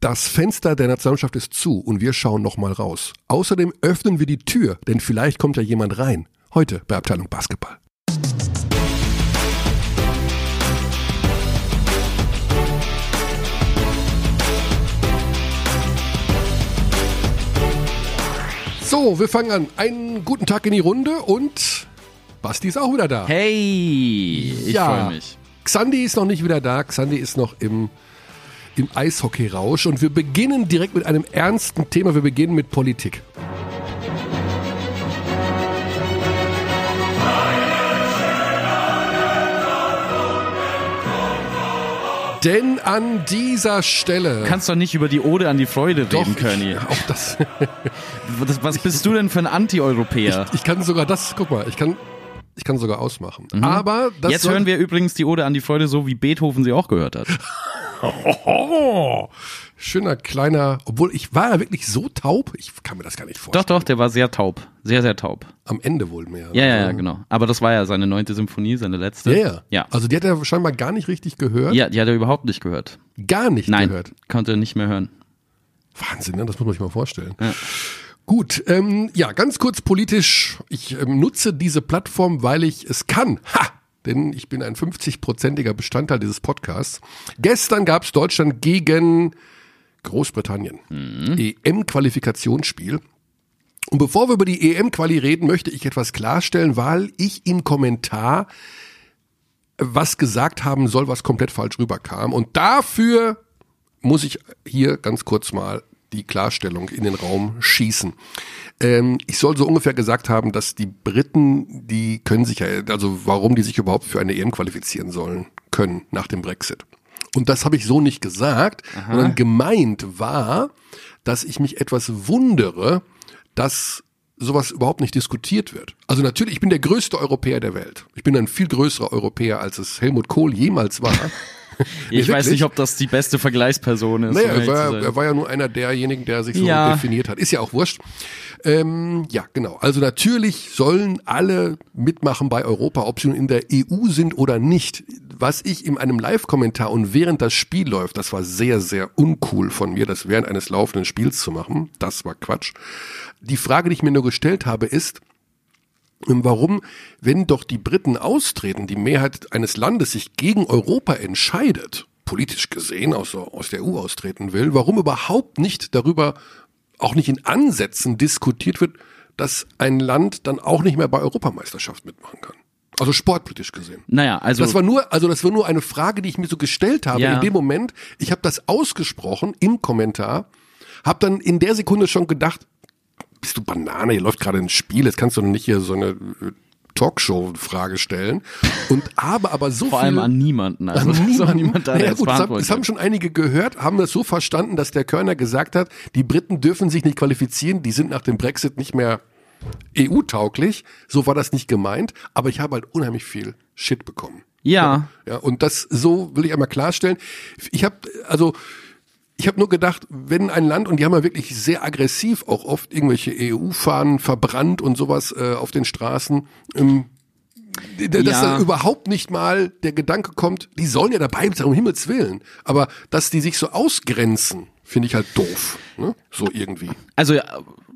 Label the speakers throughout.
Speaker 1: Das Fenster der Nationalmannschaft ist zu und wir schauen nochmal raus. Außerdem öffnen wir die Tür, denn vielleicht kommt ja jemand rein. Heute bei Abteilung Basketball. So, wir fangen an. Einen guten Tag in die Runde und Basti ist auch wieder da.
Speaker 2: Hey, ich
Speaker 1: Ja.
Speaker 2: freue mich.
Speaker 1: Xandi ist noch nicht wieder da. Xandi ist noch im, im Eishockey-Rausch. Und wir beginnen direkt mit einem ernsten Thema. Wir beginnen mit Politik. Denn an dieser Stelle.
Speaker 2: Du kannst doch nicht über die Ode an die Freude reden, Körny.
Speaker 1: ich, auch das.
Speaker 2: Was, bist du denn für ein Anti-Europäer?
Speaker 1: Ich kann sogar das, guck mal, ich kann, ich kann sogar ausmachen. Aber das
Speaker 2: Mhm. Jetzt hören wir übrigens die Ode an die Freude so, wie Beethoven sie auch gehört hat.
Speaker 1: Oh, schöner kleiner, obwohl ich war ja wirklich so taub, ich kann mir das gar nicht
Speaker 2: Doch,
Speaker 1: vorstellen.
Speaker 2: doch, der war sehr taub. Sehr, sehr taub.
Speaker 1: Am Ende wohl mehr.
Speaker 2: Ja, ja, ja,
Speaker 1: Also,
Speaker 2: genau. Aber das war ja seine neunte Symphonie, seine letzte.
Speaker 1: Ja, ja.
Speaker 2: Ja,
Speaker 1: Also die hat er scheinbar gar nicht richtig gehört.
Speaker 2: ja die hat er überhaupt nicht gehört.
Speaker 1: Gar nicht
Speaker 2: Nein,
Speaker 1: gehört.
Speaker 2: konnte nicht mehr hören.
Speaker 1: Wahnsinn, ne? das muss man sich mal vorstellen.
Speaker 2: Ja.
Speaker 1: Gut, ähm, ja, ganz kurz politisch. Ich ähm, nutze diese Plattform, weil ich es kann. Ha! Denn ich bin ein 50-prozentiger Bestandteil dieses Podcasts. Gestern gab es Deutschland gegen Großbritannien. EM-Qualifikationsspiel. Und bevor wir über die EM-Quali reden, möchte ich etwas klarstellen, weil ich im Kommentar was gesagt haben soll, was komplett falsch rüberkam. Und dafür muss ich hier ganz kurz mal die Klarstellung in den Raum schießen. Ähm, ich soll so ungefähr gesagt haben, dass die Briten, die können sich ja, also warum die sich überhaupt für eine EM qualifizieren sollen, können nach dem Brexit. Und das habe ich so nicht gesagt, sondern gemeint war, dass ich mich etwas wundere, dass sowas überhaupt nicht diskutiert wird. Also natürlich, ich bin der größte Europäer der Welt. Ich bin ein viel größerer Europäer, als es Helmut Kohl jemals war.
Speaker 2: Ich weiß nicht, ob das die beste Vergleichsperson ist.
Speaker 1: Naja,
Speaker 2: um
Speaker 1: er war, er war ja nur einer derjenigen, der sich so
Speaker 2: Ja.
Speaker 1: definiert hat. Ist ja auch wurscht. Ähm, ja, genau. Also natürlich sollen alle mitmachen bei Europa, ob sie nun in der EU sind oder nicht. Was ich in einem Live-Kommentar und während das Spiel läuft, das war sehr, sehr uncool von mir, das während eines laufenden Spiels zu machen. Das war Quatsch. Die Frage, die ich mir nur gestellt habe, ist, Warum, wenn doch die Briten austreten, die Mehrheit eines Landes sich gegen Europa entscheidet, politisch gesehen aus, aus der EU austreten will, warum überhaupt nicht darüber, auch nicht in Ansätzen diskutiert wird, dass ein Land dann auch nicht mehr bei Europameisterschaft mitmachen kann? Also sportpolitisch gesehen.
Speaker 2: Naja, also
Speaker 1: Das war nur, also das war nur eine Frage, die ich mir so gestellt habe
Speaker 2: Ja.
Speaker 1: in dem Moment. Ich habe das ausgesprochen im Kommentar, habe dann in der Sekunde schon gedacht, bist du Banane? Hier läuft gerade ein Spiel, jetzt kannst du nicht hier so eine äh, Talkshow-Frage stellen. Und habe aber so
Speaker 2: vor
Speaker 1: viel
Speaker 2: allem an niemanden. Also
Speaker 1: an niemanden.
Speaker 2: niemand da, jetzt
Speaker 1: gut, das, haben, das haben schon einige gehört, haben das so verstanden, dass der Körner gesagt hat, die Briten dürfen sich nicht qualifizieren, die sind nach dem Brexit nicht mehr EU-tauglich. So war das nicht gemeint, aber ich habe halt unheimlich viel Shit bekommen.
Speaker 2: Ja,
Speaker 1: Ja, und das so will ich einmal klarstellen. Ich habe also ich habe nur gedacht, wenn ein Land und die haben ja wirklich sehr aggressiv auch oft irgendwelche EU-Fahnen verbrannt und sowas äh, auf den Straßen, ähm, dass
Speaker 2: Ja.
Speaker 1: da überhaupt nicht mal der Gedanke kommt, die sollen ja dabei sein, um Himmels Willen. Aber dass die sich so ausgrenzen, finde ich halt doof. Ne? So irgendwie.
Speaker 2: also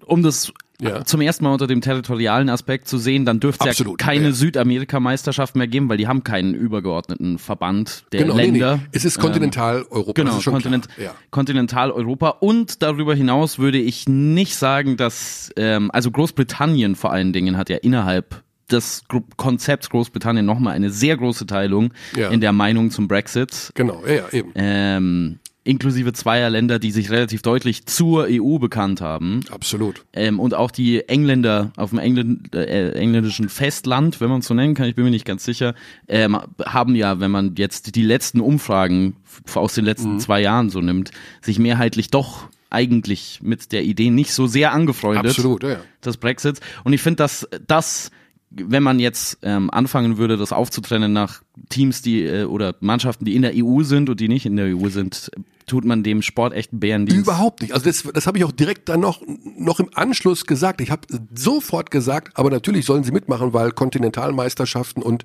Speaker 2: um das
Speaker 1: Ja.
Speaker 2: zum ersten Mal unter dem territorialen Aspekt zu sehen, dann dürfte es ja keine
Speaker 1: ja.
Speaker 2: Südamerika-Meisterschaft mehr geben, weil die haben keinen übergeordneten Verband der
Speaker 1: Genau, nee,
Speaker 2: Länder.
Speaker 1: nee. Es ist Kontinentaleuropa.
Speaker 2: Genau,
Speaker 1: ist schon
Speaker 2: Kontinent.
Speaker 1: Ja.
Speaker 2: Kontinentaleuropa. Und darüber hinaus würde ich nicht sagen, dass, ähm, also Großbritannien vor allen Dingen hat ja innerhalb des Konzepts Großbritannien nochmal eine sehr große Teilung in der Meinung zum Brexit.
Speaker 1: Genau, ja, ja, eben.
Speaker 2: Ähm, inklusive zweier Länder, die sich relativ deutlich zur EU bekannt haben.
Speaker 1: Absolut.
Speaker 2: Ähm, und auch die Engländer auf dem Engländ äh, engländischen Festland, wenn man es so nennen kann, ich bin mir nicht ganz sicher, ähm, haben ja, wenn man jetzt die letzten Umfragen aus den
Speaker 1: Mhm.
Speaker 2: letzten zwei Jahren so nimmt, sich mehrheitlich doch eigentlich mit der Idee nicht so sehr angefreundet
Speaker 1: Absolut, ja, ja.
Speaker 2: des Brexits. Und ich finde, dass das, wenn man jetzt ähm, anfangen würde, das aufzutrennen nach Teams, die äh, oder Mannschaften, die in der EU sind und die nicht in der EU sind, tut man dem Sport echt Bärendienst.
Speaker 1: Überhaupt nicht. Also das, das habe ich auch direkt dann noch, noch im Anschluss gesagt. Ich habe sofort gesagt, aber natürlich sollen sie mitmachen, weil Kontinentalmeisterschaften und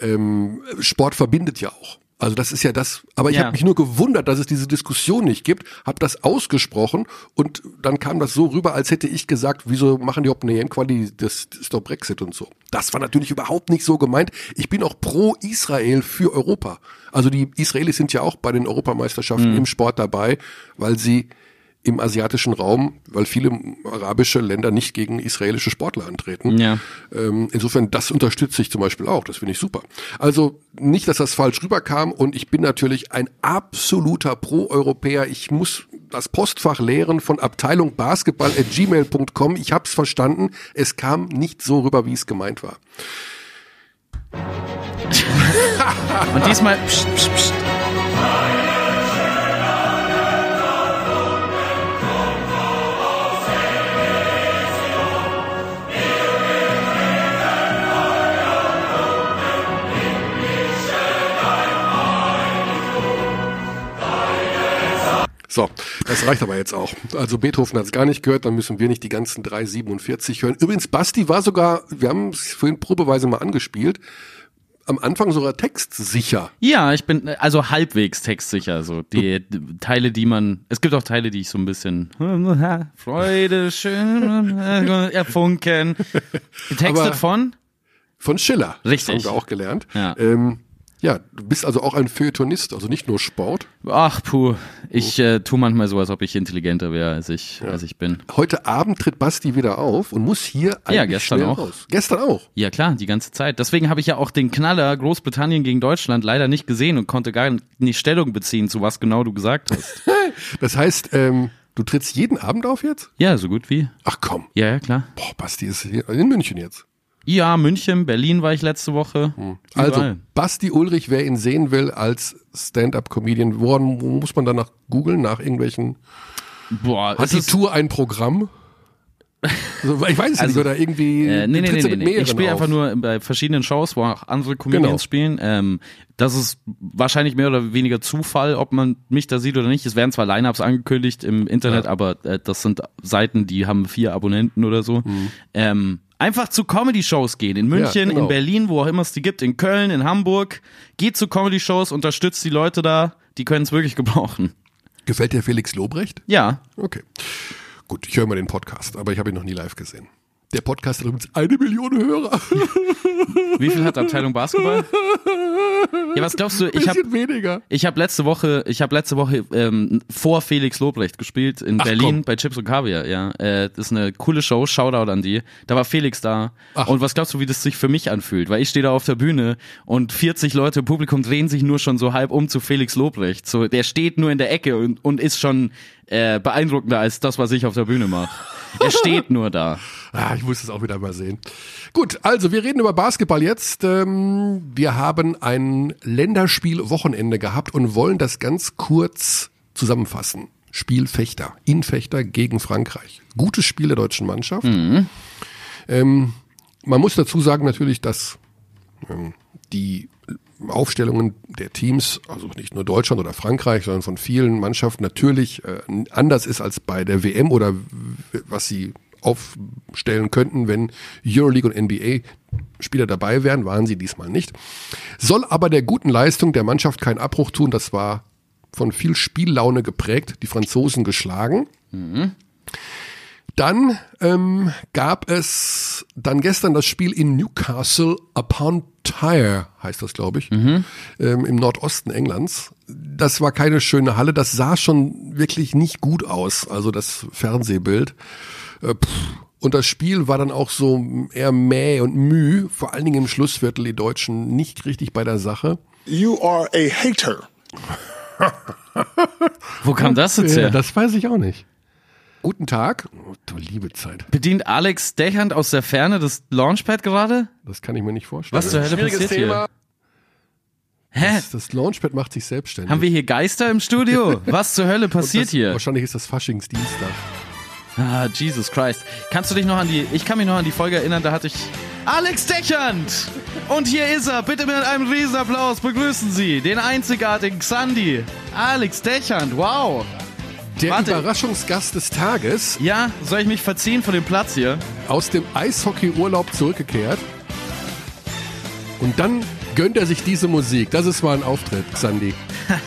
Speaker 1: ähm, Sport verbindet ja auch. Also das ist ja das, aber ich
Speaker 2: Ja.
Speaker 1: habe mich nur gewundert, dass es diese Diskussion nicht gibt, habe das ausgesprochen und dann kam das so rüber, als hätte ich gesagt, wieso machen die überhaupt eine EM-Quali, das ist doch Brexit und so. Das war natürlich überhaupt nicht so gemeint. Ich bin auch pro Israel für Europa. Also die Israelis sind ja auch bei den Europameisterschaften
Speaker 2: Mhm.
Speaker 1: im Sport dabei, weil sie im asiatischen Raum, weil viele arabische Länder nicht gegen israelische Sportler antreten.
Speaker 2: Ja.
Speaker 1: Ähm, insofern, das unterstütze ich zum Beispiel auch. Das finde ich super. Also nicht, dass das falsch rüberkam und ich bin natürlich ein absoluter Pro-Europäer. Ich muss das Postfach leeren von Abteilung Basketball at gmail.com. Ich habe es verstanden. Es kam nicht so rüber, wie es gemeint war.
Speaker 2: Und diesmal. Psst, psst, psst.
Speaker 1: So, das reicht aber jetzt auch. Also Beethoven hat es gar nicht gehört, dann müssen wir nicht die ganzen 347 hören. Übrigens, Basti war sogar, wir haben es vorhin probeweise mal angespielt, am Anfang sogar textsicher.
Speaker 2: Ja, ich bin also halbwegs textsicher. So die Teile, die man. Es gibt auch Teile, die ich so ein bisschen Freude schön erfunken. Getextet von?
Speaker 1: Von Schiller.
Speaker 2: Richtig.
Speaker 1: Das haben wir auch gelernt.
Speaker 2: Ja.
Speaker 1: Ähm, ja, du bist also auch ein Feuilletonist, also nicht nur Sport.
Speaker 2: Ach puh, ich äh, tue manchmal so, als ob ich intelligenter wäre, als ich als ich bin.
Speaker 1: Heute Abend tritt Basti wieder auf und muss hier eigentlich
Speaker 2: Ja, gestern auch.
Speaker 1: raus. Gestern auch.
Speaker 2: Ja klar, die ganze Zeit. Deswegen habe ich ja auch den Knaller Großbritannien gegen Deutschland leider nicht gesehen und konnte gar nicht Stellung beziehen, zu was genau du gesagt hast.
Speaker 1: Das heißt, ähm, du trittst jeden Abend auf jetzt?
Speaker 2: ja, so gut wie.
Speaker 1: Ach komm.
Speaker 2: Ja, ja, klar.
Speaker 1: Boah, Basti ist hier in München jetzt.
Speaker 2: Ja, München, Berlin war ich letzte Woche.
Speaker 1: Also,
Speaker 2: Überall.
Speaker 1: Basti Ulrich, wer ihn sehen will als Stand-up-Comedian, woran wo muss man danach googeln? Nach irgendwelchen.
Speaker 2: Boah,
Speaker 1: Hat die Tour ein Programm? Also, ich weiß es
Speaker 2: Also,
Speaker 1: nicht, oder irgendwie.
Speaker 2: Äh, nee, nee, nee, nee, nee. Ich spiele einfach nur bei verschiedenen Shows, wo auch andere Comedians
Speaker 1: Genau.
Speaker 2: spielen. Ähm, das ist wahrscheinlich mehr oder weniger Zufall, ob man mich da sieht oder nicht. Es werden zwar Lineups angekündigt im Internet,
Speaker 1: Ja.
Speaker 2: aber äh, das sind Seiten, die haben vier Abonnenten oder so. Ähm, einfach zu Comedy-Shows gehen. In München,
Speaker 1: genau.
Speaker 2: in Berlin, wo auch immer es die gibt, in Köln, in Hamburg. Geht zu Comedy-Shows, unterstützt die Leute da, die können es wirklich gebrauchen.
Speaker 1: Gefällt dir Felix Lobrecht?
Speaker 2: Ja,
Speaker 1: Okay. Gut, ich höre mal den Podcast, aber ich habe ihn noch nie live gesehen. Der Podcast hat übrigens eine Million Hörer.
Speaker 2: wie viel hat Abteilung Basketball? Ja, was glaubst du? Ich habe
Speaker 1: weniger.
Speaker 2: Ich habe letzte Woche, ich habe letzte Woche ähm, vor Felix Lobrecht gespielt in
Speaker 1: Ach,
Speaker 2: Berlin
Speaker 1: komm.
Speaker 2: bei Chips und Kaviar. Ja, äh, das ist eine coole Show. Shoutout an die. Da war Felix da.
Speaker 1: Ach.
Speaker 2: Und was glaubst du, wie das sich für mich anfühlt? Weil ich stehe da auf der Bühne und 40 Leute im Publikum drehen sich nur schon so halb um zu Felix Lobrecht. So, der steht nur in der Ecke und, und ist schon äh, beeindruckender als das, was ich auf der Bühne mache. Er steht nur da.
Speaker 1: Ah, ich muss es auch wieder mal sehen. Gut, also wir reden über Basketball jetzt. Ähm, wir haben ein Länderspiel-Wochenende gehabt und wollen das ganz kurz zusammenfassen. Spiel Fechter, in Fechter gegen Frankreich. Gutes Spiel der deutschen Mannschaft. Ähm, man muss dazu sagen natürlich, dass ähm, die Aufstellungen der Teams, also nicht nur Deutschland oder Frankreich, sondern von vielen Mannschaften natürlich äh, anders ist als bei der WM oder was sie aufstellen könnten, wenn Euroleague und NBA Spieler dabei wären, waren sie diesmal nicht. Soll aber der guten Leistung der Mannschaft keinen Abbruch tun, das war von viel Spiellaune geprägt, die Franzosen geschlagen. Dann ähm, gab es dann gestern das Spiel in Newcastle upon Tyre, heißt das, glaube ich, ähm, im Nordosten Englands. Das war keine schöne Halle, das sah schon wirklich nicht gut aus, also das Fernsehbild. Äh, pff. Und das Spiel war dann auch so eher mäh und müh, vor allen Dingen im Schlussviertel, die Deutschen nicht richtig bei der Sache.
Speaker 3: You are a hater.
Speaker 2: Wo kam das jetzt her?
Speaker 1: das weiß ich auch nicht. Guten Tag. Oh, du liebe Zeit.
Speaker 2: Bedient Alex Dechand aus der Ferne das Launchpad gerade?
Speaker 1: Das kann ich mir nicht vorstellen.
Speaker 2: Was zur Hölle passiert
Speaker 1: Thema.
Speaker 2: hier? Hä?
Speaker 1: Das, das Launchpad macht sich selbstständig.
Speaker 2: Haben wir hier Geister im Studio? Was zur Hölle passiert
Speaker 1: das,
Speaker 2: hier?
Speaker 1: Wahrscheinlich ist das Faschingsdienstag.
Speaker 2: Ah, Jesus Christ. Kannst du dich noch an die, ich kann mich noch an die Folge erinnern, da hatte ich Alex Dechand! Und hier ist er. Bitte mit einem Riesenapplaus begrüßen Sie den einzigartigen Xandi. Alex Dechand, wow.
Speaker 1: Der
Speaker 2: Warte.
Speaker 1: Überraschungsgast des Tages,
Speaker 2: Ja, soll ich mich verziehen von dem Platz hier?
Speaker 1: aus dem Eishockey-Urlaub zurückgekehrt und dann gönnt er sich diese Musik. Das ist mal ein Auftritt, Xandi.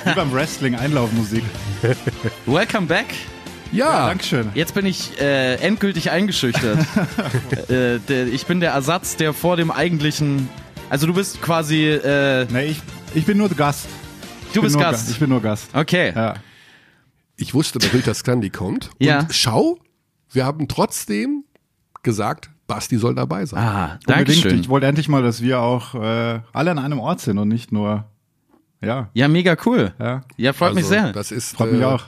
Speaker 4: Wie beim Wrestling, Einlaufmusik.
Speaker 2: Welcome back.
Speaker 1: Ja,
Speaker 4: Dankeschön.
Speaker 2: Jetzt bin ich äh, endgültig eingeschüchtert. äh, der, ich bin der Ersatz, der vor dem eigentlichen. Also du bist quasi. Äh,
Speaker 4: Nee, ich, ich bin nur Gast. Ich
Speaker 2: du
Speaker 4: bin
Speaker 2: bist
Speaker 4: nur
Speaker 2: Gast.
Speaker 4: Ga- Ich bin nur Gast.
Speaker 2: Okay.
Speaker 4: Ja.
Speaker 1: ich wusste dass Xandi kommt.
Speaker 2: Ja.
Speaker 1: Und schau, wir haben trotzdem gesagt, Basti soll dabei sein.
Speaker 2: Ah,
Speaker 4: Unbedingt.
Speaker 2: Dankeschön.
Speaker 4: Ich wollte endlich mal, dass wir auch äh, alle an einem Ort sind und nicht nur. Ja,
Speaker 2: Ja, mega cool.
Speaker 4: ja.
Speaker 2: Ja, freut mich
Speaker 1: Also,
Speaker 2: sehr.
Speaker 1: Das ist
Speaker 4: Freut mich
Speaker 1: äh,
Speaker 4: auch.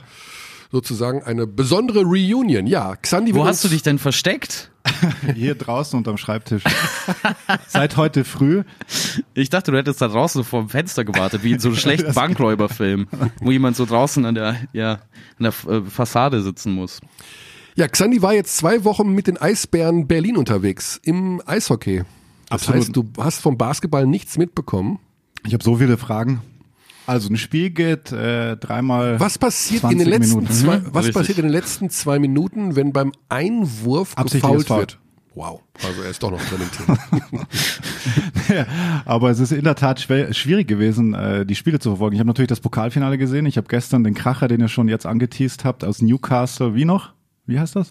Speaker 1: Sozusagen eine besondere Reunion. Ja, Xandi
Speaker 2: Wo hast du dich denn versteckt?
Speaker 4: Hier draußen unterm Schreibtisch. Seit heute früh.
Speaker 2: Ich dachte, du hättest da draußen vor dem Fenster gewartet, wie in so einem schlechten Bankräuberfilm, wo jemand so draußen an der, ja, an der äh, Fassade sitzen muss.
Speaker 1: Ja, Xandi war jetzt zwei Wochen mit den Eisbären Berlin unterwegs im Eishockey. Das
Speaker 4: Absolut.
Speaker 1: heißt, du hast vom Basketball nichts mitbekommen.
Speaker 4: Ich habe so viele Fragen. Also ein Spiel geht äh, dreimal.
Speaker 1: Was passiert
Speaker 4: 20
Speaker 1: in den letzten
Speaker 4: Minuten.
Speaker 1: zwei,
Speaker 2: Mhm,
Speaker 1: was
Speaker 2: richtig.
Speaker 1: passiert in den letzten zwei Minuten, wenn beim Einwurf gefault wird? Wow, also er ist doch noch drin im Team.
Speaker 4: Aber es ist in der Tat schwer, schwierig gewesen, äh, die Spiele zu verfolgen. Ich habe natürlich das Pokalfinale gesehen. Ich habe gestern den Kracher, den ihr schon jetzt angeteased habt, aus Newcastle. Wie noch? Wie heißt das?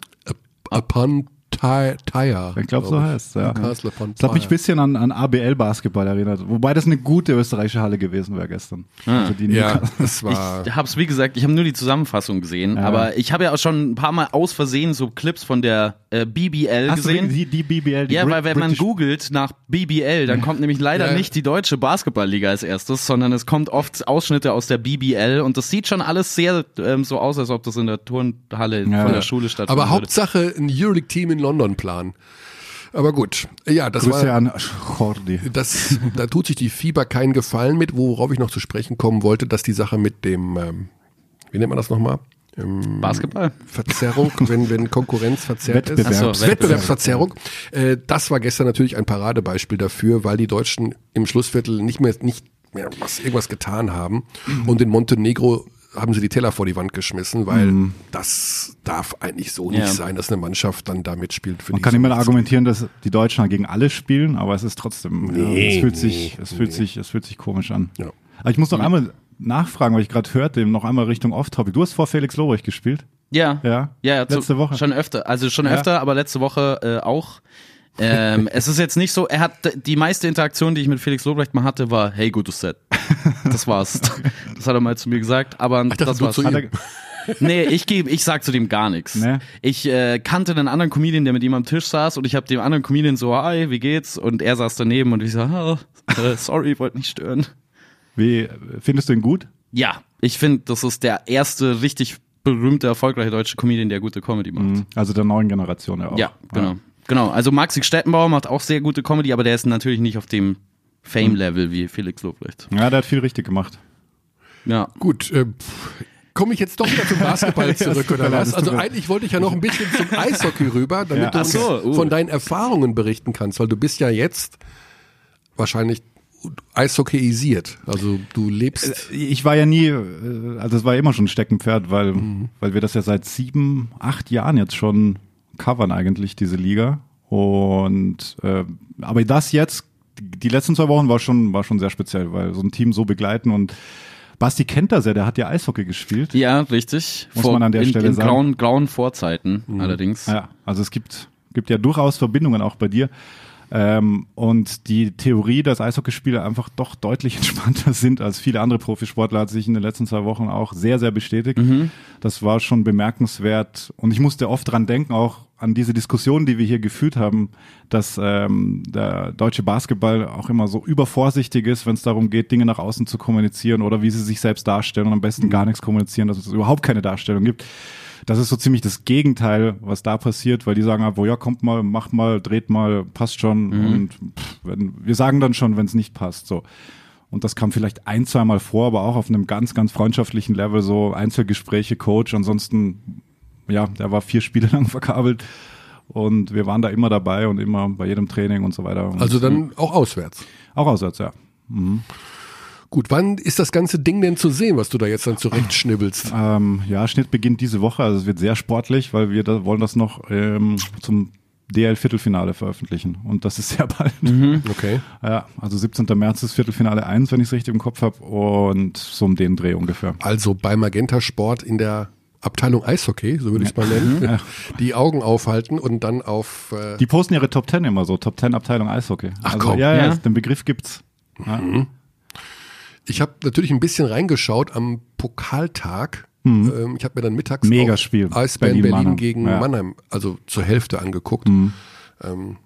Speaker 1: Upon Tyre.
Speaker 4: Ich glaube, so heißt es. Ja. Das hat mich ein bisschen an, an ABL-Basketball erinnert. Wobei das eine gute österreichische Halle gewesen wäre gestern. Also die
Speaker 1: Ja, das war.
Speaker 2: Ich hab's, wie gesagt, ich habe nur die Zusammenfassung gesehen, aber ich habe ja auch schon ein paar Mal aus Versehen so Clips von der äh, BBL
Speaker 4: Hast du
Speaker 2: gesehen.
Speaker 4: die, die BBL, die
Speaker 2: ja,
Speaker 4: Brit-
Speaker 2: weil wenn man
Speaker 4: British-
Speaker 2: googelt nach BBL, dann kommt nämlich leider
Speaker 1: Ja.
Speaker 2: nicht die deutsche Basketballliga als erstes, sondern es kommt oft Ausschnitte aus der BBL und das sieht schon alles sehr ähm, so aus, als ob das in der Turnhalle
Speaker 4: Ja.
Speaker 2: von der Schule stattfindet.
Speaker 1: Aber Hauptsache ein Euroleague-Team in London planen. Aber gut, ja, das
Speaker 4: Grüße
Speaker 1: war.
Speaker 4: an Jordi.
Speaker 1: Das, da tut sich die Fieber keinen Gefallen mit, worauf ich noch zu sprechen kommen wollte, dass die Sache mit dem, ähm, wie nennt man das nochmal? Ähm,
Speaker 2: Basketball.
Speaker 1: Verzerrung, wenn, wenn Konkurrenz verzerrt ist.
Speaker 4: Wettbewerb.
Speaker 2: Ach so,
Speaker 1: Wettbewerbsverzerrung. Äh, das war gestern natürlich ein Paradebeispiel dafür, weil die Deutschen im Schlussviertel nicht mehr, nicht mehr was, irgendwas getan haben. Und in Montenegro haben sie die Teller vor die Wand geschmissen, weil das darf eigentlich so nicht
Speaker 2: Ja.
Speaker 1: sein, dass eine Mannschaft dann da mitspielt. Für
Speaker 4: Man kann
Speaker 1: so
Speaker 4: immer argumentieren, dass die Deutschen gegen alle spielen, aber es ist trotzdem,
Speaker 1: Nee,
Speaker 4: ja, es fühlt
Speaker 1: nee,
Speaker 4: sich, es fühlt
Speaker 1: nee.
Speaker 4: sich, es fühlt sich komisch an.
Speaker 1: Ja.
Speaker 4: Aber ich muss noch einmal nachfragen, weil ich gerade hörte, noch einmal Richtung Off-Topic. Du hast vor Felix Lobrecht gespielt?
Speaker 2: Ja.
Speaker 4: Ja.
Speaker 2: Ja, ja zu-
Speaker 4: Letzte Woche.
Speaker 2: Schon öfter. Also schon
Speaker 4: Ja.
Speaker 2: öfter, aber letzte Woche äh, auch. Ähm, es ist jetzt nicht so, er hat die meiste Interaktion, die ich mit Felix Lobrecht mal hatte, war, hey, gutes Set. Das war's. Das hat er mal zu mir gesagt, aber
Speaker 1: dachte,
Speaker 2: das
Speaker 1: du
Speaker 2: war's.
Speaker 1: zu ihm.
Speaker 2: Nee, ich gebe, ich sag zu dem gar nichts.
Speaker 4: Nee.
Speaker 2: Ich äh, kannte einen anderen Comedian, der mit ihm am Tisch saß und ich habe dem anderen Comedian so, hi, wie geht's? Und er saß daneben und ich so, oh, äh, sorry, wollte nicht stören.
Speaker 4: wie, findest du ihn gut?
Speaker 2: Ja, ich finde, das ist der erste richtig berühmte, erfolgreiche deutsche Comedian, der gute Comedy macht.
Speaker 4: Also der neuen Generation ja auch.
Speaker 2: Ja, genau. Genau. Also Maxi Stettenbauer macht auch sehr gute Comedy, aber der ist natürlich nicht auf dem Fame-Level wie Felix Lobrecht.
Speaker 4: Ja, der hat viel richtig gemacht.
Speaker 2: Ja.
Speaker 1: Gut, äh, komme ich jetzt doch wieder zum Basketball zurück, oder was? Also eigentlich wollte ich ja noch ein bisschen zum Eishockey rüber, damit
Speaker 4: Ja.
Speaker 1: du uns
Speaker 2: so, uh.
Speaker 1: von deinen Erfahrungen berichten kannst, weil du bist ja jetzt wahrscheinlich eishockeyisiert. Also du lebst.
Speaker 4: Ich war ja nie, äh, also es war immer schon ein Steckenpferd, weil, weil wir das ja seit sieben, acht Jahren jetzt schon covern eigentlich, diese Liga. Und äh, aber das jetzt, die letzten zwei Wochen war schon, war schon sehr speziell, weil so ein Team so begleiten und Basti kennt das ja, der hat ja Eishockey gespielt.
Speaker 2: Ja, richtig.
Speaker 4: Muss man an der
Speaker 2: in,
Speaker 4: Stelle
Speaker 2: in
Speaker 4: sagen.
Speaker 2: grauen, grauen Vorzeiten allerdings.
Speaker 4: Ja, also es gibt, gibt ja durchaus Verbindungen auch bei dir. Ähm, und die Theorie, dass Eishockeyspieler einfach doch deutlich entspannter sind als viele andere Profisportler, hat sich in den letzten zwei Wochen auch sehr, sehr bestätigt. Das war schon bemerkenswert. Und ich musste oft dran denken, auch an diese Diskussion, die wir hier geführt haben, dass ähm, der deutsche Basketball auch immer so übervorsichtig ist, wenn es darum geht, Dinge nach außen zu kommunizieren oder wie sie sich selbst darstellen und am besten gar nichts kommunizieren, dass es überhaupt keine Darstellung gibt. Das ist so ziemlich das Gegenteil, was da passiert, weil die sagen einfach, ja, kommt mal, macht mal, dreht mal, passt schon. Und pff, wenn, wir sagen dann schon, wenn es nicht passt. So. Und das kam vielleicht ein, zweimal vor, aber auch auf einem ganz, ganz freundschaftlichen Level, so Einzelgespräche, Coach. Ansonsten, ja, der war vier Spiele lang verkabelt. Und wir waren da immer dabei und immer bei jedem Training und so weiter. Und
Speaker 1: Also dann auch auswärts.
Speaker 4: auch auswärts, ja.
Speaker 1: Gut, wann ist das ganze Ding denn zu sehen, was du da jetzt dann zurechtschnibbelst?
Speaker 4: Ähm, ja, Schnitt beginnt diese Woche, also es wird sehr sportlich, weil wir da wollen das noch ähm, zum DL-Viertelfinale veröffentlichen. Und das ist sehr bald.
Speaker 1: Okay.
Speaker 4: Ja, also 17. März ist Viertelfinale 1, wenn ich es richtig im Kopf habe. Und so um den Dreh ungefähr.
Speaker 1: Also bei Magenta Sport in der Abteilung Eishockey, so würde ich es mal nennen, die Augen aufhalten und dann auf äh,
Speaker 4: Die posten ihre Top 10 immer so, Top 10 Abteilung Eishockey.
Speaker 1: Ach
Speaker 4: also,
Speaker 1: komm.
Speaker 4: Ja, ja,
Speaker 2: Ja.
Speaker 4: den Begriff gibt's. Ja.
Speaker 1: Ich habe natürlich ein bisschen reingeschaut am Pokaltag. Ähm, ich habe mir dann mittags
Speaker 4: Mhm. Mega.
Speaker 1: Eisbären Berlin,
Speaker 4: Berlin-Mannheim.
Speaker 1: gegen
Speaker 4: Ja. Mhm.
Speaker 1: Mannheim, also zur Hälfte angeguckt. Ähm,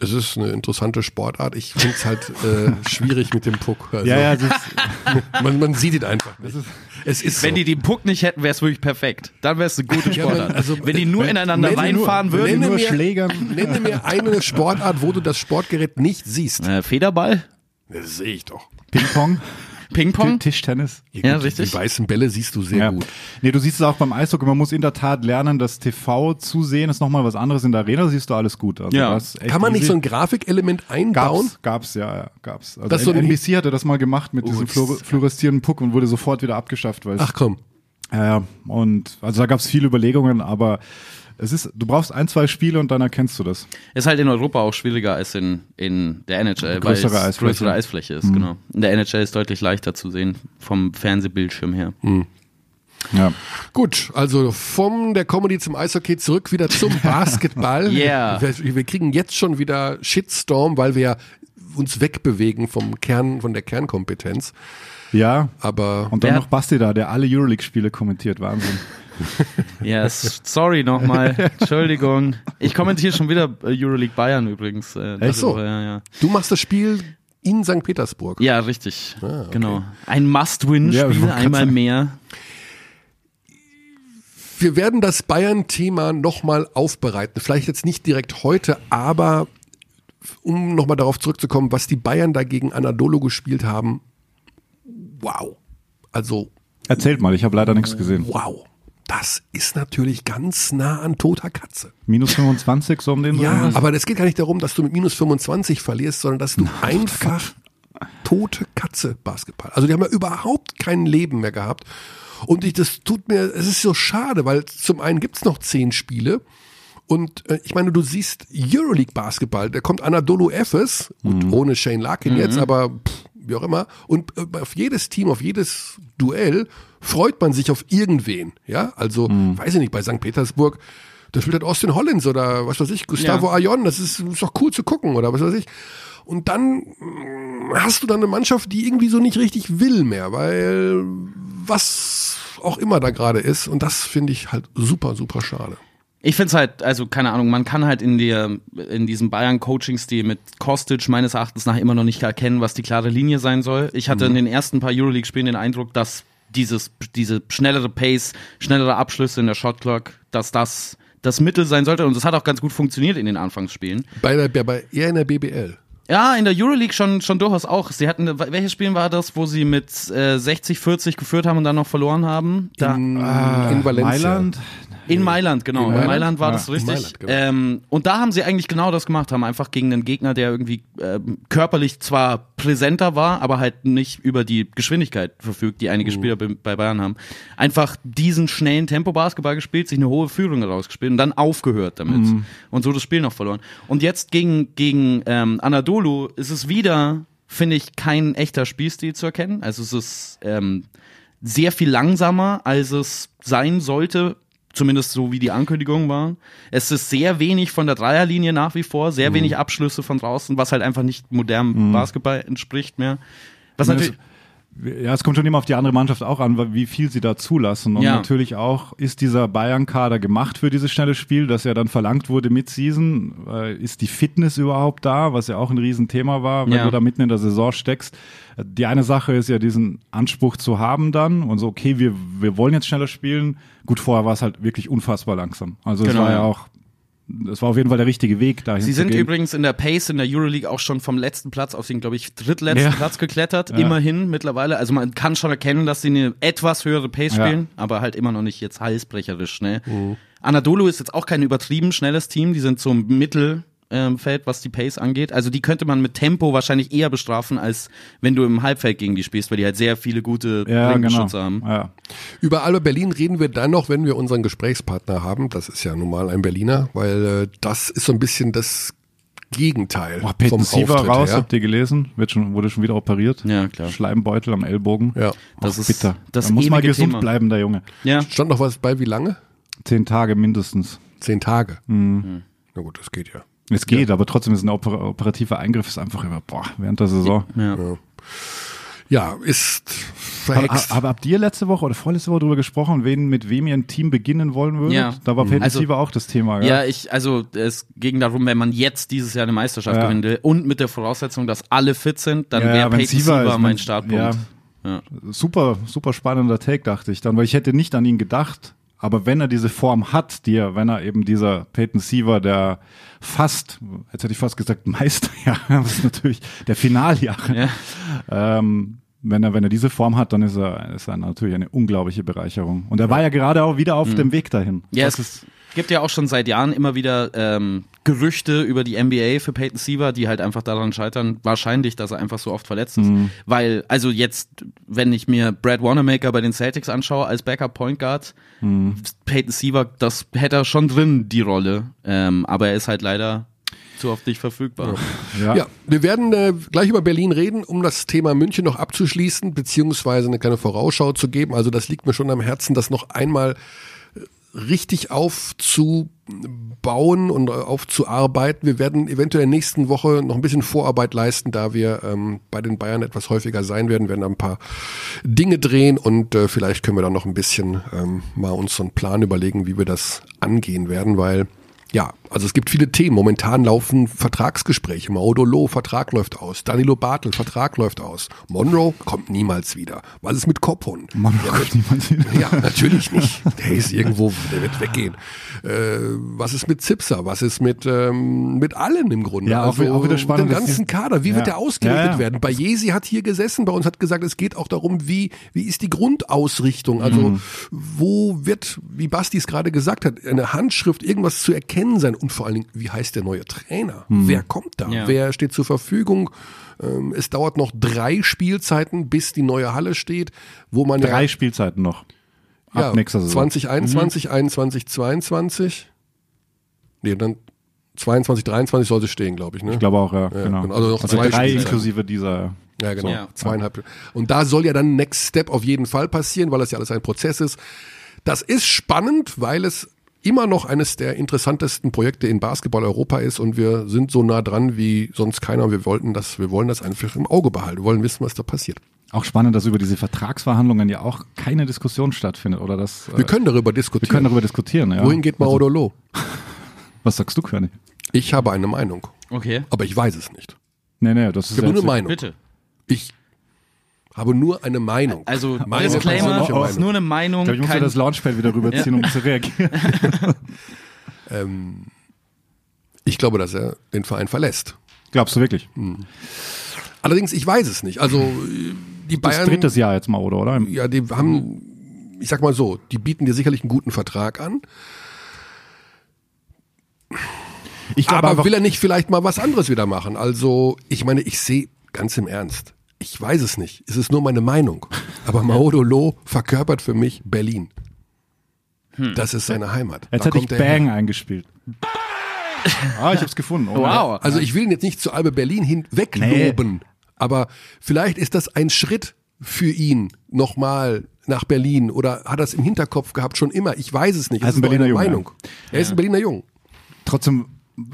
Speaker 1: es ist eine interessante Sportart. Ich finde es halt äh, schwierig mit dem Puck. Also,
Speaker 4: Ja, ja, ist,
Speaker 1: Man, man sieht ihn einfach. Nicht. es ist
Speaker 2: Wenn
Speaker 1: so.
Speaker 2: die den Puck nicht hätten, wäre es wirklich perfekt. Dann wäre es eine gute
Speaker 1: Ja,
Speaker 2: Sportart.
Speaker 1: also,
Speaker 2: Wenn die nur
Speaker 1: wenn-
Speaker 2: ineinander reinfahren
Speaker 1: nur-
Speaker 2: würden.
Speaker 1: nenne
Speaker 4: nur
Speaker 1: mir-
Speaker 4: Schlägern.
Speaker 1: Nenne mir eine Sportart, wo du das Sportgerät nicht siehst.
Speaker 2: Äh, Federball,
Speaker 1: Das sehe ich doch.
Speaker 4: Ping-Pong,
Speaker 2: Ping-Pong.
Speaker 4: Tischtennis.
Speaker 2: Ja,
Speaker 1: gut,
Speaker 2: richtig.
Speaker 1: Die weißen Bälle siehst du sehr
Speaker 4: Ja.
Speaker 1: gut.
Speaker 4: Nee, du siehst es auch beim Eishockey, man muss in der Tat lernen, das TV zu sehen ist nochmal was anderes. In der Arena siehst du alles gut. Also
Speaker 2: Ja.
Speaker 1: Kann man nicht
Speaker 4: easy.
Speaker 1: so ein Grafikelement einbauen?
Speaker 4: Gab's, gab's, ja, ja, gab's. Also
Speaker 1: Das so ein-
Speaker 4: NBC hatte das mal gemacht mit diesem
Speaker 1: das-
Speaker 4: fluor fluoreszierenden Puck und wurde sofort wieder abgeschafft, weil es
Speaker 1: Ach komm.
Speaker 4: Ja, ja, und also da gab es viele Überlegungen, aber es ist, du brauchst ein, zwei Spiele und dann erkennst du das.
Speaker 2: Ist halt in Europa auch schwieriger als in, in der NHL, weil
Speaker 4: Größere
Speaker 2: es
Speaker 4: Eisfläche.
Speaker 2: größere Eisfläche ist, genau. In der NHL ist deutlich leichter zu sehen vom Fernsehbildschirm her.
Speaker 4: Ja.
Speaker 1: Gut, also von der Comedy zum Eishockey zurück wieder zum Basketball.
Speaker 2: Yeah.
Speaker 1: Wir, wir kriegen jetzt schon wieder Shitstorm, weil wir uns wegbewegen vom Kern, von der Kernkompetenz.
Speaker 4: Ja.
Speaker 1: Aber
Speaker 4: Und dann noch Basti da, der alle Euroleague-Spiele kommentiert. Wahnsinn.
Speaker 2: Yes, sorry nochmal. Entschuldigung. Ich kommentiere schon wieder äh, Euroleague Bayern übrigens. Äh,
Speaker 1: Echt so?
Speaker 2: Ja, ja.
Speaker 1: du machst das Spiel in St. Petersburg.
Speaker 2: ja, richtig.
Speaker 1: Ah, okay.
Speaker 2: Genau. Ein Must-Win-Spiel,
Speaker 4: Ja,
Speaker 2: einmal
Speaker 4: sagen.
Speaker 2: mehr.
Speaker 1: Wir werden das Bayern-Thema nochmal aufbereiten. Vielleicht jetzt nicht direkt heute, aber um nochmal darauf zurückzukommen, was die Bayern da gegen Anadolu gespielt haben. Wow. Also,
Speaker 4: Erzählt mal, ich habe leider nichts gesehen.
Speaker 1: wow. Das ist natürlich ganz nah an toter Katze.
Speaker 4: Minus 25, so um den
Speaker 1: Ja,
Speaker 4: Dreh?
Speaker 1: aber es geht gar nicht darum, dass du mit minus 25 verlierst, sondern dass du einfach tote Katze Basketball. Also die haben ja überhaupt kein Leben mehr gehabt. Und ich, das tut mir, es ist so schade, weil zum einen gibt's noch zehn Spiele. Und äh, ich meine, du siehst Euroleague Basketball, da kommt Anadolu Efes, gut, ohne Shane Larkin jetzt, aber pff, wie auch immer. Und äh, auf jedes Team, auf jedes Duell freut man sich auf irgendwen. Ja, also, weiß ich nicht, bei St. Petersburg, da spielt halt Austin Hollins oder was weiß ich, Gustavo
Speaker 2: Ja.
Speaker 1: Ayon, das ist, ist doch cool zu gucken oder was weiß ich. Und dann mm, hast du dann eine Mannschaft, die irgendwie so nicht richtig will mehr, weil was auch immer da gerade ist. Und das finde ich halt super, super schade.
Speaker 2: Ich finde es halt, also keine Ahnung, man kann halt in der in diesem Bayern-Coaching-Stil mit Kostic meines Erachtens nach immer noch nicht erkennen, was die klare Linie sein soll. Ich hatte in den ersten paar Euroleague-Spielen den Eindruck, dass dieses, diese schnellere Pace, schnellere Abschlüsse in der Shotclock, dass das das Mittel sein sollte. Und das hat auch ganz gut funktioniert in den Anfangsspielen.
Speaker 1: Bei der, bei- eher in der BBL.
Speaker 2: Ja, in der Euroleague schon, schon durchaus auch. Sie hatten, welches Spiel war das, wo sie mit äh, 60, 40 geführt haben und dann noch verloren haben? Da,
Speaker 1: In, in Valencia.
Speaker 4: Mailand?
Speaker 2: In Mailand, genau. In
Speaker 1: Mailand?
Speaker 2: Mailand, war
Speaker 4: Ja,
Speaker 2: das richtig.
Speaker 1: Mailand, genau.
Speaker 2: ähm, und da haben sie eigentlich genau das gemacht, haben einfach gegen einen Gegner, der irgendwie ähm, körperlich zwar präsenter war, aber halt nicht über die Geschwindigkeit verfügt, die
Speaker 1: Mhm.
Speaker 2: einige Spieler bei bei Bayern haben. Einfach diesen schnellen Tempo-Basketball gespielt, sich eine hohe Führung rausgespielt und dann aufgehört damit.
Speaker 1: Mhm.
Speaker 2: Und so das Spiel noch verloren. Und jetzt gegen, gegen ähm, Anadolu ist es wieder, finde ich, kein echter Spielstil zu erkennen. Also es ist ähm, sehr viel langsamer, als es sein sollte. Zumindest so wie die Ankündigungen waren. Es ist sehr wenig von der Dreierlinie nach wie vor,
Speaker 1: Mhm.
Speaker 2: sehr wenig Abschlüsse von draußen, was halt einfach nicht modernem Basketball entspricht mehr. Was natürlich,
Speaker 4: Ja, es kommt schon immer auf die andere Mannschaft auch an, wie viel sie da zulassen. Und
Speaker 2: Ja.
Speaker 4: natürlich auch, ist dieser Bayern-Kader gemacht für dieses schnelle Spiel, das ja dann verlangt wurde mit Season? Äh, Ist die Fitness überhaupt da, was ja auch ein Riesenthema war, wenn
Speaker 2: Ja.
Speaker 4: du da mitten in der Saison steckst? Die eine Sache ist ja, diesen Anspruch zu haben dann und so, okay, wir, wir wollen jetzt schneller spielen. Gut, vorher war es halt wirklich unfassbar langsam. Also es
Speaker 2: Genau,
Speaker 4: war ja
Speaker 2: ja.
Speaker 4: auch, es war auf jeden Fall der richtige Weg dahin
Speaker 2: sie sind übrigens in der Pace in der Euroleague auch schon vom letzten Platz auf den, glaube ich, drittletzten
Speaker 4: Ja.
Speaker 2: Platz geklettert. Immerhin mittlerweile. Also man kann schon erkennen, dass sie eine etwas höhere Pace
Speaker 4: Ja.
Speaker 2: spielen, aber halt immer noch nicht jetzt halsbrecherisch schnell. Anadolu ist jetzt auch kein übertrieben schnelles Team. Die sind so mittel ähm, Feld, was die Pace angeht. Also die könnte man mit Tempo wahrscheinlich eher bestrafen, als wenn du im Halbfeld gegen die spielst, weil die halt sehr viele gute
Speaker 4: Ja, genau.
Speaker 2: Haben.
Speaker 4: Ja.
Speaker 1: Über Alba Berlin reden wir dann noch, wenn wir unseren Gesprächspartner haben. Das ist ja nun mal ein Berliner, weil äh, das ist so ein bisschen das Gegenteil
Speaker 4: Peyton
Speaker 1: vom
Speaker 4: Siever
Speaker 1: Auftritt
Speaker 4: raus,
Speaker 1: her.
Speaker 4: habt ihr gelesen? Wird schon, wurde schon wieder operiert.
Speaker 2: Ja, klar.
Speaker 4: Schleimbeutel amEllbogen.
Speaker 1: Ja.
Speaker 2: Das
Speaker 4: Och,
Speaker 2: ist
Speaker 4: bitter.
Speaker 2: das
Speaker 4: da muss mal gesund
Speaker 2: Thema.
Speaker 4: bleiben, der Junge.
Speaker 2: Ja,
Speaker 1: Stand noch was bei, wie lange?
Speaker 4: Zehn Tage mindestens.
Speaker 1: Zehn Tage.
Speaker 4: Mhm.
Speaker 1: Na gut, das geht ja.
Speaker 4: Es geht, aber trotzdem ist ein oper operativer Eingriff ist einfach immer, boah, während der Saison.
Speaker 2: ja.
Speaker 1: Ja, ist
Speaker 4: Aber,
Speaker 1: verhext.
Speaker 4: aber habt ihr letzte Woche oder vorletzte Woche darüber gesprochen, wen, mit wem ihr ein Team beginnen wollen würdet?
Speaker 2: Ja.
Speaker 4: Da war Peyton
Speaker 2: Also-
Speaker 4: Siever auch das Thema,
Speaker 2: Ja, ich, also es ging darum, wenn man jetzt dieses Jahr eine Meisterschaft
Speaker 4: Ja.
Speaker 2: gewinnen will und mit der Voraussetzung, dass alle fit sind, dann
Speaker 4: Ja,
Speaker 2: wäre Peyton
Speaker 4: Siever
Speaker 2: mein Startpunkt.
Speaker 4: Ja. Super, super spannender Take, dachte ich dann, weil ich hätte nicht an ihn gedacht. Aber wenn er diese Form hat, die er, wenn er eben dieser Peyton Siever, der fast, jetzt hätte ich fast gesagt Meister, ja, das ist natürlich der Finaljahre.
Speaker 2: Ja.
Speaker 4: Ähm, wenn er, wenn er diese Form hat, dann ist er, ist er natürlich eine unglaubliche Bereicherung. Und er war ja gerade auch wieder auf dem Weg dahin.
Speaker 2: Mhm. Ja,
Speaker 4: Das
Speaker 2: es gibt ja auch schon seit Jahren immer wieder ähm, Gerüchte über die NBA für Peyton Siever, die halt einfach daran scheitern, wahrscheinlich, dass er einfach so oft verletzt ist.
Speaker 4: Mhm.
Speaker 2: Weil, also jetzt, wenn ich mir Brad Wanamaker bei den Celtics anschaue als Backup Point Guard,
Speaker 4: Mhm.
Speaker 2: Peyton Siever, das hätte er schon drin, die Rolle. Ähm, aber er ist halt leider zu oft nicht verfügbar.
Speaker 4: ja.
Speaker 1: Ja, wir werden äh, gleich über Berlin reden, um das Thema München noch abzuschließen, beziehungsweise eine kleine Vorausschau zu geben. Also das liegt mir schon am Herzen, das noch einmal äh, richtig aufzubauen und äh, aufzuarbeiten. Wir werden eventuell in der nächsten Woche noch ein bisschen Vorarbeit leisten, da wir ähm, bei den Bayern etwas häufiger sein werden, werden da ein paar Dinge drehen und äh, vielleicht können wir dann noch ein bisschen ähm, mal uns so einen Plan überlegen, wie wir das angehen werden, weil ja, also es gibt viele Themen. Momentan laufen Vertragsgespräche. Maudolo, Vertrag läuft aus. Danilo Bartel, Vertrag läuft aus. Monroe kommt niemals wieder. Was ist mit Kophun?
Speaker 4: Mann, oh Gott, niemand sieht.
Speaker 1: Ja, natürlich nicht. Der ist irgendwo, der wird weggehen. Äh, was ist mit Zipser? Was ist mit, ähm, mit allen im Grunde?
Speaker 4: Ja, auch
Speaker 1: also
Speaker 4: wieder- auch wieder spannend,
Speaker 1: Den ganzen Kader, wie
Speaker 4: Ja.
Speaker 1: wird der ausgerichtet
Speaker 4: Ja, ja.
Speaker 1: werden? Bei Jesi hat hier gesessen, bei uns hat gesagt, es geht auch darum, wie, wie ist die Grundausrichtung? Also,
Speaker 4: Mhm.
Speaker 1: wo wird, wie Basti es gerade gesagt hat, eine Handschrift, irgendwas zu erkennen sein? Und vor allen Dingen, wie heißt der neue Trainer?
Speaker 4: Mhm.
Speaker 1: Wer kommt da?
Speaker 2: Ja.
Speaker 1: Wer steht zur Verfügung? Ähm, Es dauert noch drei Spielzeiten, bis die neue Halle steht, wo man
Speaker 4: Drei
Speaker 1: ja
Speaker 4: Spielzeiten noch. Ab
Speaker 1: ja,
Speaker 4: nächster Saison.
Speaker 1: 2021, 21, 22. Nee, dann 22, 23 sollte stehen, glaube ich. Ne?
Speaker 4: Ich glaube auch, ja,
Speaker 1: Ja,
Speaker 4: genau.
Speaker 1: Also noch zwei
Speaker 4: drei
Speaker 1: Spielzeiten.
Speaker 4: inklusive dieser.
Speaker 1: Ja, genau.
Speaker 2: Ja.
Speaker 1: Zweieinhalb. Und da soll ja dann Next Step auf jeden Fall passieren, weil das ja alles ein Prozess ist. Das ist spannend, weil es immer noch eines der interessantesten Projekte in Basketball Europa ist und wir sind so nah dran wie sonst keiner. Und Wir wollten das, wir wollen das einfach im Auge behalten. Wir wollen wissen, was da passiert.
Speaker 4: Auch spannend, dass über diese Vertragsverhandlungen ja auch keine Diskussion stattfindet, oder das?
Speaker 1: Wir können darüber
Speaker 4: wir
Speaker 1: diskutieren.
Speaker 4: können darüber diskutieren, ja.
Speaker 1: Wohin geht Maudolo?
Speaker 4: Was sagst du, Körny?
Speaker 1: Ich habe eine Meinung,
Speaker 2: Okay.
Speaker 1: aber ich weiß es nicht.
Speaker 4: Nee, nee, das ist
Speaker 1: Ich habe nur eine Meinung.
Speaker 2: Bitte.
Speaker 1: Ich habe nur eine Meinung.
Speaker 2: Also,
Speaker 1: Meine
Speaker 2: Disclaimer,
Speaker 1: persönliche
Speaker 2: ist
Speaker 1: Meinung.
Speaker 2: nur eine Meinung.
Speaker 4: Ich glaube, ich muss
Speaker 2: kein,
Speaker 4: das Launchpad wieder rüberziehen, um zu reagieren.
Speaker 1: Ähm, ich glaube, dass er den Verein verlässt.
Speaker 4: Glaubst du wirklich?
Speaker 1: Allerdings, ich weiß es nicht. Also die
Speaker 4: Das
Speaker 1: Bayern,
Speaker 4: drittes Jahr jetzt mal, oder? oder?
Speaker 1: ja, die haben, ich sag mal so, die bieten dir sicherlich einen guten Vertrag an,
Speaker 4: Ich glaube
Speaker 1: aber
Speaker 4: einfach,
Speaker 1: will er nicht vielleicht mal was anderes wieder machen? Also, ich meine, ich sehe ganz im Ernst. Ich weiß es nicht. Es ist nur meine Meinung. Aber Maudolo verkörpert für mich Berlin. Das ist seine Heimat.
Speaker 4: jetzt
Speaker 1: Da
Speaker 4: hätte ich
Speaker 1: kommt er her.
Speaker 4: Bang eingespielt. Ah, ich hab's gefunden. Oh,
Speaker 2: Wow.
Speaker 1: Also ich will ihn jetzt nicht zu Albe Berlin hin wegloben, aber vielleicht ist das ein Schritt für ihn nochmal nach Berlin oder hat er es im Hinterkopf gehabt schon immer. Ich weiß es nicht.
Speaker 4: Er ist ein
Speaker 1: nur
Speaker 4: Berliner Junge,
Speaker 1: Meinung. Er ist ein Berliner Jung.
Speaker 4: Trotzdem,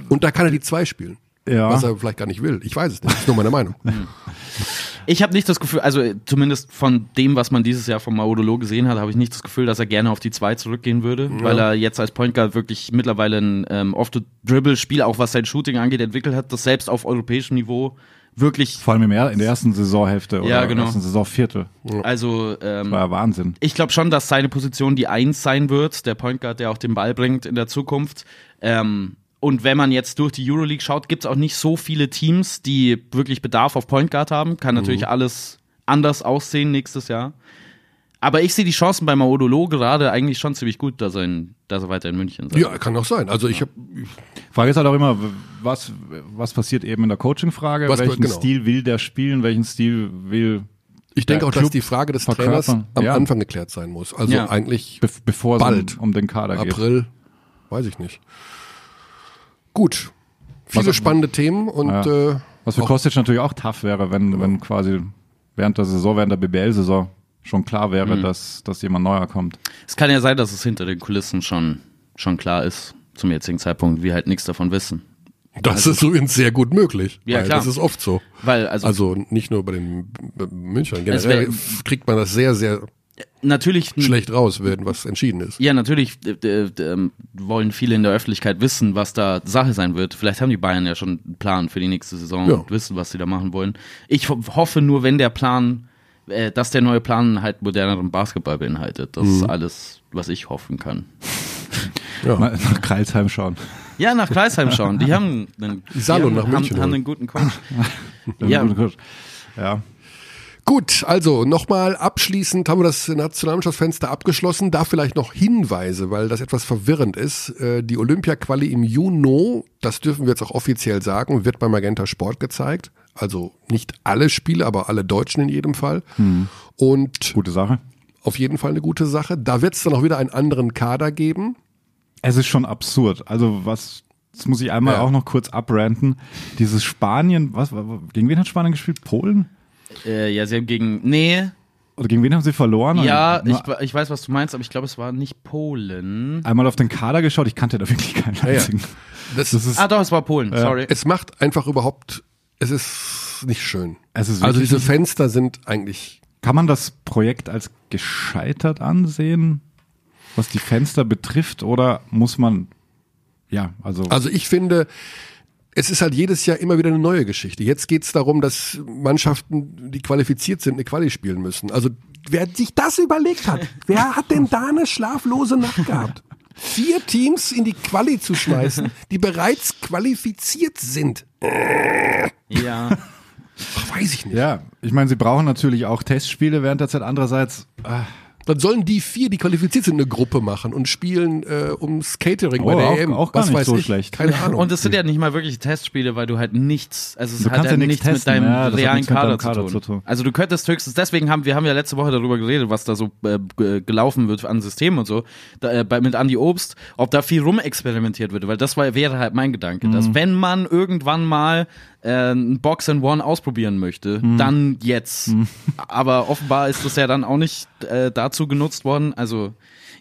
Speaker 1: Und da kann er die zwei spielen.
Speaker 4: Ja.
Speaker 1: Was er vielleicht gar nicht will. Ich weiß es nicht. Das ist nur meine Meinung.
Speaker 2: Ich habe nicht das Gefühl, also zumindest von dem, was man dieses Jahr vom Maudolo gesehen hat, habe ich nicht das Gefühl, dass er gerne auf die 2 zurückgehen würde, weil er jetzt als Point Guard wirklich mittlerweile ein ähm, Off-the-Dribble-Spiel, auch was sein Shooting angeht, entwickelt hat, das selbst auf europäischem Niveau wirklich,
Speaker 4: vor allem im er in der ersten Saisonhälfte oder
Speaker 2: Ja, genau.
Speaker 4: ersten Saisonviertel.
Speaker 2: also ähm,
Speaker 4: War ja Wahnsinn.
Speaker 2: ich glaube schon, dass seine Position die Eins sein wird, der Point Guard, der auch den Ball bringt in der Zukunft. Ähm, und wenn man jetzt durch die Euroleague schaut, gibt es auch nicht so viele Teams, die wirklich Bedarf auf Point Guard haben. Kann natürlich alles anders aussehen nächstes Jahr. Aber ich sehe die Chancen bei Maudolo gerade eigentlich schon ziemlich gut, dass er, in, dass er weiter in München sein
Speaker 1: Ja, kann auch sein. Also ich habe
Speaker 4: Frage ist halt auch immer, was, was passiert eben in der Coaching-Frage? Welchen
Speaker 1: genau.
Speaker 4: Stil will der spielen? Welchen Stil will
Speaker 1: ich denke auch, dass
Speaker 4: Club
Speaker 1: die Frage des
Speaker 4: verkörpern?
Speaker 1: Trainers am
Speaker 4: Ja.
Speaker 1: Anfang geklärt sein muss. Also
Speaker 2: Ja.
Speaker 1: eigentlich
Speaker 4: be bevor
Speaker 1: Bald.
Speaker 4: es um, um den Kader geht?
Speaker 1: April, weiß ich nicht. Gut. Viele
Speaker 4: Was-
Speaker 1: spannende Themen und
Speaker 4: Ja.
Speaker 1: äh,
Speaker 4: Was für Kostic natürlich auch tough wäre, wenn, wenn quasi während der Saison, während der BBL-Saison schon klar wäre, dass, dass jemand neuer kommt.
Speaker 2: Es kann ja sein, dass es hinter den Kulissen schon, schon klar ist, zum jetzigen Zeitpunkt, wir halt nichts davon wissen.
Speaker 1: das ist übrigens sehr gut möglich.
Speaker 2: Ja,
Speaker 1: weil
Speaker 2: klar.
Speaker 1: Das ist oft so.
Speaker 2: Weil, also,
Speaker 1: Also nicht nur bei den.
Speaker 2: Es
Speaker 1: Generell
Speaker 2: wär-
Speaker 1: kriegt man das sehr, sehr
Speaker 2: natürlich
Speaker 1: schlecht raus, wenn was entschieden ist.
Speaker 2: Ja, natürlich äh, äh, ähm, wollen viele in der Öffentlichkeit wissen, was da Sache sein wird. Vielleicht haben die Bayern ja schon einen Plan für die nächste Saison
Speaker 1: Ja.
Speaker 2: und wissen, was sie da machen wollen. Ich ho hoffe nur, wenn der Plan, äh, dass der neue Plan halt moderneren Basketball beinhaltet. Das
Speaker 1: Mhm.
Speaker 2: ist alles, was ich hoffen kann.
Speaker 1: Ja.
Speaker 4: Mal nach Kreilsheim schauen.
Speaker 2: Ja, nach Kreisheim schauen. Die haben einen, die
Speaker 1: Salo
Speaker 2: haben,
Speaker 1: nach München
Speaker 2: haben, haben einen guten Coach. ja,
Speaker 4: Ja.
Speaker 1: Gut, also nochmal abschließend haben wir das Nationalmannschaftsfenster abgeschlossen. Da vielleicht noch Hinweise, weil das etwas verwirrend ist. Äh, Die Olympia-Quali im Juni, das dürfen wir jetzt auch offiziell sagen, wird bei Magenta Sport gezeigt. Also nicht alle Spiele, aber alle Deutschen in jedem Fall. Und
Speaker 4: Gute Sache.
Speaker 1: auf jeden Fall eine gute Sache. Da wird es dann auch wieder einen anderen Kader geben.
Speaker 4: Es ist schon absurd. Also was, das muss ich einmal
Speaker 1: Ja.
Speaker 4: auch noch kurz abranten. Dieses Spanien, was, gegen wen hat Spanien gespielt? Polen?
Speaker 2: Äh, ja, sie haben gegen, nee,
Speaker 4: Oder gegen wen haben sie verloren?
Speaker 2: ja, ich, ich weiß, was du meinst, aber ich glaube, es war nicht Polen.
Speaker 4: einmal auf den Kader geschaut, ich kannte da wirklich keinen
Speaker 1: ja.
Speaker 4: einzigen.
Speaker 1: Das,
Speaker 4: Das ist,
Speaker 2: Ah, doch, es war Polen, sorry.
Speaker 1: es macht einfach überhaupt, es ist nicht schön.
Speaker 4: Es ist
Speaker 1: also diese Fenster sind eigentlich
Speaker 4: kann man das Projekt als gescheitert ansehen, was die Fenster betrifft, oder muss man, ja, also,
Speaker 1: Also ich finde, es ist halt jedes Jahr immer wieder eine neue Geschichte. Jetzt geht es darum, dass Mannschaften, die qualifiziert sind, eine Quali spielen müssen. Also wer sich das überlegt hat, wer hat denn da eine schlaflose Nacht gehabt? Vier Teams in die Quali zu schmeißen, die bereits qualifiziert sind.
Speaker 2: Ja.
Speaker 1: Ach, weiß ich nicht.
Speaker 4: ja, ich meine, sie brauchen natürlich auch Testspiele während der Zeit. Andererseits, ah,
Speaker 1: Dann sollen die vier, die qualifiziert sind, eine Gruppe machen und spielen äh, ums Catering bei
Speaker 4: Oh,
Speaker 1: der
Speaker 4: auch-
Speaker 1: EM.
Speaker 4: auch gar
Speaker 1: Was
Speaker 4: nicht
Speaker 1: weiß
Speaker 4: so
Speaker 1: ich.
Speaker 4: schlecht.
Speaker 1: Keine Ahnung.
Speaker 2: Und es sind ja nicht mal wirklich Testspiele, weil du halt nichts, also es
Speaker 4: Du
Speaker 2: hat ja
Speaker 4: ja nichts
Speaker 2: nichts mit
Speaker 4: testen,
Speaker 2: deinem
Speaker 4: ja, das
Speaker 2: realen
Speaker 4: mit
Speaker 2: Kader,
Speaker 4: Kader
Speaker 2: zu, tun.
Speaker 4: zu tun.
Speaker 2: Also du könntest höchstens, deswegen haben wir haben ja letzte Woche darüber geredet, was da so äh, gelaufen wird an Systemen und so, da, äh, bei, mit Andy Obst, ob da viel rumexperimentiert wird, weil das war, wäre halt mein Gedanke,
Speaker 4: Mhm.
Speaker 2: dass wenn man irgendwann mal ein Box and One ausprobieren möchte,
Speaker 4: Mhm.
Speaker 2: dann jetzt. Aber offenbar ist das ja dann auch nicht äh, dazu genutzt worden. Also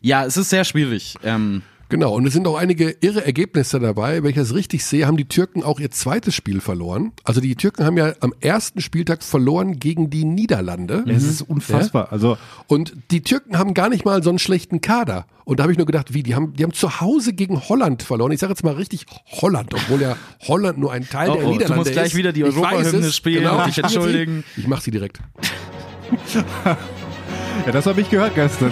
Speaker 2: ja, es ist sehr schwierig. Ähm,
Speaker 1: Genau, und es sind auch einige irre Ergebnisse dabei. Wenn ich das richtig sehe, haben die Türken auch ihr zweites Spiel verloren. Also die Türken haben ja am ersten Spieltag verloren gegen die Niederlande.
Speaker 4: es ist unfassbar. Also,
Speaker 1: Und die Türken haben gar nicht mal so einen schlechten Kader. Und da habe ich nur gedacht, wie, die haben, die haben zu Hause gegen Holland verloren. Ich sage jetzt mal richtig Holland, obwohl ja Holland nur ein Teil
Speaker 2: Oh,
Speaker 1: der
Speaker 2: oh, du
Speaker 1: Niederlande
Speaker 2: musst gleich
Speaker 1: ist.
Speaker 2: wieder die Europahymne spielen
Speaker 1: genau.
Speaker 2: dich entschuldigen.
Speaker 1: Ich mache sie direkt.
Speaker 4: ja, das habe ich gehört gestern.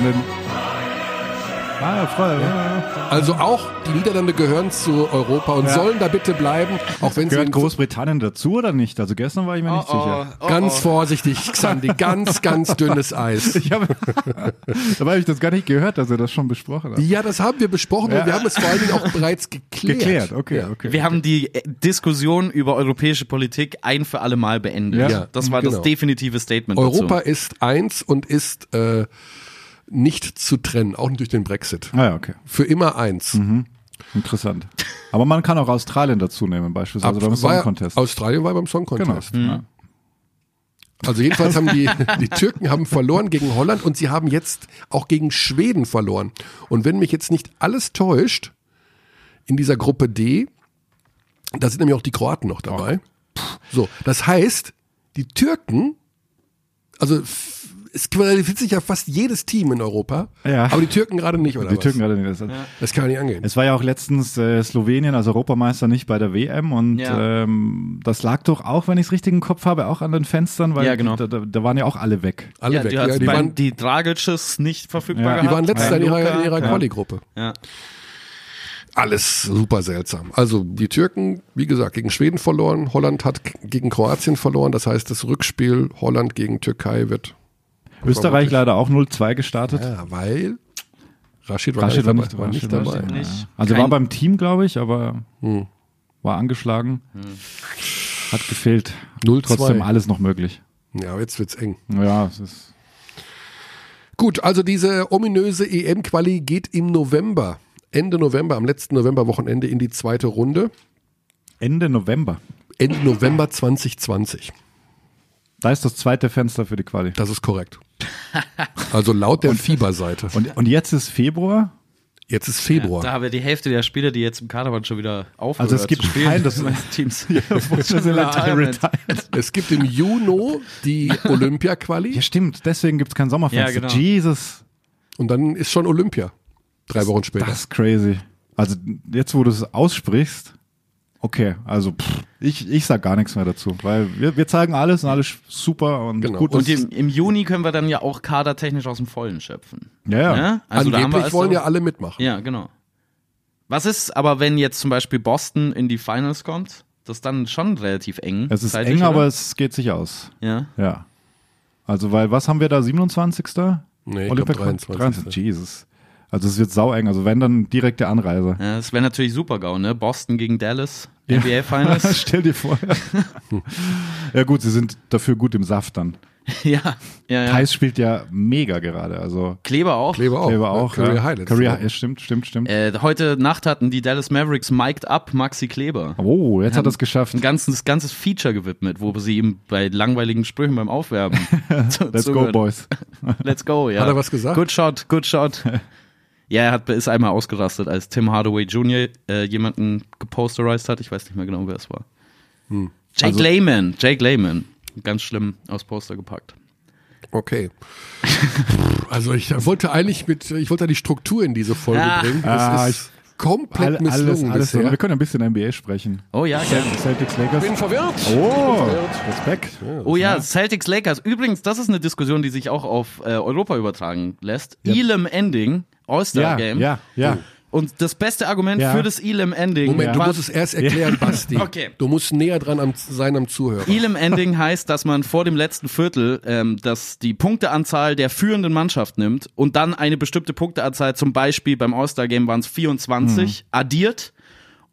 Speaker 1: Also auch die Niederlande gehören zu Europa und
Speaker 4: Ja.
Speaker 1: sollen da bitte bleiben, auch wenn sie
Speaker 4: Gehört
Speaker 1: in
Speaker 4: Großbritannien dazu oder nicht? Also gestern war ich mir nicht sicher.
Speaker 1: Ganz vorsichtig, Xandi, ganz, ganz dünnes Eis.
Speaker 4: Ich habe, dabei habe ich das gar nicht gehört, dass er das schon besprochen hat.
Speaker 1: Ja, das haben wir besprochen und
Speaker 4: Ja.
Speaker 1: wir haben es vor allen Dingen auch bereits geklärt.
Speaker 4: Geklärt, okay,
Speaker 1: Ja.
Speaker 4: okay.
Speaker 2: Wir haben die äh, Diskussion über europäische Politik ein für alle Mal beendet.
Speaker 4: Ja.
Speaker 1: Ja,
Speaker 2: das war
Speaker 1: genau.
Speaker 2: das definitive Statement
Speaker 1: Europa
Speaker 2: dazu.
Speaker 1: ist eins und ist äh, nicht zu trennen, auch nicht durch den Brexit.
Speaker 4: Ah ja, okay.
Speaker 1: Für immer eins.
Speaker 4: Interessant. Aber man kann auch Australien dazu nehmen, beispielsweise beim Song Contest.
Speaker 1: Australien war beim Song
Speaker 4: Genau.
Speaker 1: Contest.
Speaker 4: Ja.
Speaker 1: Also jedenfalls haben die, die Türken haben verloren gegen Holland und sie haben jetzt auch gegen Schweden verloren. Und wenn mich jetzt nicht alles täuscht, in dieser Gruppe D, da sind nämlich auch die Kroaten noch dabei. So, das heißt, die Türken, also es qualifiziert sich ja fast jedes Team in Europa,
Speaker 4: Ja.
Speaker 1: aber die Türken gerade nicht, oder
Speaker 4: Die
Speaker 1: was?
Speaker 4: Türken gerade nicht. Das-
Speaker 1: Das kann ja nicht angehen.
Speaker 4: Es war ja auch letztens äh, Slowenien als Europameister nicht bei der WM und
Speaker 2: Ja.
Speaker 4: ähm, das lag doch auch, wenn ich es richtig im Kopf habe, auch an den Fenstern, weil
Speaker 2: Ja, genau.
Speaker 4: da, da, da waren ja auch alle weg.
Speaker 1: Alle
Speaker 2: ja,
Speaker 1: weg.
Speaker 2: die,
Speaker 1: Ja, die, waren,
Speaker 2: die Dragices nicht verfügbar
Speaker 4: Ja.
Speaker 1: die waren letztes Jahr in ihrer, in ihrer
Speaker 2: Ja.
Speaker 1: Quali-Gruppe.
Speaker 2: Ja.
Speaker 1: Alles super seltsam. Also die Türken, wie gesagt, gegen Schweden verloren, Holland hat gegen Kroatien verloren. Das heißt, das Rückspiel Holland gegen Türkei wird
Speaker 4: Österreich leider auch 0-2 gestartet.
Speaker 1: Ja, weil Rashid war,
Speaker 4: Rashid
Speaker 1: nicht,
Speaker 4: war
Speaker 1: dabei,
Speaker 4: nicht,
Speaker 1: war nicht
Speaker 4: Rashid war
Speaker 1: dabei.
Speaker 4: nicht
Speaker 2: Nicht.
Speaker 4: Also
Speaker 2: Kein-
Speaker 4: war beim Team, glaube ich, aber
Speaker 1: Hm.
Speaker 4: war angeschlagen. Hat gefehlt.
Speaker 1: 0-2.
Speaker 4: Trotzdem alles noch möglich.
Speaker 1: Ja, jetzt wird's eng.
Speaker 4: Ja, es ist
Speaker 1: Gut, also diese ominöse EM-Quali geht im November, Ende November, am letzten Novemberwochenende in die zweite Runde.
Speaker 4: Ende November.
Speaker 1: Ende November 2020.
Speaker 4: Da ist das zweite Fenster für die Quali.
Speaker 1: Das ist korrekt. Also laut der Fieberseite.
Speaker 4: Und, und jetzt ist Februar.
Speaker 1: Jetzt ist Februar.
Speaker 2: Da haben wir die Hälfte der Spieler, die jetzt im Kader waren, schon wieder aufgehört
Speaker 4: Also es gibt
Speaker 2: zu spielen.
Speaker 4: kein- das-
Speaker 2: Meine Teams.
Speaker 4: Retired.
Speaker 1: Es gibt im Juni die Olympia-Quali
Speaker 4: Ja, stimmt. Deswegen gibt es kein Sommerfenster.
Speaker 2: Ja, genau.
Speaker 4: Jesus,
Speaker 1: und dann ist schon Olympia. Drei Wochen später.
Speaker 4: das ist crazy. Also jetzt, wo du es aussprichst, okay, also pff, ich, ich sag gar nichts mehr dazu, weil wir, wir zeigen alles und alles super und
Speaker 1: Genau.
Speaker 4: gut.
Speaker 2: Und
Speaker 4: ist-
Speaker 2: im, im Juni können wir dann ja auch kadertechnisch aus dem Vollen schöpfen.
Speaker 4: ja, ja.
Speaker 2: Ja? Also da haben wir
Speaker 1: Angeblich
Speaker 2: also,
Speaker 1: wollen ja alle mitmachen.
Speaker 2: Ja, genau. Was ist aber, wenn jetzt zum Beispiel Boston in die Finals kommt? Das ist dann schon relativ eng.
Speaker 4: Es ist
Speaker 2: zeitlich,
Speaker 4: eng, aber
Speaker 2: oder?
Speaker 4: es geht sich aus.
Speaker 2: Ja.
Speaker 4: Ja. Also, weil, was haben wir da, 27.
Speaker 1: Nee, ich
Speaker 4: Olympia-
Speaker 1: glaub 23..
Speaker 4: Jesus. Also es wird sau eng. Also wenn dann direkte Anreise.
Speaker 2: Ja, das wäre natürlich super GAU, ne? Boston gegen Dallas, NBA Finals.
Speaker 4: Stell dir vor. ja gut, sie sind dafür gut im Saft dann.
Speaker 2: ja, ja, ja.
Speaker 4: Thais spielt ja mega gerade. Also
Speaker 2: Kleber auch.
Speaker 1: Kleber auch.
Speaker 4: Kleber
Speaker 1: ja,
Speaker 4: auch.
Speaker 1: Career
Speaker 4: ja.
Speaker 1: Highlights.
Speaker 4: Career, ja, stimmt, stimmt, stimmt.
Speaker 2: Äh, heute Nacht hatten die Dallas Mavericks mic'd up Maxi Kleber.
Speaker 4: oh, jetzt hat er es geschafft.
Speaker 2: Ein ganzes, ganzes Feature gewidmet, wo sie ihm bei langweiligen Sprüchen beim Aufwärmen zu-
Speaker 4: Let's go. Boys.
Speaker 2: Let's go, ja.
Speaker 1: Hat er was gesagt?
Speaker 2: Good shot, good shot. Ja, er hat, ist einmal ausgerastet, als Tim Hardaway Jr. Äh, jemanden geposterized hat. Ich weiß nicht mehr genau, wer es war.
Speaker 1: Hm.
Speaker 2: Jake
Speaker 4: Also-
Speaker 2: Layman, Jake Layman. Ganz schlimm aus Poster gepackt.
Speaker 1: Okay. Also ich wollte eigentlich mit, ich wollte die Struktur in diese Folge
Speaker 2: Ah.
Speaker 1: bringen.
Speaker 4: Ah,
Speaker 1: Es ist komplett
Speaker 4: All, alles,
Speaker 1: misslungen
Speaker 4: alles.
Speaker 1: bisher.
Speaker 4: Wir können ein bisschen NBA sprechen.
Speaker 2: Oh ja, gerne.
Speaker 4: Celtics Lakers.
Speaker 1: bin verwirrt.
Speaker 4: Oh, Respekt.
Speaker 2: Oh ja, Celtics Lakers. Übrigens, das ist eine Diskussion, die sich auch auf äh, Europa übertragen lässt. Elam Ending, All-Star
Speaker 4: Ja,
Speaker 2: Game.
Speaker 4: ja, ja.
Speaker 2: Und das beste Argument
Speaker 4: Ja.
Speaker 2: für das Elam Ending
Speaker 1: Moment, du musst es erst erklären, Basti.
Speaker 2: Okay.
Speaker 1: Du musst näher dran am, sein am Zuhörer.
Speaker 2: Elam Ending heißt, dass man vor dem letzten Viertel ähm, dass die Punkteanzahl der führenden Mannschaft nimmt und dann eine bestimmte Punkteanzahl, zum Beispiel beim All-Star-Game waren es 24, addiert.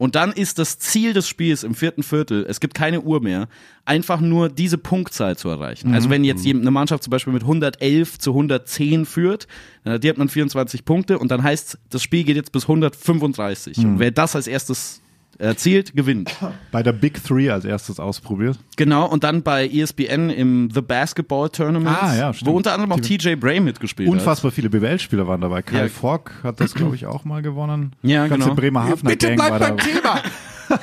Speaker 2: Und dann ist das Ziel des Spiels im vierten Viertel, es gibt keine Uhr mehr, einfach nur diese Punktzahl zu erreichen. Also wenn jetzt eine Mannschaft zum Beispiel mit 111 zu 110 führt, dann addiert man 24 Punkte und dann heißt, das Spiel geht jetzt bis 135. Und wer das als erstes erzielt, gewinnt.
Speaker 4: Bei der Big Three als erstes ausprobiert.
Speaker 2: Genau, und dann bei ESPN im The Basketball Tournament,
Speaker 4: Ah, ja,
Speaker 2: wo unter anderem auch TJ Bray mitgespielt
Speaker 4: Unfassbar viele BWL-Spieler waren dabei. Kai
Speaker 2: Ja.
Speaker 4: Fogg hat das, glaube ich, auch mal gewonnen.
Speaker 2: Ja,
Speaker 4: Ganze
Speaker 2: genau.
Speaker 4: Bremerhavener
Speaker 1: Bitte
Speaker 4: Gang
Speaker 1: bleib beim. Thema.
Speaker 2: hat.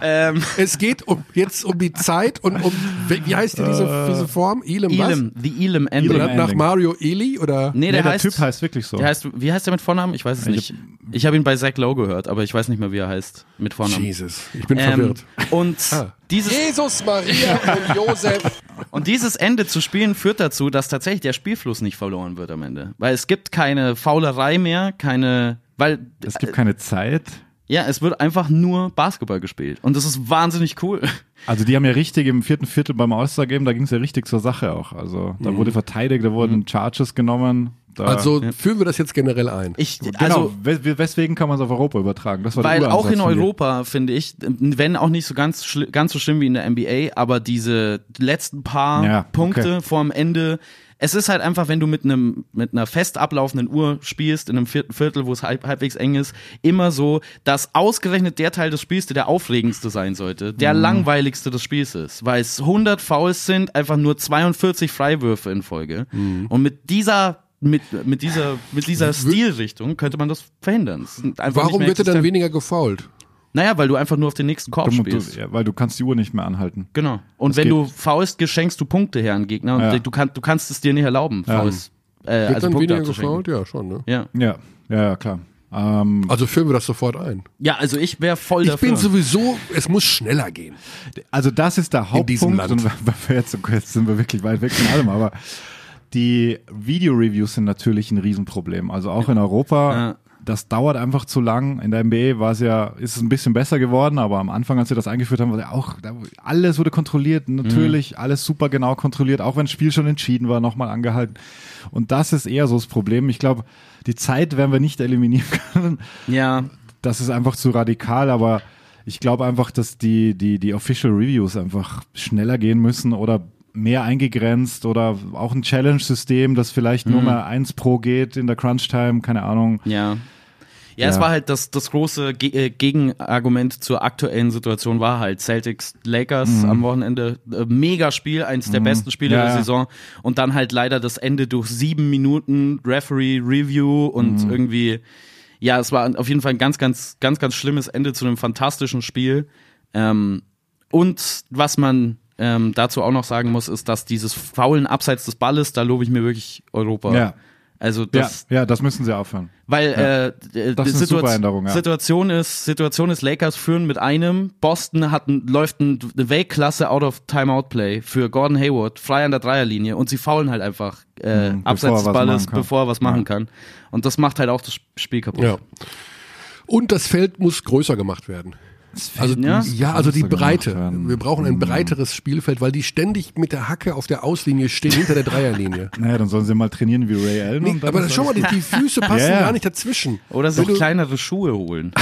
Speaker 2: Ähm,
Speaker 1: Es geht um, jetzt um die Zeit und um, wie heißt die, diese, diese Form? Elam,
Speaker 2: Elam, the Elam Ending.
Speaker 4: Elam.
Speaker 1: was? Nach. Mario Eli oder?
Speaker 2: Nee,
Speaker 4: Nee,
Speaker 2: der,
Speaker 4: der
Speaker 2: heißt,
Speaker 4: Typ heißt wirklich so.
Speaker 2: der heißt, wie heißt der mit Vornamen? Ich weiß es nicht. Ich habe ihn bei Zach Lowe gehört, aber ich weiß nicht mehr, wie er heißt mit Vornamen.
Speaker 1: Jesus, ich bin
Speaker 2: Ähm,
Speaker 1: verwirrt.
Speaker 2: und
Speaker 1: Ah.
Speaker 2: dieses
Speaker 1: Jesus, Maria und Josef.
Speaker 2: Und dieses Ende zu spielen führt dazu, dass tatsächlich der Spielfluss nicht verloren wird am Ende. Weil es gibt keine Faulerei mehr, keine, weil,
Speaker 4: es gibt keine Zeit.
Speaker 2: ja, es wird einfach nur Basketball gespielt. Und das ist wahnsinnig cool.
Speaker 4: Also die haben ja richtig im vierten Viertel beim All-Star-Game, da ging es ja richtig zur Sache auch. Also da wurde verteidigt, da wurden Charges genommen. Da,
Speaker 1: Also führen wir das jetzt generell ein.
Speaker 2: Ich,
Speaker 4: genau,
Speaker 2: also,
Speaker 4: we- weswegen kann man es auf Europa übertragen? Das war der
Speaker 2: Weil auch in. Europa, finde ich, wenn auch nicht so ganz, ganz so schlimm wie in der NBA, aber diese letzten paar
Speaker 4: Ja, okay.
Speaker 2: Punkte vorm Ende, es ist halt einfach, wenn du mit einem mit einer fest ablaufenden Uhr spielst, in einem vierten Viertel, wo es halb, halbwegs eng ist, immer so, dass ausgerechnet der Teil des Spiels, der der aufregendste sein sollte, der
Speaker 4: Mhm.
Speaker 2: langweiligste des Spiels ist, weil es 100 Fouls sind, einfach nur 42 Freiwürfe in Folge.
Speaker 4: Mhm.
Speaker 2: Und mit dieser mit, mit dieser, mit dieser Stilrichtung könnte man das verhindern. Nicht
Speaker 1: Warum wird er dann weniger gefault?
Speaker 2: Naja, weil du einfach nur auf den nächsten Korb
Speaker 4: Du,
Speaker 2: spielst.
Speaker 4: du, ja, weil du kannst die Uhr nicht mehr anhalten.
Speaker 2: Genau. Und
Speaker 4: Das
Speaker 2: wenn
Speaker 4: geht.
Speaker 2: du faulst, geschenkst du Punkte her an Gegner und
Speaker 4: Ja.
Speaker 2: du, kann, du kannst es dir nicht erlauben,
Speaker 4: Ja.
Speaker 2: Fouls, äh,
Speaker 1: Wird
Speaker 2: also
Speaker 1: dann
Speaker 2: Punkte
Speaker 1: weniger gefault? Ja, schon, ne?
Speaker 2: Ja.
Speaker 4: Ja, ja, ja klar. Ähm,
Speaker 1: Also führen wir das sofort ein.
Speaker 2: ja, also ich wäre voll
Speaker 1: Ich
Speaker 2: dafür.
Speaker 1: bin sowieso, es muss schneller gehen.
Speaker 4: also das ist der
Speaker 1: diesem
Speaker 4: Hauptpunkt
Speaker 1: Land.
Speaker 4: und wir jetzt, jetzt sind wir wirklich weit weg von allem, aber die Video-Reviews sind natürlich ein Riesenproblem. Also auch in Europa,
Speaker 2: Ja.
Speaker 4: das dauert einfach zu lang. In der NBA war es ja, ist es ein bisschen besser geworden, aber am Anfang, als sie das eingeführt haben, war ja auch, alles wurde kontrolliert, natürlich, alles super genau kontrolliert, auch wenn das Spiel schon entschieden war, nochmal angehalten. Und das ist eher so das Problem. Ich glaube, die Zeit werden wir nicht eliminieren können.
Speaker 2: Ja,
Speaker 4: Das ist einfach zu radikal, aber ich glaube einfach, dass die, die, die Official Reviews einfach schneller gehen müssen oder mehr eingegrenzt oder auch ein Challenge-System, das vielleicht nur mal eins pro geht in der Crunch-Time, keine Ahnung.
Speaker 2: Ja. Ja, es
Speaker 4: Ja.
Speaker 2: war halt das, das große Ge äh, Gegenargument zur aktuellen Situation war halt Celtics Lakers
Speaker 4: Mhm.
Speaker 2: am Wochenende. Äh, mega Spiel, eins der besten Spiele
Speaker 4: Ja,
Speaker 2: der. Saison. Und dann halt leider das Ende durch sieben Minuten Referee Review und
Speaker 4: Mhm.
Speaker 2: irgendwie, ja, es war auf jeden Fall ein ganz, ganz, ganz, ganz schlimmes Ende zu einem fantastischen Spiel. Ähm, und was man ähm, dazu auch noch sagen muss, ist, dass dieses Faulen abseits des Balles, da lobe ich mir wirklich Europa.
Speaker 4: Ja.
Speaker 2: Also
Speaker 4: Ja,
Speaker 2: das,
Speaker 4: ja, das müssen sie aufhören.
Speaker 2: weil äh, äh,
Speaker 4: Das
Speaker 2: die
Speaker 4: ist eine
Speaker 2: Situa
Speaker 4: ja.
Speaker 2: Situation ist, Situation ist, Lakers führen mit einem, Boston hat ein, läuft ein, eine Weltklasse out of Timeout Play für Gordon Hayward, frei an der Dreierlinie und sie faulen halt einfach äh,
Speaker 4: Mhm,
Speaker 2: abseits des Balles, bevor er was machen
Speaker 4: Ja.
Speaker 2: kann. Und das macht halt auch das Spiel kaputt.
Speaker 1: Ja. Und das Feld muss größer gemacht werden. Also
Speaker 2: Ja?
Speaker 1: ja, also die Breite. Wir brauchen
Speaker 2: Mhm.
Speaker 1: ein breiteres Spielfeld, weil die ständig mit der Hacke auf der Auslinie stehen hinter der Dreierlinie.
Speaker 4: Naja, dann sollen sie mal trainieren wie Ray Allen.
Speaker 1: Nee,
Speaker 4: und dann
Speaker 1: aber
Speaker 4: ist
Speaker 1: schau mal, die, die Füße passen
Speaker 4: Ja, ja.
Speaker 1: gar nicht dazwischen.
Speaker 2: Oder
Speaker 1: du-
Speaker 2: kleinere Schuhe holen.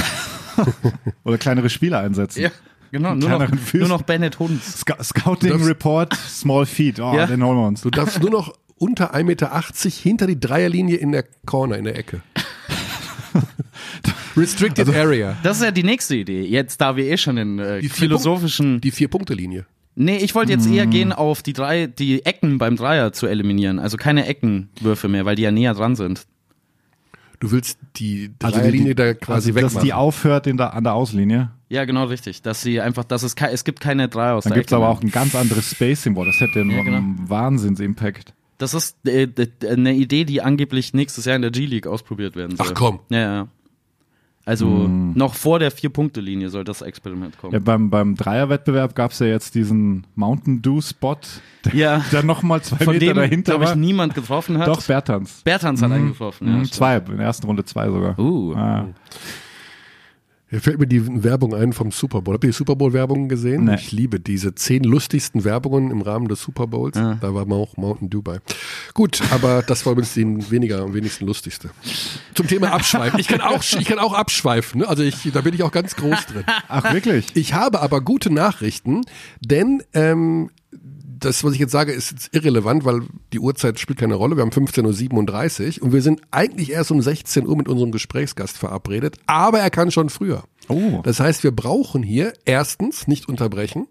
Speaker 4: Oder kleinere Spieler einsetzen.
Speaker 2: genau. Nur noch,
Speaker 4: Füßen.
Speaker 2: nur noch Bennett Hunds.
Speaker 4: Sc Scouting
Speaker 1: darfst-
Speaker 4: Report, Small Feet. Oh,
Speaker 2: Ja.
Speaker 4: den holen wir uns.
Speaker 1: Du darfst nur noch unter 1,80 Meter hinter die Dreierlinie in der Corner, in der Ecke. Restricted Area.
Speaker 2: Das ist ja die nächste Idee. Jetzt, da wir eh schon in äh,
Speaker 1: Die vier
Speaker 2: philosophischen
Speaker 1: Die Vier-Punkte-Linie.
Speaker 2: Nee, ich wollte jetzt eher gehen auf die drei, die Ecken beim Dreier zu eliminieren. Also keine Eckenwürfe mehr, weil die ja näher dran sind.
Speaker 1: Du willst die
Speaker 4: Also
Speaker 1: Dreierlinie
Speaker 4: die,
Speaker 1: da quasi
Speaker 4: also, dass die aufhört in der, an der Auslinie.
Speaker 2: Ja, genau richtig. Dass sie einfach, dass es es gibt keine Dreier aus
Speaker 4: Dann gibt's
Speaker 2: Ecke
Speaker 4: aber auch ein ganz anderes Spacing. Das hätte einen
Speaker 2: Ja, genau.
Speaker 4: Wahnsinns-Impact.
Speaker 2: Das ist äh, eine Idee, die angeblich nächstes Jahr in der G-League ausprobiert werden soll.
Speaker 1: Ach komm.
Speaker 2: Ja, ja. Also noch vor der Vier-Punkte-Linie soll das Experiment kommen.
Speaker 4: Ja, beim, beim Dreierwettbewerb gab's ja jetzt diesen Mountain Dew-Spot, der,
Speaker 2: Ja,
Speaker 4: der nochmal zwei
Speaker 2: von
Speaker 4: Meter
Speaker 2: dem,
Speaker 4: dahinter
Speaker 2: glaube ich,
Speaker 4: war.
Speaker 2: niemand getroffen hat.
Speaker 4: Doch, Bertans.
Speaker 2: Bertans hat einen getroffen. Ja,
Speaker 4: Mhm, zwei, in der ersten Runde zwei sogar.
Speaker 2: Uh.
Speaker 4: Ah.
Speaker 1: Hier fällt mir die Werbung ein vom Super Bowl. Habt ihr die Super Bowl-Werbung gesehen?
Speaker 4: Nee.
Speaker 1: Ich liebe diese zehn lustigsten Werbungen im Rahmen des Super Bowls. Da war auch Mountain Dew bei. Gut, aber das war übrigens die weniger, am wenigsten lustigste. Zum Thema Abschweifen. Ich kann auch, ich kann auch abschweifen. Ne? Also ich, da bin ich auch ganz groß drin.
Speaker 4: Ach, wirklich?
Speaker 1: Ich habe aber gute Nachrichten, denn ähm, das, was ich jetzt sage, ist jetzt irrelevant, weil die Uhrzeit spielt keine Rolle. Wir haben 15.37 Uhr und wir sind eigentlich erst um 16 Uhr mit unserem Gesprächsgast verabredet, aber er kann schon früher.
Speaker 4: Oh.
Speaker 1: Das heißt, wir brauchen hier erstens nicht unterbrechen,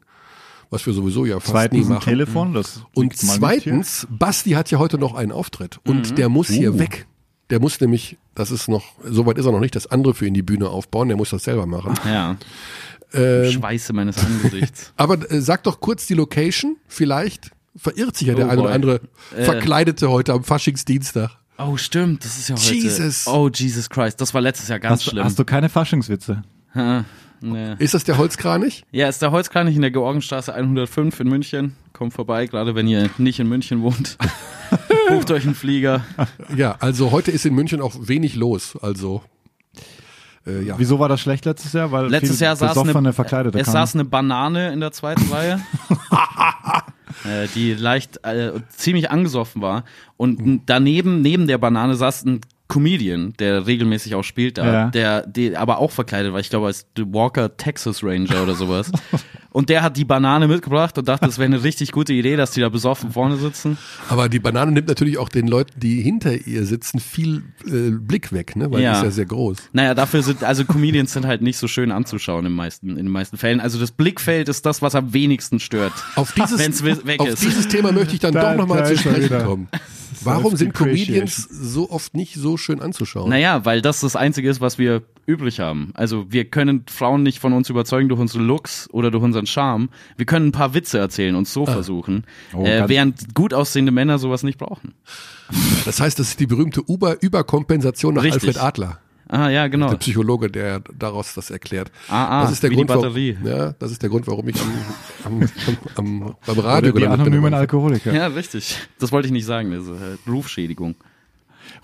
Speaker 1: was wir sowieso ja fast nie
Speaker 4: Zweitens ein
Speaker 1: machen.
Speaker 4: Telefon, das
Speaker 1: Und zweitens, Basti hat ja heute noch einen Auftritt und der muss hier
Speaker 4: Uh.
Speaker 1: weg. Der muss nämlich, das ist noch, soweit ist er noch nicht, das andere für ihn die Bühne aufbauen, der muss das selber machen.
Speaker 2: Ja.
Speaker 1: Ähm,
Speaker 2: Schweiße meines Angesichts.
Speaker 1: Aber äh, sag doch kurz die Location, vielleicht verirrt sich ja der
Speaker 2: Oh
Speaker 1: ein oder andere
Speaker 2: Äh.
Speaker 1: Verkleidete heute am Faschingsdienstag.
Speaker 2: Oh, stimmt, das ist ja heute.
Speaker 1: Jesus.
Speaker 2: Oh, Jesus Christ, das war letztes Jahr ganz
Speaker 4: Hast,
Speaker 2: schlimm.
Speaker 4: hast du keine Faschingswitze?
Speaker 2: Ha, nee.
Speaker 1: Ist das der Holzkranich?
Speaker 2: Ja, ist der Holzkranich in der Georgenstraße 105 in München. Kommt vorbei, gerade wenn ihr nicht in München wohnt. Bucht euch einen Flieger.
Speaker 1: Ja, also heute ist in München auch wenig los. Also äh, ja.
Speaker 4: Wieso war das schlecht letztes Jahr? Weil
Speaker 2: Letztes Jahr saß eine,
Speaker 4: Verkleidete
Speaker 2: es
Speaker 4: kamen.
Speaker 2: saß eine Banane in der zweiten Reihe, äh, die leicht äh, ziemlich angesoffen war. Und n- daneben, neben der Banane saß ein Comedian, der regelmäßig auch spielt da,
Speaker 4: Ja.
Speaker 2: der, der aber auch verkleidet war, ich glaube als The Walker Texas Ranger oder sowas. Und der hat die Banane mitgebracht und dachte, das wäre eine richtig gute Idee, dass die da besoffen vorne sitzen.
Speaker 1: Aber die Banane nimmt natürlich auch den Leuten, die hinter ihr sitzen, viel äh, Blick weg, ne? Weil
Speaker 2: Ja.
Speaker 1: die ist ja sehr groß.
Speaker 2: Naja, dafür sind, also Comedians sind halt nicht so schön anzuschauen im meisten, in den meisten Fällen. Also das Blickfeld ist das, was am wenigsten stört.
Speaker 1: Auf dieses,
Speaker 2: Wenn's we- weg
Speaker 1: auf
Speaker 2: ist.
Speaker 1: dieses Thema möchte ich dann
Speaker 4: Da-
Speaker 1: doch nochmal
Speaker 4: da
Speaker 1: zu sprechen kommen. Warum sind. Comedians so oft nicht so schön anzuschauen?
Speaker 2: Naja, weil das das Einzige ist, was wir übrig haben. Also wir können Frauen nicht von uns überzeugen durch unsere Looks oder durch unseren Charme. Wir können ein paar Witze erzählen und so versuchen,
Speaker 4: Oh,
Speaker 2: äh, während gut aussehende Männer sowas nicht brauchen.
Speaker 1: Das heißt, das ist die berühmte Uber Überkompensation nach
Speaker 2: Richtig.
Speaker 1: Alfred Adler.
Speaker 2: Ah ja, genau.
Speaker 1: Der Psychologe, der daraus das erklärt.
Speaker 2: Ah, ah,
Speaker 1: das ist der
Speaker 2: wie die
Speaker 1: Grund, warum,
Speaker 2: Batterie.
Speaker 1: ja, das ist der Grund, warum ich am, am, am, beim
Speaker 4: Oder
Speaker 1: Radio
Speaker 4: die
Speaker 1: gelandet bin.
Speaker 4: anonymen Alkoholiker.
Speaker 2: Ja, richtig. Das wollte ich nicht sagen. Ist äh, Rufschädigung.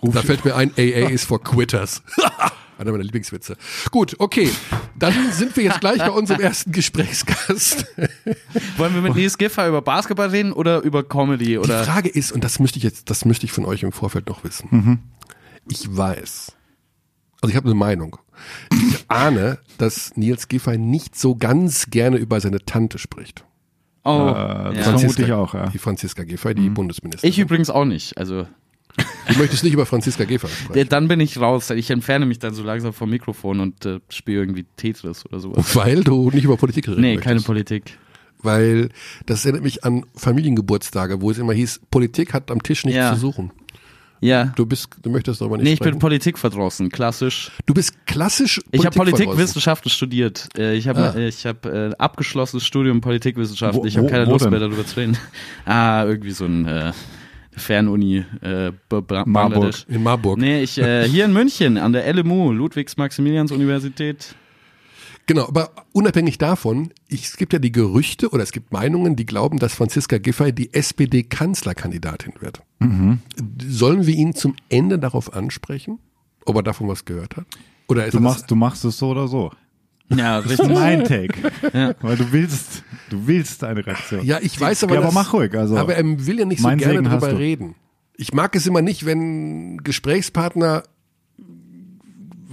Speaker 1: Da fällt mir ein, AA ist for Quitters. Einer meiner Lieblingswitze. Gut, okay. Dann sind wir jetzt gleich bei unserem ersten Gesprächsgast.
Speaker 2: Wollen wir mit Nils Giffer über Basketball reden oder über Comedy
Speaker 1: Die
Speaker 2: oder?
Speaker 1: Frage ist, und das möchte ich jetzt, das möchte ich von euch im Vorfeld noch wissen. Ich weiß. Also ich habe eine Meinung. Ich ahne, dass Nils Giffey nicht so ganz gerne über seine Tante spricht.
Speaker 2: Oh,
Speaker 4: Äh,
Speaker 2: ja.
Speaker 4: das vermute ich auch, ja.
Speaker 1: Die Franziska Giffey, die Bundesministerin.
Speaker 2: ich übrigens auch nicht. Also
Speaker 1: Du möchtest nicht über Franziska Giffey sprechen.
Speaker 2: dann bin ich raus. Ich entferne mich dann so langsam vom Mikrofon und äh, spiele irgendwie Tetris oder sowas.
Speaker 1: Weil du nicht über Politik reden
Speaker 2: Nee,
Speaker 1: möchtest.
Speaker 2: keine Politik.
Speaker 1: Weil das erinnert mich an Familiengeburtstage, wo es immer hieß, Politik hat am Tisch nichts
Speaker 2: Ja.
Speaker 1: zu suchen.
Speaker 2: Ja.
Speaker 1: Du bist, du möchtest darüber nicht
Speaker 2: Nee, ich bin
Speaker 1: sprechen.
Speaker 2: Politik verdrossen, klassisch.
Speaker 1: du bist klassisch
Speaker 2: Ich habe
Speaker 1: Politikverdrossen.
Speaker 2: Politikwissenschaften studiert. Äh, Ich habe
Speaker 1: Ah.
Speaker 2: ich hab, äh, abgeschlossenes Studium Politikwissenschaften.
Speaker 4: Wo-
Speaker 2: Ich habe keine Lust
Speaker 4: denn?
Speaker 2: mehr darüber zu reden. Ah, irgendwie so ein äh, Fernuni äh,
Speaker 4: Marburg.
Speaker 2: Bangladesch.
Speaker 1: In Marburg.
Speaker 2: Nee, ich äh, hier in München an der LMU, Ludwigs-Maximilians-Universität.
Speaker 1: Genau, aber unabhängig davon, ich, es gibt ja die Gerüchte oder es gibt Meinungen, die glauben, dass Franziska Giffey die SPD-Kanzlerkandidatin wird.
Speaker 2: Mhm.
Speaker 1: Sollen wir ihn zum Ende darauf ansprechen, ob er davon was gehört hat? Oder ist
Speaker 4: Du
Speaker 1: das-
Speaker 4: machst, du machst es so oder so.
Speaker 2: Ja,
Speaker 4: Das ist
Speaker 2: richtig.
Speaker 4: mein Take. Weil du willst, du willst eine Reaktion.
Speaker 1: Ja, ich weiß aber,
Speaker 4: Ja, aber
Speaker 1: dass-
Speaker 4: mach ruhig, also.
Speaker 1: aber er will ja nicht so gerne
Speaker 4: Segen
Speaker 1: drüber reden. Ich mag es immer nicht, wenn Gesprächspartner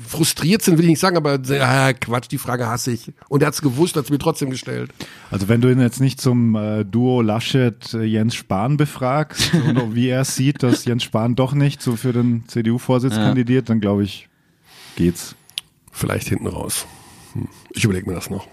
Speaker 1: frustriert sind, will ich nicht sagen, aber ah, Quatsch, die Frage hasse ich. Und er hat es gewusst, hat es mir trotzdem gestellt.
Speaker 4: Also wenn du ihn jetzt nicht zum äh, Duo Laschet äh, Jens Spahn befragst, oder wie er sieht, dass Jens Spahn doch nicht so für den CDU-Vorsitz
Speaker 2: Ja.
Speaker 4: kandidiert, dann glaube ich, geht's.
Speaker 1: Vielleicht hinten raus. Hm. Ich überlege mir das noch.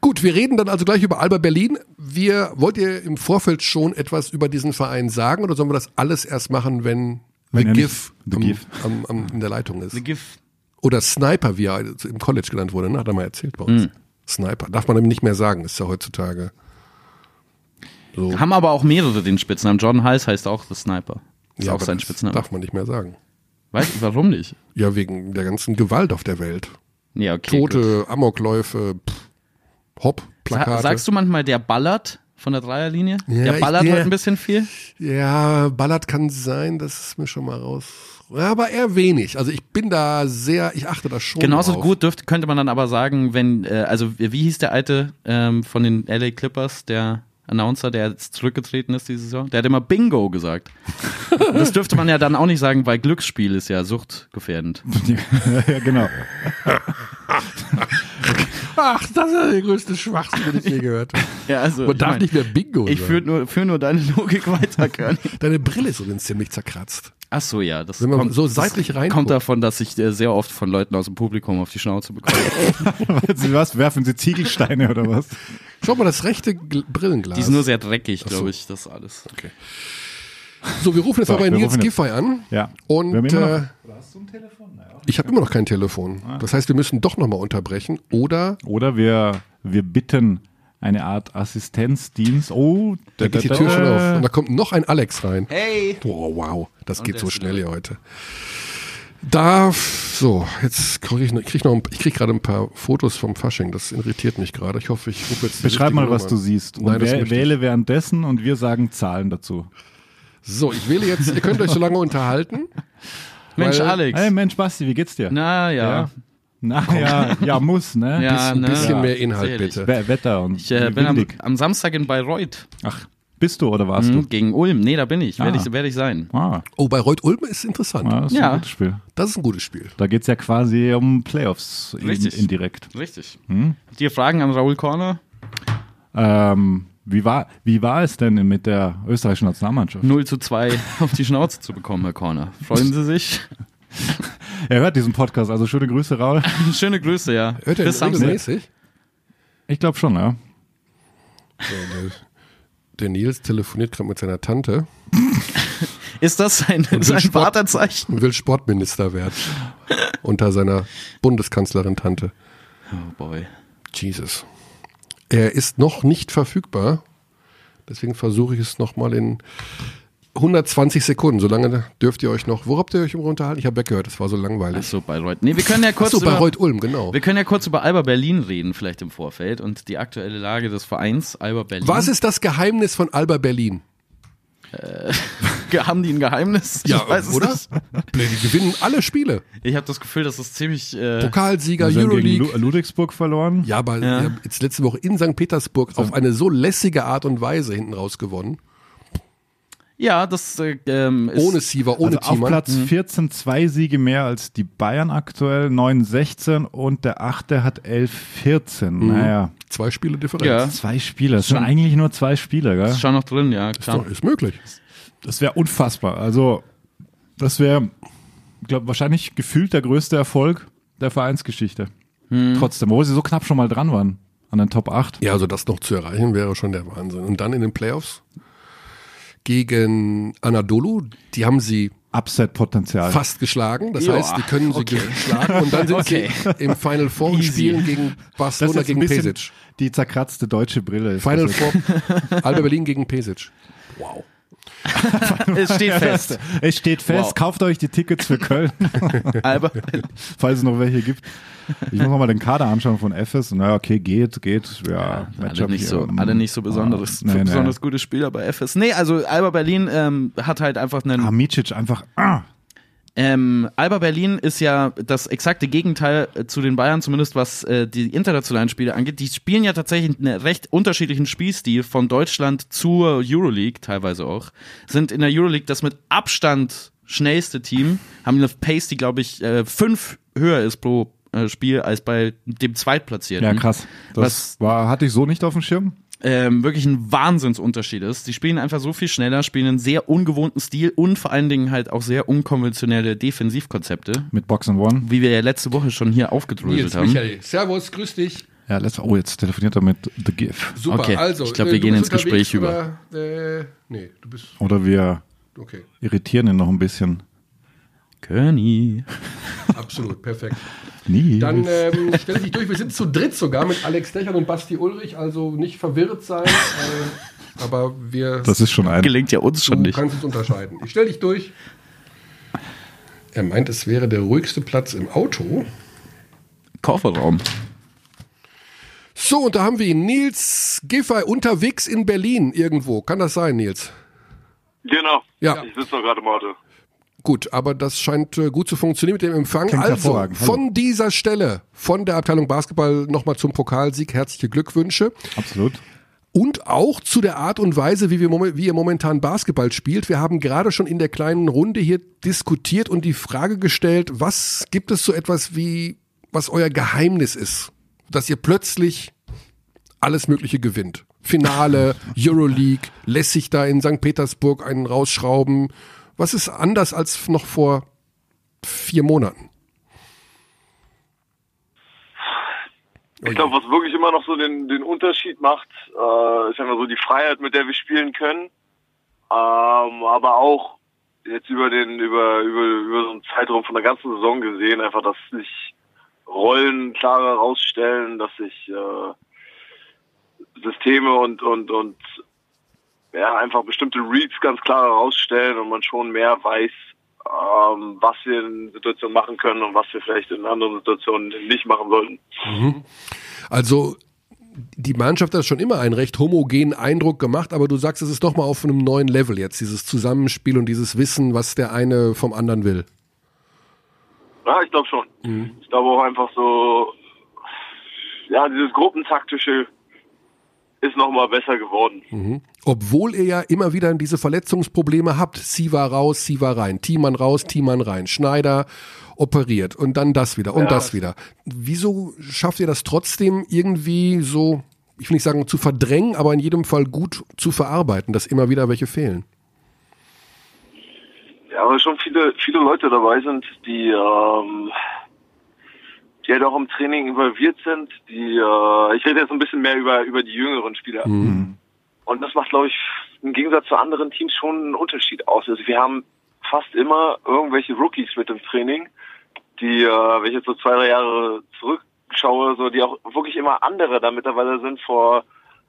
Speaker 1: Gut, wir reden dann also gleich über Alba Berlin. Wir, wollt ihr im Vorfeld schon etwas über diesen Verein sagen oder sollen wir das alles erst machen, wenn,
Speaker 4: Wenn
Speaker 1: The
Speaker 4: nicht-
Speaker 1: GIF,
Speaker 4: The
Speaker 1: am,
Speaker 4: GIF.
Speaker 1: Am, am, in der Leitung ist?
Speaker 2: The GIF.
Speaker 1: Oder Sniper, wie er im College genannt wurde, ne? hat er mal erzählt bei uns. Sniper. Darf man nämlich nicht mehr sagen, ist ja heutzutage. So.
Speaker 2: Haben aber auch mehrere den Spitznamen. John Heiss heißt auch The Sniper. Ist
Speaker 1: Ja,
Speaker 2: auch
Speaker 1: aber
Speaker 2: sein Spitzname.
Speaker 1: Darf man nicht mehr sagen.
Speaker 2: Weißt du, warum nicht?
Speaker 1: Ja, wegen der ganzen Gewalt auf der Welt.
Speaker 2: Ja, okay. gut.
Speaker 1: Tote, Amokläufe, pff, Hopp, Plakate.
Speaker 2: Sa sagst du manchmal, der ballert von der Dreierlinie?
Speaker 1: Ja,
Speaker 2: der
Speaker 1: ich-
Speaker 2: ballert
Speaker 1: der-
Speaker 2: heute ein bisschen viel?
Speaker 1: Ja, Ballard kann sein, das ist mir schon mal raus. Aber eher wenig. Also ich bin da sehr, ich achte da schon
Speaker 2: Genauso
Speaker 1: drauf.
Speaker 2: gut dürfte, könnte man dann aber sagen, wenn, äh, also wie hieß der alte ähm, von den LA Clippers, der Announcer, der jetzt zurückgetreten ist diese Saison, der hat immer Bingo gesagt. Das dürfte man ja dann auch nicht sagen, weil Glücksspiel ist ja suchtgefährdend.
Speaker 4: ja, genau.
Speaker 1: Ach, das ist der größte Schwachsinn, den ich je gehört habe.
Speaker 2: Ja, also
Speaker 1: Man
Speaker 2: ich
Speaker 1: darf
Speaker 2: mein,
Speaker 1: nicht mehr Bingo
Speaker 2: Ich führe nur, führ nur deine Logik weiter, Körny.
Speaker 1: Deine Brille ist übrigens ziemlich zerkratzt.
Speaker 2: Ach so, ja, das
Speaker 1: Wenn man
Speaker 2: kommt,
Speaker 1: so seitlich reinguckt.
Speaker 2: kommt davon, dass ich äh, sehr oft von Leuten aus dem Publikum auf die Schnauze bekomme.
Speaker 4: Sie was? Werfen Sie Ziegelsteine oder was?
Speaker 1: Schau mal, das rechte Gl Brillenglas.
Speaker 2: Die ist nur sehr dreckig,
Speaker 1: so.
Speaker 2: glaube ich, das alles.
Speaker 1: okay. So, wir rufen jetzt
Speaker 4: So,
Speaker 1: mal bei Nils Giffey an.
Speaker 4: Ja.
Speaker 1: Und
Speaker 4: Wir haben immer noch-
Speaker 1: äh, ich habe immer noch kein Telefon. Das heißt, wir müssen doch nochmal unterbrechen. Oder
Speaker 4: Oder wir, wir bitten eine Art Assistenzdienst. Oh,
Speaker 1: da geht die Tür schon auf. Und da kommt noch ein Alex rein.
Speaker 2: Hey!
Speaker 1: Oh, wow, das geht so schnell hier heute. Da, so, jetzt kriege ich, noch- ich krieg noch, ein- ich krieg gerade ein paar Fotos vom Fasching. Das irritiert mich gerade. Ich hoffe, ich rufe jetzt.
Speaker 4: Beschreib mal, was
Speaker 1: Nummer.
Speaker 4: du siehst. Und
Speaker 1: Nein, das
Speaker 4: wäh- wähle währenddessen und wir sagen Zahlen dazu.
Speaker 1: So, ich wähle jetzt. Ihr könnt euch so lange unterhalten.
Speaker 2: Mensch,
Speaker 1: Weil-
Speaker 2: Alex.
Speaker 4: Hey Mensch, Basti, wie geht's dir?
Speaker 2: Na ja.
Speaker 4: Na ja, ja, muss, ne?
Speaker 2: Ja,
Speaker 1: Ein
Speaker 2: ne?
Speaker 1: bisschen
Speaker 2: Ja,
Speaker 1: mehr Inhalt, bitte.
Speaker 4: We- Wetter und
Speaker 2: Ich äh, bin am, am Samstag in Bayreuth.
Speaker 4: Ach, bist du oder warst
Speaker 2: Mhm, gegen Ulm. Nee, da bin ich. Werde
Speaker 4: Ah.
Speaker 2: ich, werd ich sein.
Speaker 4: du? Ah,
Speaker 1: Oh, bei Reut Ulm ist interessant.
Speaker 4: ah, das ist
Speaker 2: Ja.
Speaker 4: ein gutes Spiel.
Speaker 1: Das ist ein gutes Spiel.
Speaker 4: Da geht's ja quasi um Playoffs in,
Speaker 2: Richtig.
Speaker 4: indirekt.
Speaker 2: Richtig.
Speaker 1: Hm?
Speaker 2: Habt ihr Fragen an Raoul Korner?
Speaker 4: Ähm, wie, war, wie war es denn mit der österreichischen Nationalmannschaft?
Speaker 2: 0 zu 2 auf die Schnauze zu bekommen, Herr Korner. Freuen Sie sich?
Speaker 4: Er hört diesen Podcast, also schöne Grüße, Raul.
Speaker 2: Schöne Grüße, ja.
Speaker 1: Hört den
Speaker 2: Samstag.
Speaker 1: regelmäßig?
Speaker 4: Ich glaube schon, ja.
Speaker 1: Der, der Nils telefoniert gerade mit seiner Tante
Speaker 2: Ist das sein, sein
Speaker 1: Sport-
Speaker 2: Vaterzeichen?
Speaker 1: und will Sportminister werden. unter seiner Bundeskanzlerin Tante.
Speaker 2: Oh boy.
Speaker 1: Jesus. Er ist noch nicht verfügbar. Deswegen versuche ich es nochmal in 120 Sekunden. Solange dürft ihr euch noch. Wo habt ihr euch immer unterhalten? Ich habe weggehört, es war so langweilig.
Speaker 2: Achso, Bayreuth. Nee, wir können ja kurz
Speaker 1: Achso, Reut Ulm, genau.
Speaker 2: wir können ja kurz über Alba Berlin reden, vielleicht im Vorfeld und die aktuelle Lage des Vereins Alba Berlin.
Speaker 1: Was ist das Geheimnis von Alba Berlin?
Speaker 2: Äh, haben die ein Geheimnis?
Speaker 1: Ja,
Speaker 2: ich weiß es
Speaker 1: oder?
Speaker 2: nicht.
Speaker 1: Nee, die gewinnen alle Spiele.
Speaker 2: Ich habe das Gefühl, dass es ziemlich. Äh,
Speaker 1: Pokalsieger,
Speaker 4: Sie haben gegen
Speaker 1: Euroleague.
Speaker 4: Lu Ludwigsburg verloren.
Speaker 1: Ja, aber
Speaker 2: Ja.
Speaker 1: jetzt letzte Woche in St. Petersburg auf eine so lässige Art und Weise hinten raus gewonnen.
Speaker 2: Ja, das äh, ähm, ist.
Speaker 1: Ohne Siever, ohne
Speaker 4: Also auf
Speaker 1: Thiemann.
Speaker 4: Platz 14 zwei Siege mehr als die Bayern aktuell, 9-16 und der achte hat 11-14. Naja,
Speaker 1: Zwei Spiele Differenz.
Speaker 2: Ja.
Speaker 4: zwei Spieler. Es sind eigentlich nur zwei Spieler, gell?
Speaker 2: Ist schon noch drin, ja,
Speaker 1: Ist,
Speaker 2: klar.
Speaker 1: doch, ist möglich.
Speaker 4: Das wäre unfassbar. Also, das wäre, ich glaube, wahrscheinlich gefühlt der größte Erfolg der Vereinsgeschichte. Trotzdem, wo sie so knapp schon mal dran waren an den Top 8.
Speaker 1: Ja, also das noch zu erreichen wäre schon der Wahnsinn. Und dann in den Playoffs gegen Anadolu, die haben sie
Speaker 4: Upset-Potenzial.
Speaker 1: fast geschlagen. Das
Speaker 2: Ja,
Speaker 1: heißt, die können sie
Speaker 2: okay.
Speaker 1: schlagen und dann sind
Speaker 2: Okay.
Speaker 1: sie im Final Four und
Speaker 2: Easy.
Speaker 1: spielen gegen Barcelona gegen Pesic.
Speaker 4: die zerkratzte deutsche Brille. Ist
Speaker 1: Final
Speaker 4: das
Speaker 1: Four, Alba Berlin gegen Pesic. Wow.
Speaker 2: Es steht fest.
Speaker 4: Es steht fest,
Speaker 2: Wow.
Speaker 4: kauft euch die Tickets für Köln, falls es noch welche gibt. Ich muss noch mal den Kader anschauen von FS. Na, okay, geht, geht. Ja,
Speaker 2: alle
Speaker 4: Matchup
Speaker 2: nicht, so, alle nicht so besonderes,
Speaker 4: Ah, nee, nee.
Speaker 2: besonders gute Spieler bei FS. Nee, also Alba Berlin ähm, hat halt einfach einen.
Speaker 4: Hamicic einfach, ah,
Speaker 2: Ähm, Alba Berlin ist ja das exakte Gegenteil äh, zu den Bayern, zumindest was äh, die internationalen Spiele angeht. Die spielen ja tatsächlich einen recht unterschiedlichen Spielstil von Deutschland zur Euroleague, teilweise auch. Sind in der Euroleague das mit Abstand schnellste Team, haben eine Pace, die, glaube ich, äh, fünf höher ist pro äh, Spiel als bei dem Zweitplatzierten.
Speaker 4: ja krass. Das
Speaker 2: Was-
Speaker 4: war, hatte ich so nicht auf dem Schirm.
Speaker 2: Ähm, wirklich ein Wahnsinnsunterschied ist. Die spielen einfach so viel schneller, spielen einen sehr ungewohnten Stil und vor allen Dingen halt auch sehr unkonventionelle Defensivkonzepte,
Speaker 4: Mit Box and One.
Speaker 2: wie wir ja letzte Woche schon hier aufgedröselt
Speaker 1: Nils,
Speaker 2: haben.
Speaker 1: Michael, Servus, grüß dich.
Speaker 4: Ja, let's, oh, jetzt telefoniert er mit The GIF.
Speaker 1: Super,
Speaker 2: Okay,
Speaker 1: also.
Speaker 2: ich glaub,
Speaker 1: äh,
Speaker 2: wir gehen ins Gespräch
Speaker 1: unterwegs, Oder, äh, nee, du bist,
Speaker 4: Oder wir
Speaker 1: okay,
Speaker 4: irritieren ihn noch ein bisschen.
Speaker 2: Köni.
Speaker 1: absolut, perfekt.
Speaker 4: Nie.
Speaker 1: Dann ähm, stell dich durch, wir sind zu dritt sogar mit Alex Dechern und Basti Ulrich, also nicht verwirrt sein, äh, aber wir
Speaker 4: das ist schon ein.
Speaker 2: Gelingt ja uns schon
Speaker 1: du
Speaker 2: nicht.
Speaker 1: kannst uns unterscheiden. Ich stell dich durch. Er meint, es wäre der ruhigste Platz im Auto.
Speaker 2: Kofferraum.
Speaker 1: So, und da haben wir ihn, Nils Giffey, unterwegs in Berlin irgendwo. Kann das sein, Nils?
Speaker 3: Genau.
Speaker 1: Ja.
Speaker 3: Ich sitze noch gerade im Auto.
Speaker 1: Gut, aber das scheint äh, gut zu funktionieren mit dem Empfang.
Speaker 4: Klingt
Speaker 1: also, von dieser Stelle, von der Abteilung Basketball nochmal zum Pokalsieg, herzliche Glückwünsche.
Speaker 4: Absolut.
Speaker 1: Und auch zu der Art und Weise, wie, wir, wie ihr momentan Basketball spielt. Wir haben gerade schon in der kleinen Runde hier diskutiert und die Frage gestellt, was gibt es so etwas wie, was euer Geheimnis ist, dass ihr plötzlich alles Mögliche gewinnt. Finale, Euroleague, lässig da in St. Petersburg einen rausschrauben. Was ist anders als noch vor vier Monaten?
Speaker 3: Ich glaube, was wirklich immer noch so den, den Unterschied macht, äh, ist einfach so die Freiheit, mit der wir spielen können. Ähm, aber auch jetzt über den, über, über, über so einen Zeitraum von der ganzen Saison gesehen, einfach, dass sich Rollen klarer rausstellen, dass sich äh, Systeme und, und, und ja, einfach bestimmte Reads ganz klar herausstellen und man schon mehr weiß, ähm, was wir in Situationen machen können und was wir vielleicht in anderen Situationen nicht machen sollten.
Speaker 1: Also die Mannschaft hat schon immer einen recht homogenen Eindruck gemacht, aber du sagst, es ist doch mal auf einem neuen Level jetzt, dieses Zusammenspiel und dieses Wissen, was der eine vom anderen will.
Speaker 3: Ja, ich glaube schon. Ich glaube auch einfach so, ja, dieses Gruppentaktische ist nochmal besser geworden.
Speaker 1: Obwohl ihr ja immer wieder diese Verletzungsprobleme habt. Siva raus, Siva rein, Thiemann raus, Thiemann rein, Schneider operiert und dann das wieder und
Speaker 3: Ja.
Speaker 1: das wieder. Wieso schafft ihr das trotzdem irgendwie so, ich will nicht sagen zu verdrängen, aber in jedem Fall gut zu verarbeiten, dass immer wieder welche fehlen?
Speaker 3: Ja, aber schon viele, viele Leute dabei sind, die, ähm, die halt auch im Training involviert sind, die, äh, ich rede jetzt ein bisschen mehr über, über die jüngeren Spieler. Und das macht, glaube ich, im Gegensatz zu anderen Teams schon einen Unterschied aus. Also wir haben fast immer irgendwelche Rookies mit im Training, die, äh, wenn ich jetzt so zwei, drei Jahre zurückschaue, so, die auch wirklich immer andere da mittlerweile sind. Vor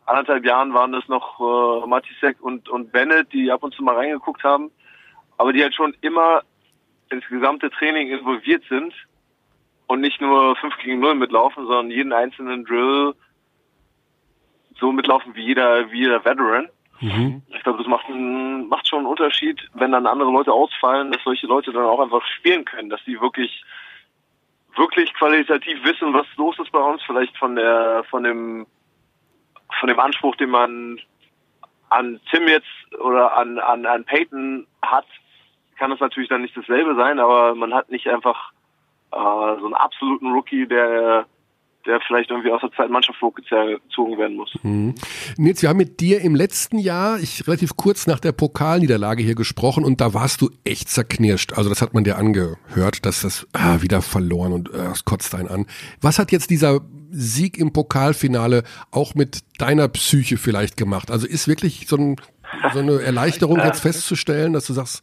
Speaker 3: anderthalb Jahren waren das noch äh, Matisek und, und Bennett, die ab und zu mal reingeguckt haben, aber die halt schon immer ins gesamte Training involviert sind und nicht nur 5 gegen 0 mitlaufen, sondern jeden einzelnen Drill so mitlaufen wie jeder, wie jeder Veteran. Mhm. Ich glaube, das macht, einen, macht schon einen Unterschied, wenn dann andere Leute ausfallen, dass solche Leute dann auch einfach spielen können, dass sie wirklich wirklich qualitativ wissen, was los ist bei uns, vielleicht von der von dem von dem Anspruch, den man an Tim jetzt oder an an an Peyton hat, kann es natürlich dann nicht dasselbe sein, aber man hat nicht einfach äh, so einen absoluten Rookie, der der vielleicht irgendwie aus der zweiten Mannschaft hochgezogen werden muss.
Speaker 1: Mhm. Nils, wir haben mit dir im letzten Jahr, ich relativ kurz nach der Pokalniederlage hier gesprochen und da warst du echt zerknirscht. Also das hat man dir angehört, dass das ah, wieder verloren und äh, das kotzt einen an. Was hat jetzt dieser Sieg im Pokalfinale auch mit deiner Psyche vielleicht gemacht? Also ist wirklich so, ein, so eine Erleichterung jetzt festzustellen, dass du sagst,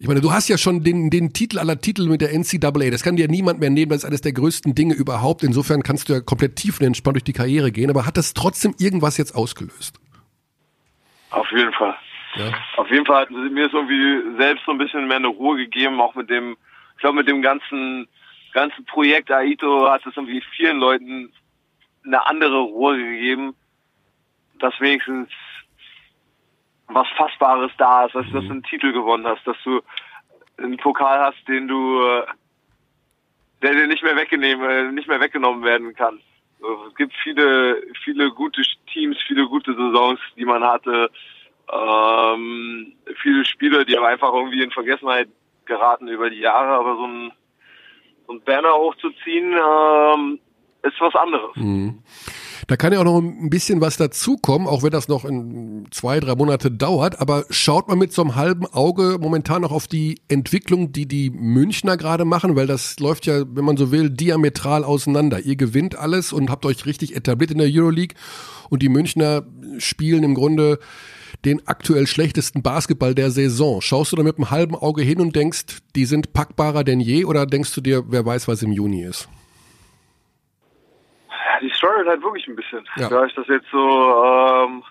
Speaker 1: ich meine, du hast ja schon den, den Titel aller Titel mit der NCAA. Das kann dir niemand mehr nehmen. Das ist eines der größten Dinge überhaupt. Insofern kannst du ja komplett tiefenentspannt durch die Karriere gehen. Aber hat das trotzdem irgendwas jetzt ausgelöst?
Speaker 3: Auf jeden Fall. Ja. Auf jeden Fall hat mir es irgendwie selbst so ein bisschen mehr eine Ruhe gegeben, auch mit dem, ich glaube, mit dem ganzen, ganzen Projekt Aito hat es irgendwie vielen Leuten eine andere Ruhe gegeben, dass wenigstens was Fassbares da ist, dass, mhm. dass du einen Titel gewonnen hast, dass du einen Pokal hast, den du, äh, der dir nicht mehr weggenommen, äh, nicht mehr weggenommen werden kann. Es gibt viele, viele gute Teams, viele gute Saisons, die man hatte. Ähm, viele Spieler, die aber einfach irgendwie in Vergessenheit geraten über die Jahre, aber so ein, so ein Banner hochzuziehen, ähm, ist was anderes.
Speaker 1: Mhm. Da kann ja auch noch ein bisschen was dazukommen, auch wenn das noch in zwei, drei Monate dauert. Aber schaut man mit so einem halben Auge momentan noch auf die Entwicklung, die die Münchner gerade machen, weil das läuft ja, wenn man so will, diametral auseinander. Ihr gewinnt alles und habt euch richtig etabliert in der Euroleague und die Münchner spielen im Grunde den aktuell schlechtesten Basketball der Saison. Schaust du da mit einem halben Auge hin und denkst, die sind packbarer denn je oder denkst du dir, wer weiß, was im Juni ist?
Speaker 3: Die struggelt halt wirklich ein bisschen. Ja. Da ich das jetzt so ähm,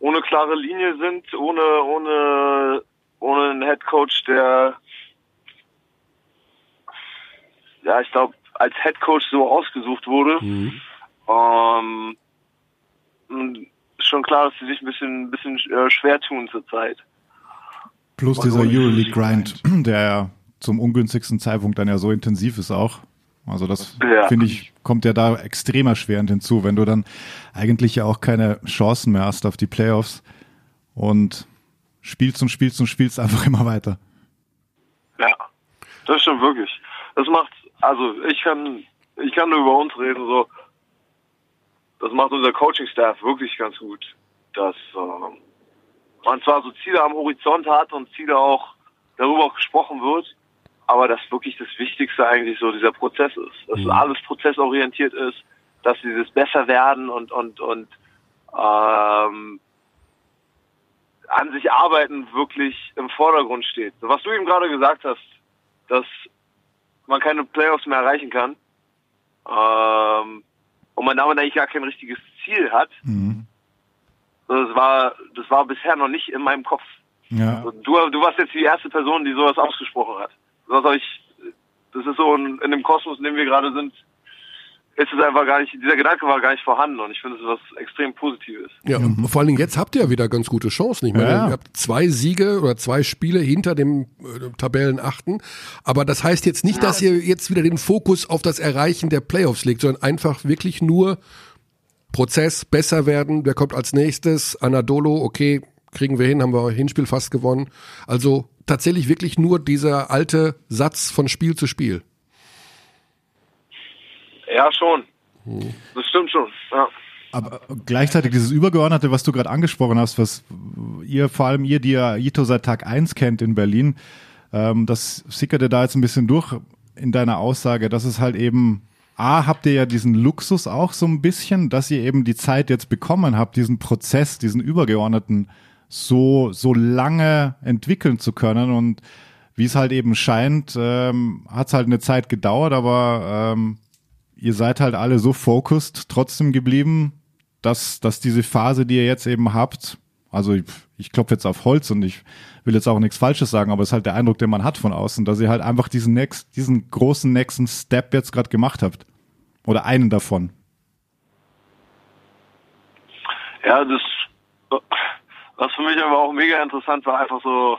Speaker 3: ohne klare Linie sind, ohne ohne ohne einen Headcoach, der ja, ich glaube, als Headcoach so ausgesucht wurde. Mhm. Ähm, schon klar, dass sie sich ein bisschen, ein bisschen äh, schwer tun zurzeit.
Speaker 4: Plus dieser Euroleague-Grind, der ja zum ungünstigsten Zeitpunkt dann ja so intensiv ist auch. Also das ja. finde ich, kommt ja da extrem erschwerend hinzu, wenn du dann eigentlich ja auch keine Chancen mehr hast auf die Playoffs und spielst und spielst und spielst einfach immer weiter.
Speaker 3: Ja, das stimmt wirklich. Das macht, also ich kann, ich kann nur über uns reden, so, das macht unser Coaching-Staff wirklich ganz gut, dass äh, man zwar so Ziele am Horizont hat und Ziele auch darüber auch gesprochen wird, aber dass wirklich das Wichtigste eigentlich so dieser Prozess ist, dass mhm. alles prozessorientiert ist, dass dieses besser werden und und und ähm, an sich arbeiten wirklich im Vordergrund steht. Was du eben gerade gesagt hast, dass man keine Playoffs mehr erreichen kann ähm, und man damit eigentlich gar kein richtiges Ziel hat. Mhm. Das war das war bisher noch nicht in meinem Kopf. Ja. Du, du warst jetzt die erste Person, die sowas ausgesprochen hat was soll ich, das ist so in, in dem Kosmos, in dem wir gerade sind, ist es einfach gar nicht, dieser Gedanke war gar nicht vorhanden und ich finde es was extrem Positives.
Speaker 1: Ja, vor allen Dingen jetzt habt ihr ja wieder ganz gute Chancen. Ich meine, ja. ihr habt zwei Siege oder zwei Spiele hinter dem äh, Tabellenachten, aber das heißt jetzt nicht, dass ihr jetzt wieder den Fokus auf das Erreichen der Playoffs legt, sondern einfach wirklich nur Prozess, besser werden, wer kommt als nächstes, Anadolo, okay, kriegen wir hin, haben wir Hinspiel fast gewonnen. Also tatsächlich wirklich nur dieser alte Satz von Spiel zu Spiel.
Speaker 3: Ja, schon. Hm. Das stimmt schon. Ja.
Speaker 4: Aber gleichzeitig dieses Übergeordnete, was du gerade angesprochen hast, was ihr, vor allem ihr, die ja Ito seit Tag 1 kennt in Berlin, ähm, das sickerte da jetzt ein bisschen durch in deiner Aussage, dass es halt eben, A, habt ihr ja diesen Luxus auch so ein bisschen, dass ihr eben die Zeit jetzt bekommen habt, diesen Prozess, diesen übergeordneten so, so lange entwickeln zu können. Und wie es halt eben scheint, ähm, hat es halt eine Zeit gedauert, aber ähm, ihr seid halt alle so focused trotzdem geblieben, dass, dass diese Phase, die ihr jetzt eben habt, also ich, ich klopfe jetzt auf Holz und ich will jetzt auch nichts Falsches sagen, aber es ist halt der Eindruck, den man hat von außen, dass ihr halt einfach diesen next, diesen großen nächsten Step jetzt gerade gemacht habt. Oder einen davon.
Speaker 3: Ja, das was für mich aber auch mega interessant war, einfach so,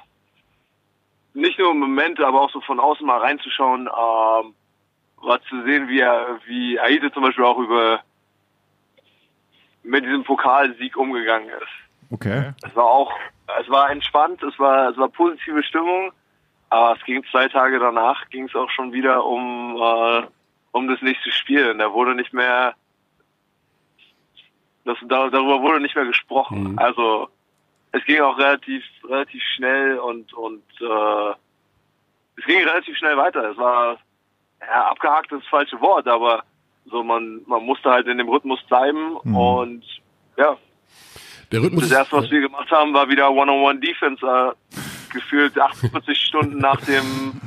Speaker 3: nicht nur Momente, aber auch so von außen mal reinzuschauen, ähm, war zu sehen, wie er, wie Aide zum Beispiel auch über mit diesem Pokalsieg umgegangen ist.
Speaker 4: Okay.
Speaker 3: Es war auch, es war entspannt, es war, es war positive Stimmung, aber es ging zwei Tage danach, ging es auch schon wieder um, äh, um das nächste Spiel. Und da wurde nicht mehr, das, darüber wurde nicht mehr gesprochen. Mhm. Also es ging auch relativ, relativ schnell und und äh, es ging relativ schnell weiter. Es war ja, abgehakt ist das falsche Wort, aber so man man musste halt in dem Rhythmus bleiben mhm. und ja.
Speaker 1: Der Rhythmus
Speaker 3: das erste, was wir gemacht haben, war wieder One-on-One-Defense. Äh, gefühlt 48 Stunden nach dem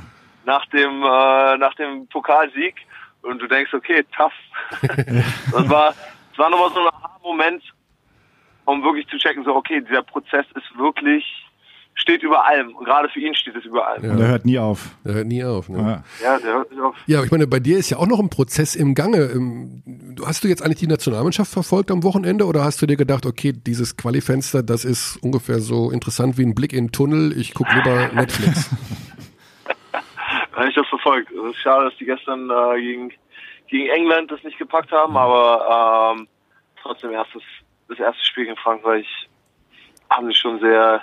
Speaker 3: nach dem äh, nach dem Pokalsieg und du denkst, okay, tough. das war das war nochmal so ein Moment, um wirklich zu checken, so okay, dieser Prozess ist wirklich steht über allem. Und gerade für ihn steht es über allem.
Speaker 4: Ja. Der hört nie auf.
Speaker 1: Der hört nie auf. Ne?
Speaker 3: Ja. ja, der hört nicht auf.
Speaker 1: Ja, aber ich meine, bei dir ist ja auch noch ein Prozess im Gange. Ähm, hast du jetzt eigentlich die Nationalmannschaft verfolgt am Wochenende oder hast du dir gedacht, okay, dieses Qualifenster, das ist ungefähr so interessant wie ein Blick in den Tunnel, ich gucke lieber Netflix?
Speaker 3: ich habe verfolgt. Es ist schade, dass die gestern äh, gegen, gegen England das nicht gepackt haben, aber ähm, trotzdem erstes, das erste Spiel gegen Frankreich haben sie schon sehr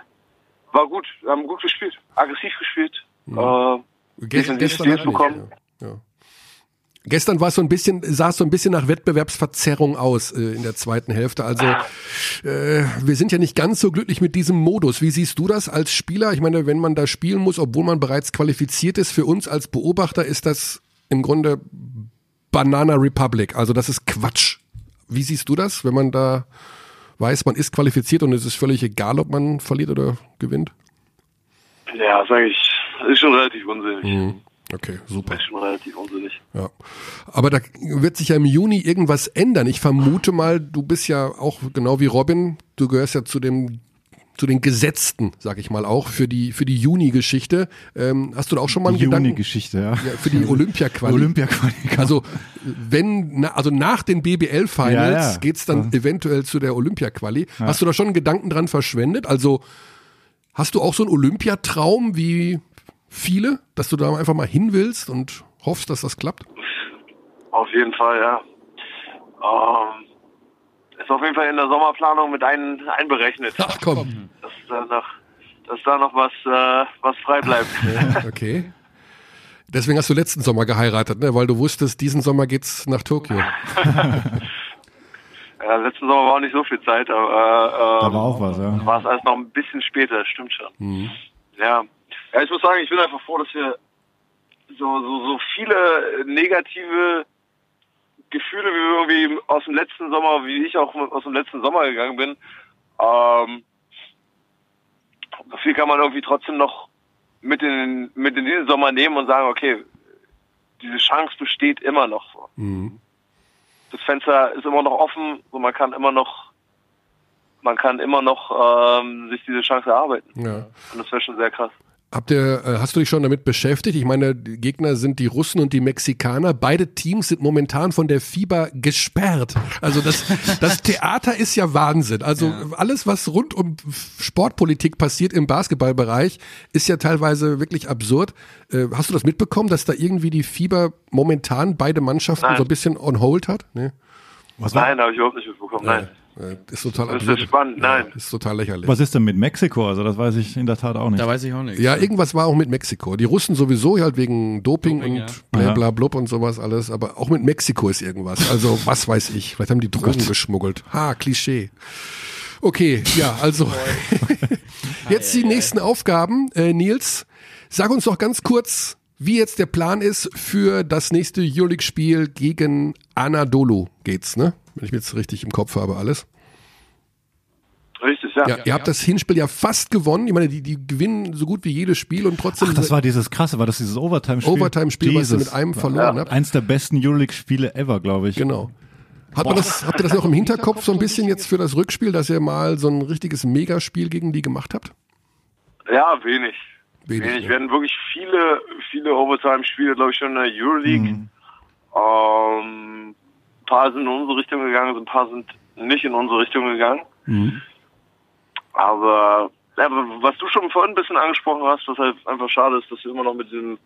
Speaker 3: war gut, wir haben gut gespielt, aggressiv gespielt. Mhm. Äh,
Speaker 1: gestern gestern bekommen. Ja. Ja. Gestern war so ein bisschen, sah es so ein bisschen nach Wettbewerbsverzerrung aus äh, in der zweiten Hälfte. Also äh, wir sind ja nicht ganz so glücklich mit diesem Modus. Wie siehst du das als Spieler? Ich meine, wenn man da spielen muss, obwohl man bereits qualifiziert ist, für uns als Beobachter ist das im Grunde Banana Republic. Also das ist Quatsch. Wie siehst du das, wenn man da weiß, man ist qualifiziert und es ist völlig egal, ob man verliert oder gewinnt?
Speaker 3: Ja, das ist eigentlich ist schon relativ unsinnig.
Speaker 1: Mhm. Okay, super.
Speaker 3: Das ist schon relativ unsinnig.
Speaker 1: Ja. Aber da wird sich ja im Juni irgendwas ändern. Ich vermute mal, du bist ja auch genau wie Robin, du gehörst ja zu dem zu den Gesetzten, sag ich mal auch, für die, für die Juni-Geschichte. Ähm, hast du da auch schon mal einen
Speaker 4: die
Speaker 1: Gedanken?
Speaker 4: Juni-Geschichte, ja. ja.
Speaker 1: Für die Olympia-Quali.
Speaker 4: Olympia-Quali.
Speaker 1: Genau. Also, wenn, na, also nach den BBL-Finals ja, ja. geht's dann ja. eventuell zu der Olympia-Quali. Hast du da schon einen Gedanken dran verschwendet? Also, hast du auch so einen Olympiatraum wie viele, dass du da einfach mal hin willst und hoffst, dass das klappt?
Speaker 3: Auf jeden Fall, ja. Ähm, ist auf jeden Fall in der Sommerplanung mit ein, einberechnet.
Speaker 1: Ach komm.
Speaker 3: Dass da noch, dass da noch was, äh, was frei bleibt.
Speaker 1: okay. Deswegen hast du letzten Sommer geheiratet, ne? Weil du wusstest, diesen Sommer geht's nach Tokio.
Speaker 3: ja, letzten Sommer war auch nicht so viel Zeit, aber
Speaker 4: äh, da war auch was, ja.
Speaker 3: War es alles noch ein bisschen später, stimmt schon. Mhm. Ja. ja, ich muss sagen, ich bin einfach froh, dass wir so, so, so viele negative Gefühle, wie irgendwie aus dem letzten Sommer, wie ich auch aus dem letzten Sommer gegangen bin. Ähm, so viel kann man irgendwie trotzdem noch mit in, mit in diesen Sommer nehmen und sagen, okay, diese Chance besteht immer noch so. Mhm. Das Fenster ist immer noch offen, so man kann immer noch man kann immer noch ähm, sich diese Chance erarbeiten.
Speaker 1: Ja.
Speaker 3: Und das wäre schon sehr krass.
Speaker 1: Habt ihr, äh, hast du dich schon damit beschäftigt? Ich meine, die Gegner sind die Russen und die Mexikaner. Beide Teams sind momentan von der FIBA gesperrt. Also das, das Theater ist ja Wahnsinn. Also ja. alles, was rund um Sportpolitik passiert im Basketballbereich, ist ja teilweise wirklich absurd. Äh, hast du das mitbekommen, dass da irgendwie die FIBA momentan beide Mannschaften Nein. so ein bisschen on hold hat? Nee.
Speaker 3: Was Nein, habe ich überhaupt nicht mitbekommen. Nein.
Speaker 1: Äh, ist total
Speaker 3: das absurd. ist spannend, nein.
Speaker 1: Ja, ist total lächerlich.
Speaker 4: Was ist denn mit Mexiko? Also das weiß ich in der Tat auch nicht.
Speaker 2: Da weiß ich auch nicht.
Speaker 1: Ja, irgendwas war auch mit Mexiko. Die Russen sowieso halt wegen Doping, Doping und ja. bla bla blub und sowas alles, aber auch mit Mexiko ist irgendwas. Also was weiß ich. Vielleicht haben die Drogen geschmuggelt. Ha, Klischee. Okay, ja, also jetzt die nächsten Aufgaben. Äh, Nils, sag uns doch ganz kurz, wie jetzt der Plan ist für das nächste Euroleague-Spiel gegen Anadolu geht's, ne? Wenn ich mir jetzt richtig im Kopf habe, alles.
Speaker 3: Richtig, ja.
Speaker 1: ja ihr habt das Hinspiel ja fast gewonnen. Ich meine, die, die gewinnen so gut wie jedes Spiel und trotzdem.
Speaker 4: Ach, das war dieses krasse, war das dieses Overtime-Spiel?
Speaker 1: Overtime-Spiel, was ihr mit einem verloren ja. habt.
Speaker 4: Eins der besten Euroleague-Spiele ever, glaube ich.
Speaker 1: Genau. Hat man das, habt ihr das noch im Hinterkopf so ein bisschen jetzt für das Rückspiel, dass ihr mal so ein richtiges Megaspiel gegen die gemacht habt?
Speaker 3: Ja, wenig. Wenig. wenig. Wir hatten wirklich viele, viele Overtime-Spiele, glaube ich, schon in der Euroleague. Mhm. Ähm, ein paar sind in unsere Richtung gegangen, ein paar sind nicht in unsere Richtung gegangen. Mhm. Aber, ja, was du schon vorhin ein bisschen angesprochen hast, was halt einfach schade ist, dass wir immer noch mit diesem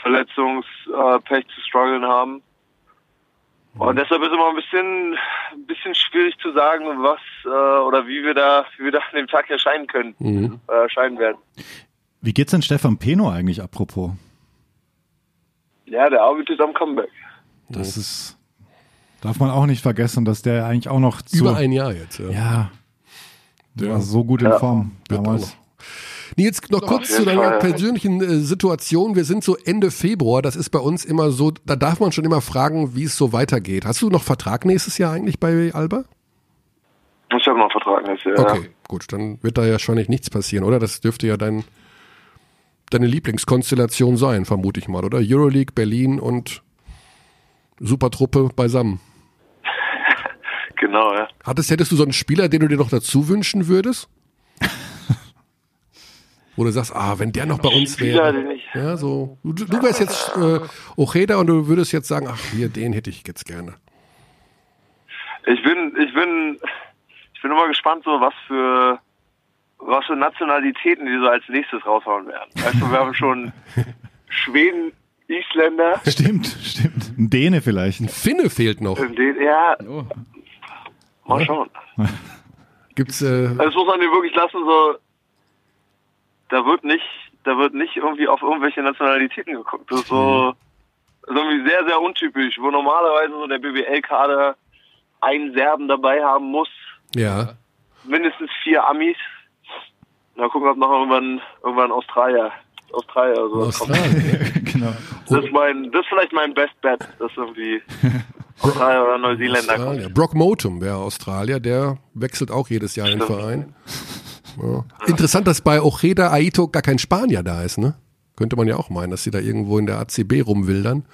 Speaker 3: Verletzungspech zu strugglen haben. Und deshalb ist immer ein bisschen, ein bisschen schwierig zu sagen, was äh, oder wie wir da, wie wir da an dem Tag erscheinen können,
Speaker 1: Mhm.
Speaker 3: äh, erscheinen werden.
Speaker 4: Wie geht's denn Stefan Peno eigentlich apropos?
Speaker 3: Ja, der arbeitet am Comeback.
Speaker 4: Das ist, darf man auch nicht vergessen, dass der eigentlich auch noch zu,
Speaker 1: Über ein Jahr jetzt. Ja.
Speaker 4: ja, der war so gut in
Speaker 3: Ja.
Speaker 4: Form damals.
Speaker 1: noch. Nils, noch kurz zu deiner
Speaker 3: Fall.
Speaker 1: persönlichen äh, Situation. Wir sind so Ende Februar. Das ist bei uns immer so, da darf man schon immer fragen, wie es so weitergeht. Hast du noch Vertrag nächstes Jahr eigentlich bei Alba?
Speaker 3: Ich habe noch einen Vertrag nächstes Jahr.
Speaker 1: Okay, gut, dann wird da ja wahrscheinlich nichts passieren, oder? Das dürfte ja dein, deine Lieblingskonstellation sein, vermute ich mal, oder? Euroleague, Berlin und Supertruppe beisammen.
Speaker 3: Genau, ja.
Speaker 1: Hattest, hättest du so einen Spieler, den du dir noch dazu wünschen würdest? Wo du sagst, ah, wenn der noch bei uns wäre.
Speaker 3: ich-
Speaker 1: Ja, so. Du, du wärst jetzt äh, Ojeda und du würdest jetzt sagen, ach, hier, den hätte ich jetzt gerne.
Speaker 3: Ich bin, ich bin, ich bin immer gespannt, so was für, was für Nationalitäten die so als nächstes raushauen werden. Weißt du, wir haben schon Schweden, Isländer,
Speaker 4: Stimmt, stimmt. Ein Däne vielleicht.
Speaker 1: Finne fehlt noch.
Speaker 3: den, ja,
Speaker 2: Oh.
Speaker 3: mal schauen.
Speaker 1: Gibt's, äh,
Speaker 3: Also Das muss man dir wirklich lassen, so, da wird nicht, da wird nicht irgendwie auf irgendwelche Nationalitäten geguckt. Das ist so, das ist irgendwie sehr, sehr untypisch, wo normalerweise so der BBL-Kader einen Serben dabei haben muss,
Speaker 1: ja.
Speaker 3: mindestens vier Amis. Mal gucken, ob noch irgendwann, irgendwann Australier, Australier oder so kommt.
Speaker 1: Australien.
Speaker 4: genau.
Speaker 3: Das ist mein, das ist vielleicht mein Best Bet, dass irgendwie Australier oder Neuseeländer kommt.
Speaker 1: Australier. Brock Motum wäre Australier, der wechselt auch jedes Jahr den
Speaker 3: Stimmt.
Speaker 1: Verein. Ja. Interessant, dass bei Ojeda Aito gar kein Spanier da ist, ne? Könnte man ja auch meinen, dass sie da irgendwo in der ACB rumwildern.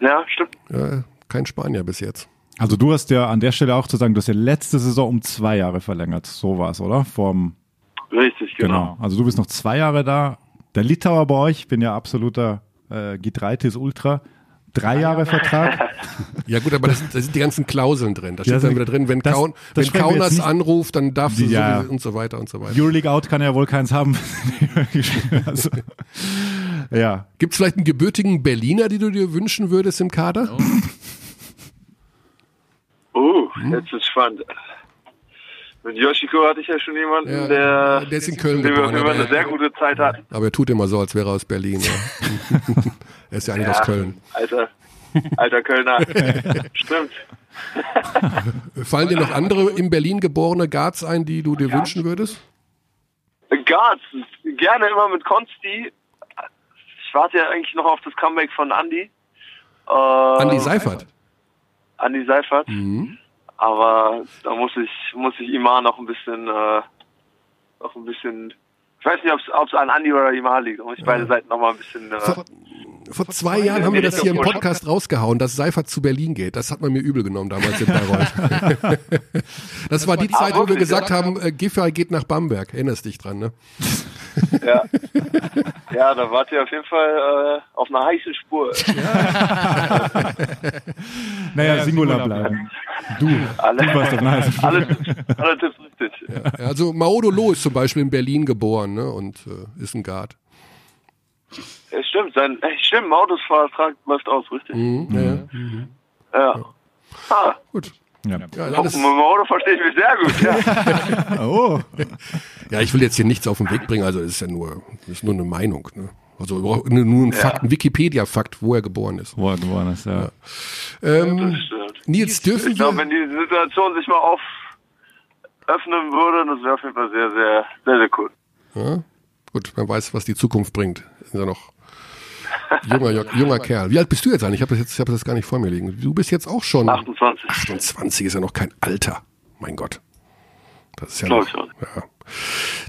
Speaker 3: Ja, stimmt.
Speaker 1: Ja, kein Spanier bis jetzt.
Speaker 4: Also du hast ja an der Stelle auch zu sagen, du hast ja letzte Saison um zwei Jahre verlängert. So war es, oder? Vom,
Speaker 3: Richtig, genau.
Speaker 4: genau. Also du bist noch zwei Jahre da. Der Litauer bei euch, ich bin ja absoluter äh, Gitreitis Ultra. Drei Jahre Vertrag.
Speaker 1: Ja gut, aber das, da sind die ganzen Klauseln drin. Da steht
Speaker 4: Ja,
Speaker 1: dann wieder drin, wenn,
Speaker 4: das-
Speaker 1: Kaun,
Speaker 4: das
Speaker 1: wenn Kaunas anruft, dann darfst du
Speaker 4: Ja.
Speaker 1: so und so weiter und so weiter.
Speaker 4: Euroleague Out kann ja wohl keins haben. also, ja.
Speaker 1: Gibt es vielleicht einen gebürtigen Berliner, die du dir wünschen würdest im Kader?
Speaker 3: Oh, jetzt ist spannend. Mit Yoshiko hatte ich ja schon jemanden,
Speaker 1: Ja,
Speaker 3: der,
Speaker 1: der ist in Köln
Speaker 3: mit dem wir
Speaker 1: geboren,
Speaker 3: eine sehr gute Zeit hatten.
Speaker 1: Aber er tut immer so, als wäre er aus Berlin. Ja. er ist ja eigentlich aus Köln.
Speaker 3: Alter, alter Kölner. Stimmt.
Speaker 1: Fallen dir noch andere in Berlin geborene Guards ein, die du dir wünschen würdest?
Speaker 3: Guards, gerne immer mit Konsti. Ich warte ja eigentlich noch auf das Comeback von Andy. Äh,
Speaker 1: Andi Seifert.
Speaker 3: Andi Seifert.
Speaker 1: Mhm.
Speaker 3: Aber da muss ich, muss ich Imar noch ein bisschen, äh, noch ein bisschen, ich weiß nicht, ob es an Andi oder Imar liegt. Da muss ich beide Seiten noch mal ein bisschen, äh,
Speaker 1: Vor, vor zwei Jahren haben wir das hier im Podcast rausgehauen, dass Seifert zu Berlin geht. Das hat man mir übel genommen damals in Bayreuth. das war die Zeit, wo wir gesagt haben, äh, Giffey geht nach Bamberg. Erinnerst dich dran, ne?
Speaker 3: ja. ja, da wart ihr auf jeden Fall äh, auf einer heißen Spur.
Speaker 4: Naja, Singular bleiben. Du,
Speaker 3: Alle,
Speaker 4: du warst auf einer heißen Spur.
Speaker 3: alle, alle Tipps richtig.
Speaker 1: Ja, Also Maudolo ist zum Beispiel in Berlin geboren ne? und äh, ist ein Guard.
Speaker 3: Ja, stimmt, sein, äh, stimmt, Maudus Vertrag läuft aus, richtig?
Speaker 1: Mhm. Ja,
Speaker 3: Ja. Ah,
Speaker 1: gut.
Speaker 4: Ja.
Speaker 1: Ja,
Speaker 3: mit
Speaker 1: alles,
Speaker 3: Maudo verstehe ich mich sehr gut, ja.
Speaker 4: Oh,
Speaker 1: ja, ich will jetzt hier nichts auf den Weg bringen, also es ist ja nur, ist nur eine Meinung. Ne? Also nur ein Fakt, ein Wikipedia-Fakt, wo er geboren ist.
Speaker 4: wo er geboren ist, ja.
Speaker 1: Ähm,
Speaker 3: Das stimmt.
Speaker 1: Nils, dürfen
Speaker 3: Ich glaube,
Speaker 1: wir,
Speaker 3: wenn die Situation sich mal auf öffnen würde, das wäre auf jeden Fall sehr, sehr, sehr, sehr cool.
Speaker 1: ja, gut, man weiß, was die Zukunft bringt. Ist ja noch junger, junger Kerl. Wie alt bist du jetzt eigentlich? Ich habe das jetzt, ich habe das gar nicht vor mir liegen. Du bist jetzt auch schon
Speaker 3: 28.
Speaker 1: 28 ist ja noch kein Alter. Mein Gott. Das ist ja
Speaker 3: Glaub
Speaker 1: noch,
Speaker 3: ich schon.
Speaker 1: ja.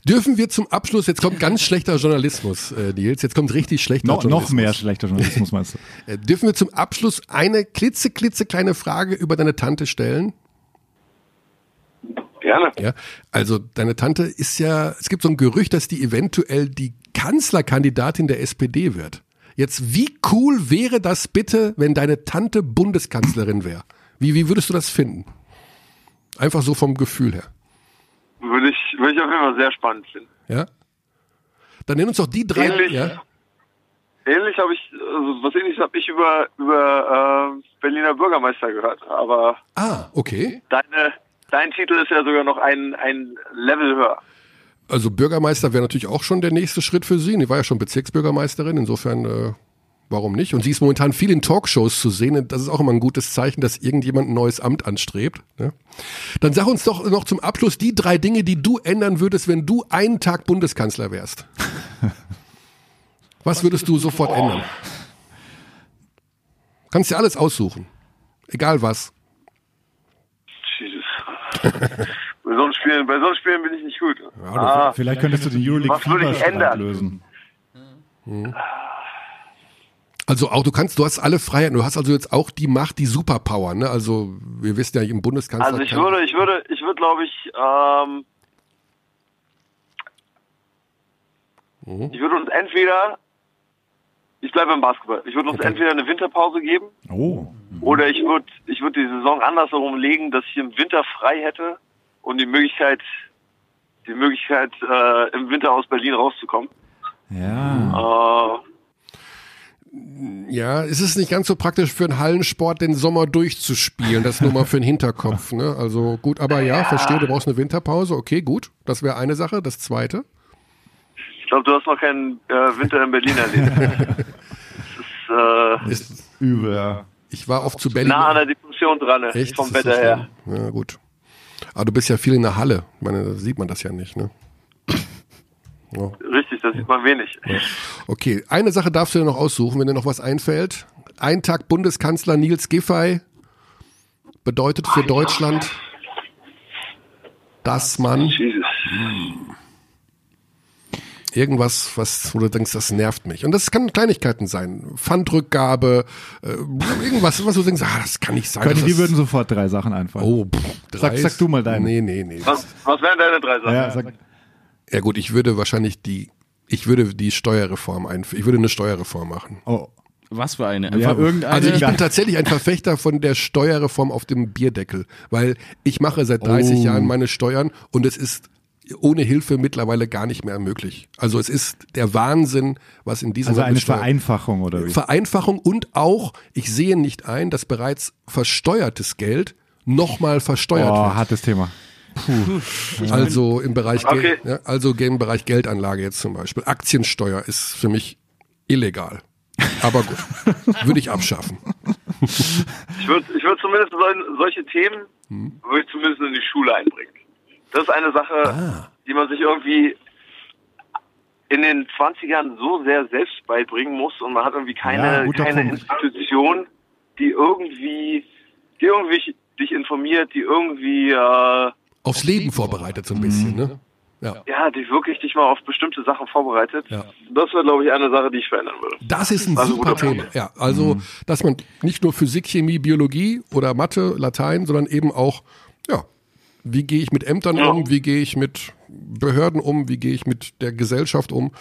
Speaker 1: Dürfen wir zum Abschluss, jetzt kommt ganz schlechter Journalismus, äh, Nils, jetzt kommt richtig schlechter
Speaker 4: No, noch
Speaker 1: Journalismus.
Speaker 4: mehr schlechter Journalismus meinst du?
Speaker 1: Äh, dürfen wir zum Abschluss eine klitze, klitze kleine Frage über deine Tante stellen?
Speaker 3: Gerne.
Speaker 1: Ja, also deine Tante ist ja, es gibt so ein Gerücht, dass die eventuell die Kanzlerkandidatin der SPD wird. Jetzt, wie cool wäre das bitte, wenn deine Tante Bundeskanzlerin wäre? Wie, wie würdest du das finden? Einfach so vom Gefühl her.
Speaker 3: würde ich, würde ich auf jeden Fall sehr spannend finden.
Speaker 1: Ja? Dann nenn uns doch die drei.
Speaker 3: Ähnlich,
Speaker 1: Ja?
Speaker 3: ähnlich habe ich, also was ähnliches habe ich über, über äh, Berliner Bürgermeister gehört. Aber
Speaker 1: Ah, okay.
Speaker 3: deine, dein Titel ist ja sogar noch ein, ein Level höher.
Speaker 1: Also Bürgermeister wäre natürlich auch schon der nächste Schritt für Sie. Die war ja schon Bezirksbürgermeisterin, insofern äh, warum nicht? Und sie ist momentan viel in Talkshows zu sehen. Und das ist auch immer ein gutes Zeichen, dass irgendjemand ein neues Amt anstrebt. Ne? Dann sag uns doch noch zum Abschluss die drei Dinge, die du ändern würdest, wenn du einen Tag Bundeskanzler wärst. Was würdest du sofort ändern? Kannst dir alles aussuchen. Egal was.
Speaker 3: Jesus. bei, so einem Spielen, bei so einem Spielen bin ich nicht gut.
Speaker 1: du-
Speaker 3: ah,
Speaker 4: Vielleicht könntest du den Euroleague
Speaker 3: ändern?
Speaker 4: lösen.
Speaker 1: Also auch du kannst, du hast alle Freiheiten, du hast also jetzt auch die Macht, die Superpower, ne? Also wir wissen ja im Bundeskanzler.
Speaker 3: also ich würde, ich würde, ich würde, glaube ich, ähm,
Speaker 1: Mhm.
Speaker 3: ich würde uns entweder, ich bleibe beim Basketball, ich würde uns entweder eine Winterpause geben
Speaker 4: Oh.
Speaker 3: oder ich würde, ich würde die Saison andersherum legen, dass ich im Winter frei hätte und die Möglichkeit, die Möglichkeit, äh, im Winter aus Berlin rauszukommen.
Speaker 4: Ja.
Speaker 3: Äh,
Speaker 1: Ja, es ist nicht ganz so praktisch für einen Hallensport, den Sommer durchzuspielen. Das nur mal für den Hinterkopf. Ne? Also gut, aber ja, verstehe, du brauchst eine Winterpause. Okay, gut. Das wäre eine Sache. Das zweite.
Speaker 3: ich glaube, du hast noch keinen äh, Winter in Berlin erlebt. das ist äh,
Speaker 1: Ist,
Speaker 4: Übel, ja.
Speaker 1: ich war oft zu Berlin.
Speaker 3: nah an der Depression dran, ne?
Speaker 1: Echt?
Speaker 3: vom Wetter her.
Speaker 1: Ja, gut. Aber du bist ja viel in der Halle. Ich meine, da sieht man das ja nicht, ne? Ja.
Speaker 3: Richtig, das sieht man wenig.
Speaker 1: Okay, eine Sache darfst du dir noch aussuchen, wenn dir noch was einfällt. Ein Tag Bundeskanzler Nils Giffey bedeutet für Deutschland, dass man
Speaker 3: Jesus.
Speaker 1: Irgendwas, was, wo du denkst, das nervt mich. Und das kann Kleinigkeiten sein. Pfandrückgabe, äh, irgendwas, was du denkst, ah, das kann nicht sein. Das
Speaker 4: die würden sofort drei Sachen einfallen.
Speaker 1: oh, pff,
Speaker 4: Sag-
Speaker 1: drei
Speaker 4: sag
Speaker 1: ist-
Speaker 4: du mal deine.
Speaker 1: Nee, nee, nee.
Speaker 3: Was, was wären deine drei Sachen?
Speaker 4: ja, sag,
Speaker 1: Ja gut, ich würde wahrscheinlich die, ich würde die Steuerreform einführen. Ich würde eine Steuerreform machen.
Speaker 4: oh.
Speaker 2: Was für eine?
Speaker 4: Ja,
Speaker 2: irgendeine.
Speaker 1: Also ich bin tatsächlich ein Verfechter von der Steuerreform auf dem Bierdeckel, weil ich mache seit 30
Speaker 4: Oh.
Speaker 1: Jahren meine Steuern und es ist ohne Hilfe mittlerweile gar nicht mehr möglich. Also es ist der Wahnsinn, was in diesem
Speaker 4: Also eine Vereinfachung oder wie?
Speaker 1: Vereinfachung und auch, ich sehe nicht ein, dass bereits versteuertes Geld nochmal versteuert
Speaker 4: Oh,
Speaker 1: wird.
Speaker 4: hartes Thema.
Speaker 1: Also im Bereich
Speaker 3: Okay.
Speaker 1: Geld, ja, also im Bereich Geldanlage jetzt zum Beispiel. Aktiensteuer ist für mich illegal. Aber gut, würde ich abschaffen.
Speaker 3: Ich würde ich würd zumindest sol solche Themen würde ich zumindest in die Schule einbringen. Das ist eine Sache,
Speaker 1: Ah.
Speaker 3: die man sich irgendwie in den 20ern so sehr selbst beibringen muss und man hat irgendwie
Speaker 4: Ja,
Speaker 3: keine,
Speaker 4: guter
Speaker 3: keine
Speaker 4: Punkt.
Speaker 3: Institution, die irgendwie, die irgendwie dich informiert, die irgendwie äh,
Speaker 1: Aufs Leben vorbereitet so ein bisschen, ne? Ja.
Speaker 3: ja, die wirklich dich mal auf bestimmte Sachen vorbereitet.
Speaker 1: Ja.
Speaker 3: Das wäre, glaube ich, eine Sache, die ich verändern würde.
Speaker 1: Das ist ein
Speaker 3: Also
Speaker 1: super Thema. Ja, also, dass man nicht nur Physik, Chemie, Biologie oder Mathe, Latein, sondern eben auch, ja, wie gehe ich mit Ämtern
Speaker 3: Ja.
Speaker 1: um, wie gehe ich mit Behörden um, wie gehe ich mit der Gesellschaft um.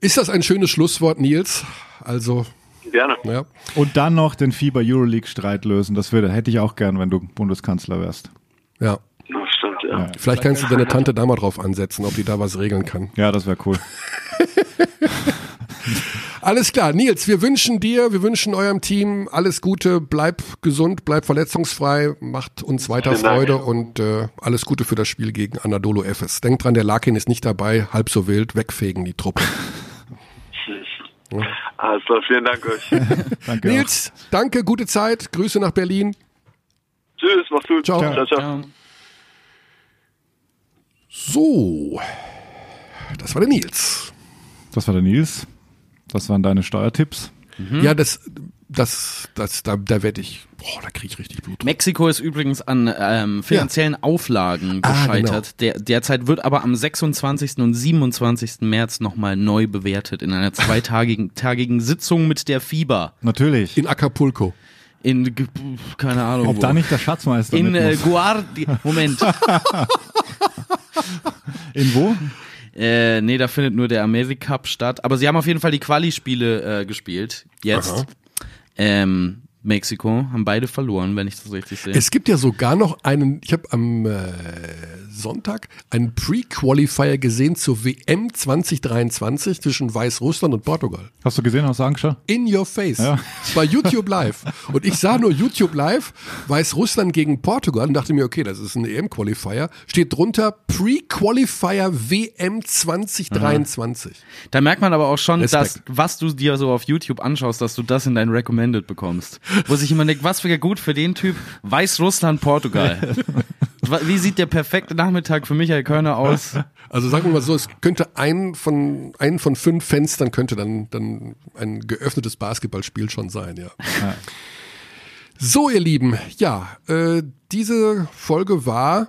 Speaker 1: Ist das ein schönes Schlusswort, Nils? Also,
Speaker 3: Gerne.
Speaker 1: ja.
Speaker 4: Und dann noch den Fieber Euroleague Streit lösen. Das würde, hätte ich auch gern, wenn du Bundeskanzler wärst.
Speaker 1: Ja.
Speaker 3: Das stimmt, ja.
Speaker 1: Vielleicht kannst du deine Tante da mal drauf ansetzen, ob die da was regeln kann.
Speaker 4: Ja, das wäre cool.
Speaker 1: Alles klar, Nils, wir wünschen dir, wir wünschen eurem Team alles Gute, bleib gesund, bleib verletzungsfrei, macht uns weiter
Speaker 3: Vielen Dank.
Speaker 1: Freude und äh, alles Gute für das Spiel gegen Anadolu Efes. Denkt dran, der Larkin ist nicht dabei, halb so wild, wegfegen die Truppe.
Speaker 3: Alles klar, vielen Dank euch.
Speaker 4: Danke.
Speaker 1: Nils, danke, gute Zeit, Grüße nach Berlin.
Speaker 3: Tschüss, mach's gut.
Speaker 1: Ciao.
Speaker 3: ciao. ciao.
Speaker 2: Ja.
Speaker 1: So, das war der Nils.
Speaker 4: Auch. Das war der Nils. Das waren deine Steuertipps.
Speaker 1: Ja, das, das, das, da, da werde ich, boah, da kriege ich richtig Blut.
Speaker 2: Mexiko ist übrigens an ähm, finanziellen Auflagen
Speaker 1: Ah,
Speaker 2: gescheitert. Der, derzeit wird aber am 26. und 27. März nochmal neu bewertet in einer zweitagigen tagigen Sitzung mit der FIBA.
Speaker 4: Natürlich.
Speaker 1: In Acapulco.
Speaker 2: In, keine Ahnung.
Speaker 4: Ob
Speaker 2: wo.
Speaker 4: da nicht der Schatzmeister
Speaker 2: in äh. Guardi Moment.
Speaker 4: In wo?
Speaker 2: Äh, nee, da findet nur der Americup statt. Aber sie haben auf jeden Fall die Quali-Spiele äh, gespielt. Jetzt. Ähm, Mexiko, haben beide verloren, wenn ich das richtig sehe.
Speaker 1: Es gibt ja sogar noch einen, ich habe am äh, Sonntag einen Pre-Qualifier gesehen zur WM 2023 zwischen Weißrussland und Portugal.
Speaker 4: Hast du gesehen, hast du angeschaut?
Speaker 1: In your face.
Speaker 4: Ja.
Speaker 1: Es war YouTube Live. Und ich sah nur YouTube Live, Weißrussland gegen Portugal und dachte mir, okay, das ist ein EM-Qualifier. Steht drunter Pre-Qualifier WM 2023.
Speaker 2: Da merkt man aber auch schon,
Speaker 1: Respekt.
Speaker 2: dass was du dir so auf YouTube anschaust, dass du das in dein Recommended bekommst. Wo sich immer denkt, was wäre gut für den Typ? Weißrussland, Portugal. Wie sieht der perfekte Nachmittag für Michael Körner aus?
Speaker 1: Also sagen wir mal so, es könnte ein von, ein von fünf Fenstern könnte dann, dann ein geöffnetes Basketballspiel schon sein, ja. So, ihr Lieben, ja, äh, diese Folge war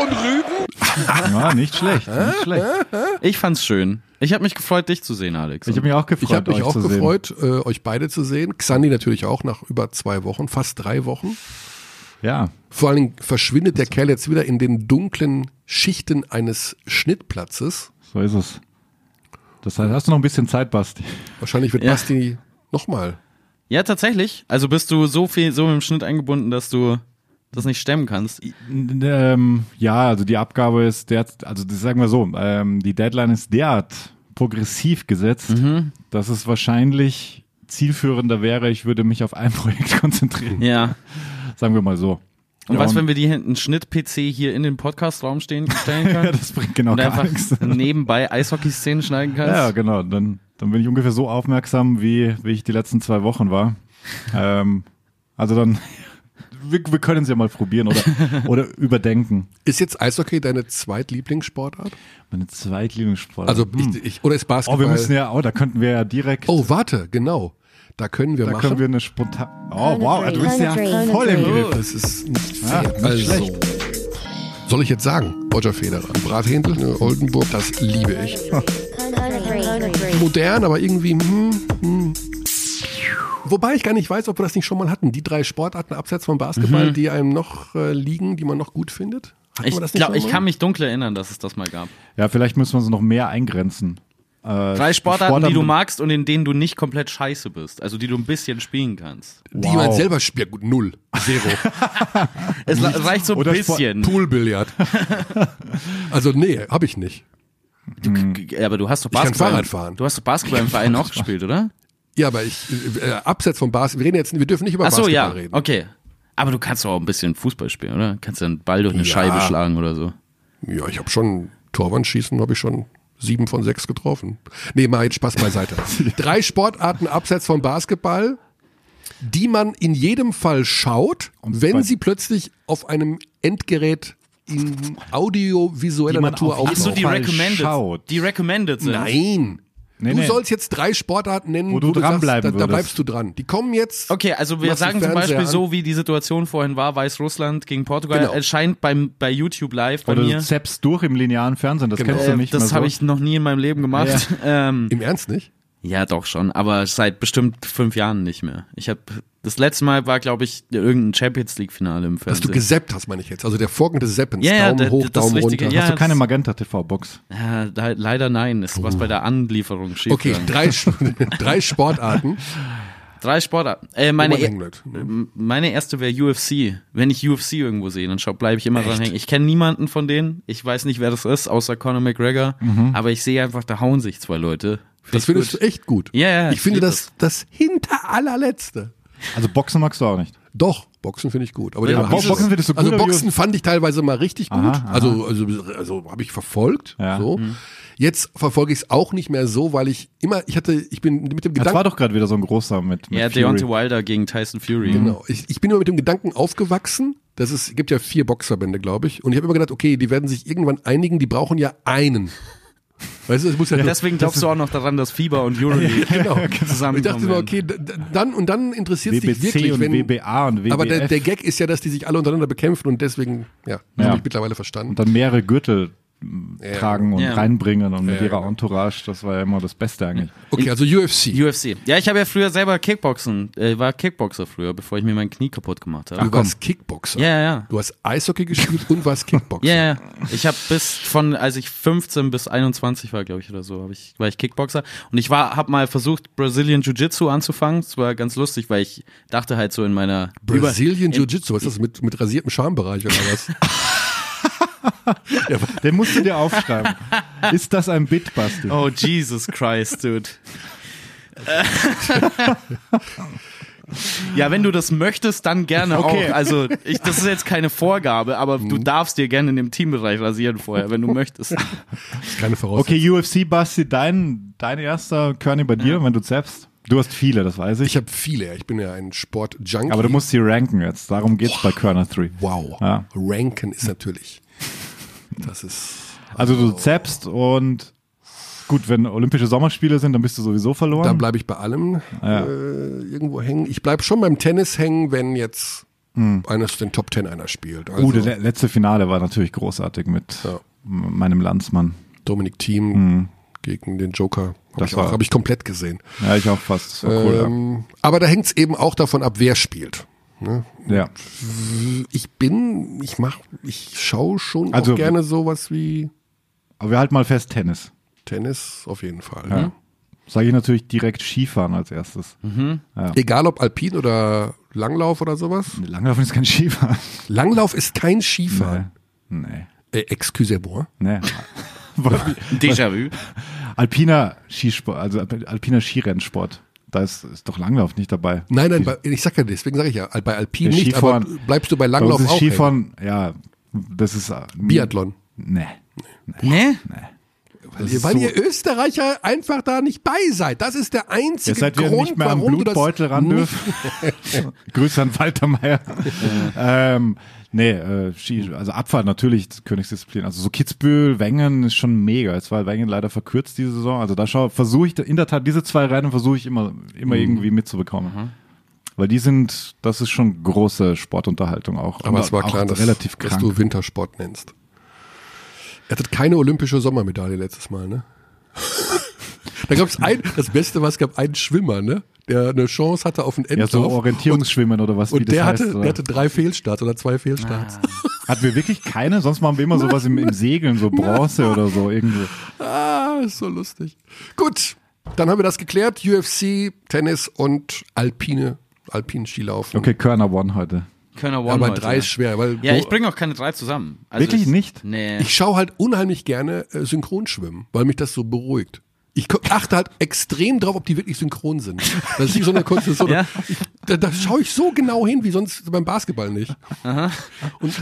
Speaker 1: und Rüben.
Speaker 4: Ja, nicht schlecht, nicht schlecht.
Speaker 2: Ich fand's schön. Ich habe mich gefreut, dich zu sehen, Alex.
Speaker 4: Ich habe mich auch gefreut,
Speaker 1: Ich habe mich
Speaker 4: euch
Speaker 1: auch
Speaker 4: zu
Speaker 1: gefreut, äh, euch beide zu sehen. Xandi natürlich auch nach über zwei Wochen, fast drei Wochen.
Speaker 4: Ja,
Speaker 1: Vor allen Dingen verschwindet der Kerl jetzt wieder in den dunklen Schichten eines Schnittplatzes.
Speaker 4: so ist es. Das heißt, hast du noch ein bisschen Zeit, Basti?
Speaker 1: Wahrscheinlich wird
Speaker 2: Ja.
Speaker 1: Basti nochmal.
Speaker 2: Ja, tatsächlich. Also bist du so viel so im Schnitt eingebunden, dass du das nicht stemmen kannst.
Speaker 4: Ähm, ja, also die Abgabe ist der, also das sagen wir so, ähm, die Deadline ist derart progressiv gesetzt, dass es wahrscheinlich zielführender wäre, ich würde mich auf ein Projekt konzentrieren.
Speaker 2: Ja.
Speaker 4: Sagen wir mal so.
Speaker 2: Und
Speaker 4: Ja,
Speaker 2: was, wenn wir die hinten Schnitt-PC hier in den Podcast-Raum stehen, stellen können?
Speaker 4: ja, das bringt genau
Speaker 2: und
Speaker 4: gar
Speaker 2: einfach
Speaker 4: nichts.
Speaker 2: nebenbei Eishockey-Szenen schneiden kannst?
Speaker 4: Ja, genau. Dann, dann bin ich ungefähr so aufmerksam, wie, wie ich die letzten zwei Wochen war. ähm, also dann, wir, wir können es ja mal probieren oder, oder überdenken.
Speaker 1: Ist jetzt Eishockey deine Zweitlieblingssportart?
Speaker 4: Meine Zweitlieblingssport.
Speaker 1: Also ich, ich, oder ist
Speaker 4: oh,
Speaker 1: Basketball?
Speaker 4: wir müssen ja, oh, da könnten wir ja direkt,
Speaker 1: oh, warte, genau. Da können wir
Speaker 4: da
Speaker 1: machen.
Speaker 4: können wir eine spontan, oh wow, du bist ja voll im
Speaker 1: Oh,
Speaker 4: Griff.
Speaker 1: das ist nicht
Speaker 4: Ja,
Speaker 1: fair.
Speaker 4: nicht
Speaker 1: also,
Speaker 4: schlecht.
Speaker 1: soll ich jetzt sagen? Roger Federer. Brathändel, ne, Oldenburg, das liebe ich. Modern, aber irgendwie, hm, hm. Wobei ich gar nicht weiß, ob wir das nicht schon mal hatten. Die drei Sportarten abseits vom Basketball, die einem noch äh, liegen, die man noch gut findet. Hatten
Speaker 2: Ich glaube, ich kann mich dunkel erinnern, dass es das mal gab.
Speaker 4: Ja, vielleicht müssen wir uns noch mehr eingrenzen. Äh,
Speaker 2: Drei Sportarten, die du magst und in denen du nicht komplett scheiße bist. Also die du ein bisschen spielen kannst.
Speaker 1: Die
Speaker 4: Wow.
Speaker 1: man selber spielt. Ja, gut, null. Zero.
Speaker 2: Es reicht so ein
Speaker 4: Oder
Speaker 2: bisschen.
Speaker 1: Poolbillard. also nee, habe ich nicht.
Speaker 2: Du, ja, aber du hast doch
Speaker 1: kann
Speaker 2: Basketball.
Speaker 1: Fahrrad fahren.
Speaker 2: Du hast doch Basketball im Verein auch gespielt, oder?
Speaker 1: Ja, aber ich, äh, abseits vom Basketball, wir reden jetzt, wir dürfen nicht über
Speaker 2: Ach so,
Speaker 1: Basketball
Speaker 2: ja.
Speaker 1: reden.
Speaker 2: Okay. Aber du kannst doch auch ein bisschen Fußball spielen, oder? Kannst du einen Ball durch eine
Speaker 1: Ja.
Speaker 2: Scheibe schlagen oder so.
Speaker 1: Ja, ich habe schon Torwandschießen, habe ich schon sieben von sechs getroffen. Nee, mal jetzt Spaß beiseite. Drei Sportarten abseits vom Basketball, die man in jedem Fall schaut, wenn sie plötzlich auf einem Endgerät in audiovisueller Natur
Speaker 4: auf
Speaker 2: Ach so,
Speaker 1: auftauchen.
Speaker 2: die recommended.
Speaker 4: schaut.
Speaker 2: Die recommended sind.
Speaker 1: Nein.
Speaker 4: Nee,
Speaker 1: du
Speaker 4: nee.
Speaker 1: sollst jetzt drei Sportarten nennen,
Speaker 4: Wo du dranbleiben
Speaker 1: sagst, da, da bleibst du dran. Die kommen jetzt.
Speaker 2: Okay, also wir
Speaker 1: du
Speaker 2: sagen zum Beispiel
Speaker 1: an?
Speaker 2: so, wie die Situation vorhin war, Weißrussland gegen Portugal,
Speaker 1: Genau.
Speaker 2: erscheint beim, bei YouTube live bei
Speaker 4: Oder
Speaker 2: mir.
Speaker 4: du zappst durch im linearen Fernsehen, das
Speaker 1: Genau.
Speaker 4: kennst du
Speaker 2: Äh,
Speaker 4: nicht
Speaker 2: das
Speaker 4: mehr
Speaker 2: habe
Speaker 4: so.
Speaker 2: ich noch nie in meinem Leben gemacht. Ähm,
Speaker 1: Im Ernst nicht?
Speaker 2: Ja, doch schon, aber seit bestimmt fünf Jahren nicht mehr. Ich habe das letzte Mal war, glaube ich, irgendein Champions League Finale im
Speaker 1: Dass
Speaker 2: Fernsehen.
Speaker 1: du gesappt hast, meine ich jetzt. Also der Vorgang des Zappens.
Speaker 2: Ja,
Speaker 1: Daumen
Speaker 2: der-
Speaker 1: hoch,
Speaker 2: das
Speaker 1: Daumen
Speaker 2: Richtige,
Speaker 1: runter.
Speaker 2: ja.
Speaker 4: Hast du keine Magenta TV-Box?
Speaker 2: ja, da, leider nein, ist was bei der Anlieferung schief.
Speaker 1: Okay, drei, drei Sportarten.
Speaker 2: Drei Sportarten. Äh, meine, e-
Speaker 1: bleibt.
Speaker 2: meine erste wäre UFC. Wenn ich UFC irgendwo sehe, dann bleibe ich immer dran hängen. Ich kenne niemanden von denen. Ich weiß nicht, wer das ist, außer Conor McGregor. Aber ich sehe einfach, da hauen sich zwei Leute. Find
Speaker 1: Das
Speaker 2: ich
Speaker 1: findest
Speaker 2: gut.
Speaker 1: du echt gut.
Speaker 2: Ja, ja,
Speaker 1: Ich
Speaker 2: ich
Speaker 1: finde das, das hinter allerletzte.
Speaker 4: Also Boxen magst du auch nicht.
Speaker 1: Doch, Boxen finde ich gut. Aber
Speaker 2: Ja,
Speaker 4: Boxen findest du gut,
Speaker 1: Also Boxen fand ich teilweise mal richtig gut.
Speaker 4: Aha, aha.
Speaker 1: Also, also, also habe ich verfolgt.
Speaker 4: Ja.
Speaker 1: So.
Speaker 2: Mhm.
Speaker 1: Jetzt verfolge ich es auch nicht mehr so, weil ich immer, ich hatte, ich bin mit dem
Speaker 4: Das war
Speaker 1: Gedanken,
Speaker 4: doch gerade wieder so ein großer mit, mit
Speaker 2: Ja. Deontay Wilder gegen Tyson Fury.
Speaker 1: genau, ich, ich bin immer mit dem Gedanken aufgewachsen, dass es gibt ja vier Boxverbände, glaube ich, und ich habe immer gedacht, okay, die werden sich irgendwann einigen, die brauchen ja einen. Weißt du, es muss ja,
Speaker 2: Deswegen glaubst du auch noch daran, dass Fieber und Euroleague
Speaker 1: genau.
Speaker 2: zusammenkommen
Speaker 1: Ich dachte immer, okay, dann und dann interessiert es dich wirklich,
Speaker 4: und
Speaker 1: wenn
Speaker 4: WBA und WBF.
Speaker 1: Aber der, der Gag ist ja, dass die sich alle untereinander bekämpfen und deswegen, ja,
Speaker 4: Ja.
Speaker 1: habe ich mittlerweile verstanden.
Speaker 4: und dann mehrere Gürtel tragen und
Speaker 2: Ja.
Speaker 4: reinbringen und mit ihrer
Speaker 1: genau.
Speaker 4: Entourage, das war ja immer das Beste eigentlich.
Speaker 1: Okay, also UFC.
Speaker 2: UFC. Ja, ich habe ja früher selber Kickboxen, äh, war Kickboxer früher, bevor ich mir mein Knie kaputt gemacht habe.
Speaker 1: Du warst Kickboxer.
Speaker 2: Ja, ja.
Speaker 1: Du hast Eishockey gespielt und warst Kickboxer.
Speaker 2: Ja, ja. Ich habe bis von, als ich 15 bis 21 war, glaube ich, oder so, hab ich, war ich Kickboxer. Und ich war, habe mal versucht, Brazilian Jiu-Jitsu anzufangen. Das war ganz lustig, weil ich dachte halt so in meiner
Speaker 1: Brazilian Jiu-Jitsu, was ist das mit, mit rasiertem Schambereich oder was?
Speaker 4: Den musst du dir aufschreiben. Ist das ein Bit, Basti?
Speaker 2: Oh, Jesus Christ, dude. Ja, wenn du das möchtest, dann gerne
Speaker 4: Okay.
Speaker 2: auch. Also, ich, das ist jetzt keine Vorgabe, aber du darfst dir gerne in dem Teambereich rasieren vorher, wenn du möchtest.
Speaker 1: Das ist keine Voraussetzung.
Speaker 4: Okay, UFC, Basti, dein, dein erster Körny bei dir, wenn du zappst? Du hast viele, das weiß ich.
Speaker 1: Ich habe viele, ja. ich bin ja ein Sport-Junkie.
Speaker 4: aber du musst sie ranken jetzt. Darum geht's bei Körner 3.
Speaker 1: Wow.
Speaker 4: Ja.
Speaker 1: Ranken ist natürlich. Das ist.
Speaker 4: Also du zappst und gut, wenn Olympische Sommerspiele sind, dann bist du sowieso verloren.
Speaker 1: Da bleibe ich bei allem
Speaker 4: Ja.
Speaker 1: äh, irgendwo hängen. Ich bleib schon beim Tennis hängen, wenn jetzt eines den Top Ten einer spielt. Also
Speaker 4: uh, der le- letzte Finale war natürlich großartig mit
Speaker 1: Ja.
Speaker 4: meinem Landsmann.
Speaker 1: Dominik Thiem gegen den Joker. Habe
Speaker 4: Das
Speaker 1: ich,
Speaker 4: war-
Speaker 1: auch- hab ich komplett gesehen.
Speaker 4: Ja, ich auch fast. Das cool.
Speaker 1: ähm, aber da hängt es eben auch davon ab, wer spielt. Ne?
Speaker 4: ja. ja.
Speaker 1: Ich bin, ich mach, ich schaue schon
Speaker 4: Also-
Speaker 1: auch gerne sowas wie
Speaker 4: Aber wir halten mal fest, Tennis.
Speaker 1: Tennis auf jeden Fall.
Speaker 4: Ja. Sage ich natürlich direkt Skifahren als erstes.
Speaker 1: Egal ob Alpin oder Langlauf oder sowas.
Speaker 4: Langlaufen ist kein Skifahren.
Speaker 1: Langlauf ist kein Skifahren.
Speaker 4: Nee.
Speaker 1: Äh, excusez-moi.
Speaker 4: Nee.
Speaker 2: Déjà-vu.
Speaker 4: alpiner Skisport, also alp- alpiner Skirennsport. Da ist, ist doch Langlauf nicht dabei.
Speaker 1: Nein, nein, bei, ich sag ja, deswegen sage ich ja, bei Alpin nicht, aber
Speaker 4: Skifahren-
Speaker 1: bleibst du bei
Speaker 4: Bei
Speaker 1: Langlauf
Speaker 4: uns ist
Speaker 1: auch hängen.
Speaker 4: Skifahren, ja, das ist äh,
Speaker 1: Biathlon.
Speaker 4: Nee.
Speaker 2: Ne?
Speaker 1: Weil,
Speaker 4: Das ist
Speaker 1: weil
Speaker 4: so-
Speaker 1: ihr Österreicher einfach da nicht bei seid. Das ist der einzige
Speaker 4: Jetzt seid ihr
Speaker 1: Grund,
Speaker 4: nicht mehr am
Speaker 1: warum
Speaker 4: Blutbeutel ran dürfen. Grüße an Walter Meier. ähm, nee, äh, Ski, also Abfahrt natürlich Königsdisziplin. Also so Kitzbühel, Wengen ist schon mega. Jetzt war Wengen leider verkürzt diese Saison. Also da versuche ich in der Tat diese zwei Rennen versuche ich immer immer
Speaker 1: Mhm.
Speaker 4: irgendwie mitzubekommen. Weil die sind, das ist schon große Sportunterhaltung auch.
Speaker 1: Aber es war klar, dass,
Speaker 4: relativ
Speaker 1: dass du Wintersport nennst. Er hatte keine olympische Sommermedaille letztes Mal, ne? da gab es ein, das Beste war, es gab einen Schwimmer, ne? Der eine Chance hatte auf einen
Speaker 4: ja, so
Speaker 1: Endlauf.
Speaker 4: Orientierungsschwimmen oder was
Speaker 1: und,
Speaker 4: wie
Speaker 1: und
Speaker 4: das
Speaker 1: der,
Speaker 4: heißt.
Speaker 1: hatte,
Speaker 4: oder?
Speaker 1: der hatte drei Fehlstarts oder zwei Fehlstarts.
Speaker 4: Hatten wir wirklich keine? Sonst machen wir immer sowas im, im Segeln, so Bronze oder so irgendwie.
Speaker 1: Ah, ist so lustig. Gut, dann haben wir das geklärt. UFC, Tennis und Alpine, Alpin Skilaufen.
Speaker 4: Okay, Körner One heute.
Speaker 2: Kölner One
Speaker 1: Aber drei ist schwer, weil
Speaker 2: Ja, ich bringe auch keine drei zusammen. Also
Speaker 4: Wirklich
Speaker 2: ich,
Speaker 4: nicht?
Speaker 2: Nee.
Speaker 1: ich schaue halt unheimlich gerne äh, Synchronschwimmen, weil mich das so beruhigt. Ich achte halt extrem drauf, ob die wirklich synchron sind. Das ist nicht so eine Kunst, so eine,
Speaker 2: Ja.
Speaker 1: ich, da, da schaue ich so genau hin, wie sonst beim Basketball nicht. Und,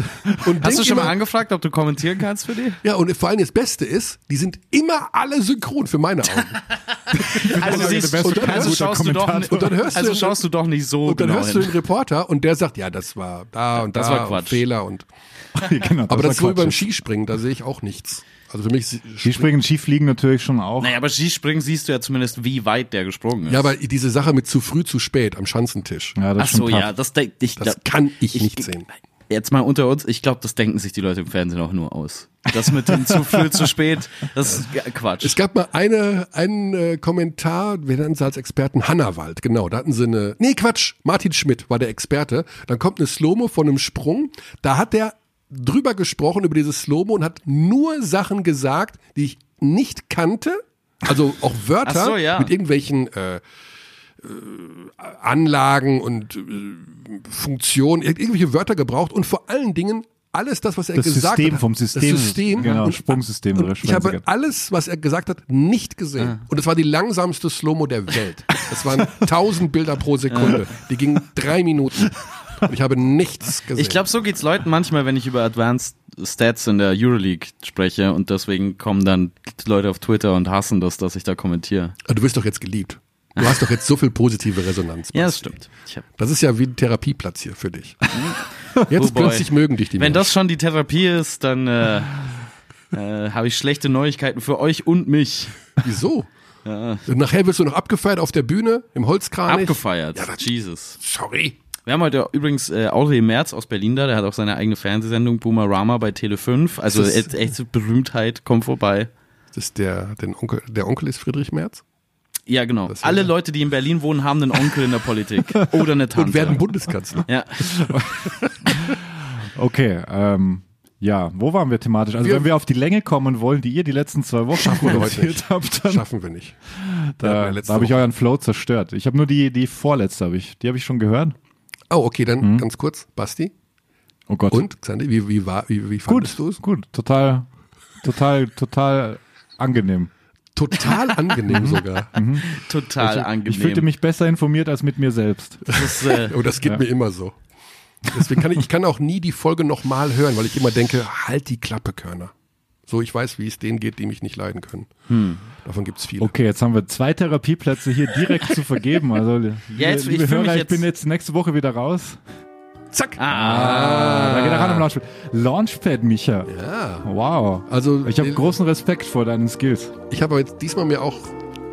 Speaker 1: und
Speaker 2: Hast du schon mal
Speaker 1: immer-
Speaker 2: angefragt, ob du kommentieren kannst für die?
Speaker 1: Ja, und vor allem das Beste ist, die sind immer alle synchron für meine Augen.
Speaker 2: Also, siehst,
Speaker 4: beste
Speaker 2: und dann, also, schaust du doch.
Speaker 1: Und dann hörst du
Speaker 2: also schaust du doch nicht so
Speaker 1: Und dann
Speaker 2: genau
Speaker 1: hörst du
Speaker 2: hin.
Speaker 1: den Reporter und der sagt, ja, das war da und
Speaker 2: Das
Speaker 1: da
Speaker 2: war
Speaker 1: und
Speaker 2: Quatsch.
Speaker 1: Fehler und
Speaker 4: genau,
Speaker 1: aber das ist so wie beim. Skispringen, da sehe ich auch nichts. Also für mich
Speaker 4: Skispringen, Skifliegen natürlich schon auch.
Speaker 2: Naja, aber Skispringen siehst du ja zumindest, wie weit der gesprungen ist.
Speaker 1: Ja, aber diese Sache mit zu früh, zu spät am Schanzentisch,
Speaker 4: Ja, das
Speaker 2: Ach so, ja, das, denk- ich,
Speaker 1: das
Speaker 2: glaub-
Speaker 1: kann ich,
Speaker 2: ich-
Speaker 1: nicht sehen.
Speaker 2: Jetzt mal unter uns, ich glaube, das denken sich die Leute im Fernsehen auch nur aus. Das mit dem zu früh, zu spät, das ist ja, Quatsch.
Speaker 1: Es gab mal eine, einen äh, Kommentar, wir nannten sie als Experten Hannawald, genau, da hatten sie eine, nee Quatsch, Martin Schmidt war der Experte, dann kommt eine Slomo von einem Sprung, da hat der drüber gesprochen über dieses Slomo und hat nur Sachen gesagt, die ich nicht kannte, also auch Wörter
Speaker 2: so, ja.
Speaker 1: mit irgendwelchen äh, äh, Anlagen und äh, Funktionen, ir- irgendwelche Wörter gebraucht und vor allen Dingen alles das, was er
Speaker 4: Das
Speaker 1: gesagt
Speaker 4: System
Speaker 1: hat.
Speaker 4: vom System.
Speaker 1: Das System.
Speaker 4: Genau,
Speaker 1: und,
Speaker 4: Sprungsystem
Speaker 1: und Ich habe alles, was er gesagt hat, nicht gesehen.
Speaker 2: Ah.
Speaker 1: Und es war die langsamste Slow-Mo der Welt. Das waren 1000 Bilder pro Sekunde. Die gingen drei Minuten. Und ich habe nichts gesehen.
Speaker 2: Ich glaube, so geht's Leuten manchmal, wenn ich über Advanced Stats in der Euroleague spreche und deswegen kommen dann Leute auf Twitter und hassen das, dass ich da kommentiere.
Speaker 1: Aber du wirst doch jetzt geliebt. Du hast doch jetzt so viel positive Resonanz.
Speaker 2: Ja, das stimmt.
Speaker 1: Das ist ja wie ein Therapieplatz hier für dich. Jetzt
Speaker 2: Oh
Speaker 1: plötzlich mögen dich die
Speaker 2: wenn
Speaker 1: Menschen.
Speaker 2: das schon die Therapie ist, dann äh, äh, habe ich schlechte Neuigkeiten für euch und mich.
Speaker 1: Wieso? Und nachher wirst du noch abgefeiert auf der Bühne im Holzkranich.
Speaker 2: Abgefeiert.
Speaker 1: Ja,
Speaker 2: Jesus.
Speaker 1: Sorry.
Speaker 2: Wir haben heute übrigens äh, Audrey Merz aus Berlin da, der hat auch seine eigene Fernsehsendung Boomerama bei Tele 5. Also echt, echte Berühmtheit, komm vorbei.
Speaker 1: Das ist der, den Onkel, der Onkel ist Friedrich Merz
Speaker 2: Ja, genau.
Speaker 1: Das
Speaker 2: Alle Leute, die in Berlin wohnen, haben einen Onkel in der Politik. Oder eine Tante.
Speaker 1: und werden Bundeskanzler.
Speaker 2: ja.
Speaker 4: Okay, ähm, ja, wo waren wir thematisch? Also
Speaker 1: Wir-
Speaker 4: wenn wir auf die Länge kommen wollen, die ihr die letzten zwei Wochen
Speaker 1: Schaffen wir heute
Speaker 4: produziert
Speaker 1: nicht.
Speaker 4: habt, dann
Speaker 1: Schaffen wir nicht.
Speaker 4: da,
Speaker 1: wir
Speaker 4: da habe ich euren Flow zerstört. Ich habe nur die, die vorletzte, habe ich, die habe ich schon gehört.
Speaker 1: Oh, okay, dann ganz kurz. Basti
Speaker 4: Oh Gott.
Speaker 1: und Xandi, wie, wie, war, wie, wie
Speaker 4: gut,
Speaker 1: fandest du es?
Speaker 4: gut, total, total, total angenehm.
Speaker 1: Total angenehm sogar.
Speaker 2: Total
Speaker 4: ich,
Speaker 2: angenehm.
Speaker 4: ich fühlte mich besser informiert als mit mir selbst.
Speaker 2: das ist, äh,
Speaker 1: Oh, das geht mir immer so. Deswegen kann ich, ich kann auch nie die Folge nochmal hören, weil ich immer denke, halt die Klappe, Körner. So, ich weiß, wie es denen geht, die mich nicht leiden können. Davon gibt's viele.
Speaker 4: Okay, jetzt haben wir zwei Therapieplätze hier direkt zu vergeben. Also, liebe,
Speaker 2: jetzt- ich
Speaker 4: liebe
Speaker 2: mich
Speaker 4: Hörer, ich
Speaker 2: jetzt-
Speaker 4: bin jetzt nächste Woche wieder raus.
Speaker 1: Zack.
Speaker 2: ah,
Speaker 4: Da geht er ran am Launchpad. Launchpad, Micha.
Speaker 1: Ja.
Speaker 4: Wow.
Speaker 1: Also,
Speaker 4: Ich habe großen Respekt vor deinen Skills.
Speaker 1: ich habe aber jetzt diesmal mir auch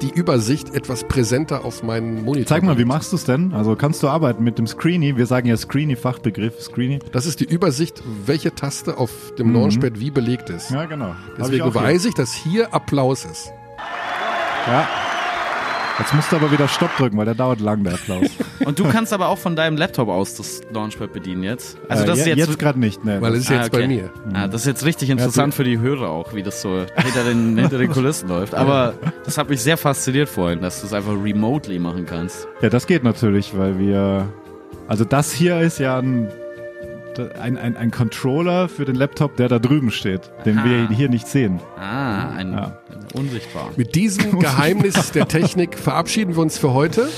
Speaker 1: die Übersicht etwas präsenter auf meinen Monitor.
Speaker 4: Zeig mal, wie machst du es denn? Also kannst du arbeiten mit dem Screeny? Wir sagen ja Screeny, Fachbegriff Screeny.
Speaker 1: Das ist die Übersicht, welche Taste auf dem Launchpad wie belegt ist.
Speaker 4: Ja, genau. Ich
Speaker 1: Deswegen
Speaker 4: hier.
Speaker 1: weiß ich, dass hier Applaus ist.
Speaker 4: Ja. Jetzt musst du aber wieder Stopp drücken, weil der dauert lang, der Applaus.
Speaker 2: und du kannst aber auch von deinem Laptop aus das Launchpad bedienen jetzt. Also
Speaker 4: Äh,
Speaker 2: das ist
Speaker 4: je-
Speaker 2: jetzt,
Speaker 4: jetzt gerade nicht, ne.
Speaker 1: Weil es ist jetzt bei mir.
Speaker 2: Ah, das ist jetzt richtig interessant für die Hörer auch, wie das so hinter den, hinter den Kulissen läuft. Aber das hat mich sehr fasziniert vorhin, dass du es einfach remotely machen kannst.
Speaker 4: Ja, das geht natürlich, weil wir. Also das hier ist ja ein, ein, ein, ein Controller für den Laptop, der da drüben steht, den
Speaker 2: Aha.
Speaker 4: wir hier nicht sehen.
Speaker 2: Ah, ein,
Speaker 4: Ja.
Speaker 2: Unsichtbar.
Speaker 1: Mit diesem Geheimnis der Technik verabschieden wir uns für heute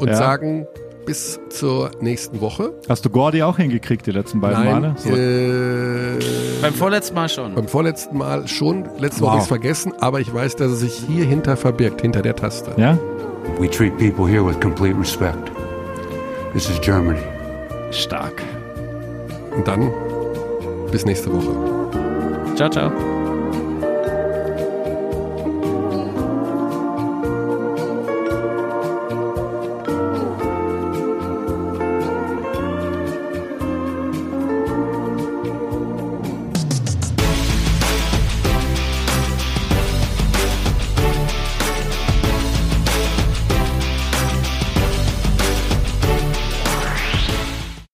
Speaker 1: und
Speaker 4: Ja.
Speaker 1: sagen bis zur nächsten Woche.
Speaker 4: Hast du Gordy auch hingekriegt die letzten beiden Male? So.
Speaker 1: äh,
Speaker 2: Beim vorletzten Mal schon.
Speaker 1: beim vorletzten Mal schon. Letzte Woche
Speaker 4: Wow.
Speaker 1: habe ich es vergessen, aber ich weiß, dass er sich hier hinter verbirgt, hinter der Taste.
Speaker 4: Ja?
Speaker 5: We treat people here with complete respect. This is Germany.
Speaker 4: Stark.
Speaker 1: Und dann bis nächste Woche.
Speaker 2: Ciao, ciao.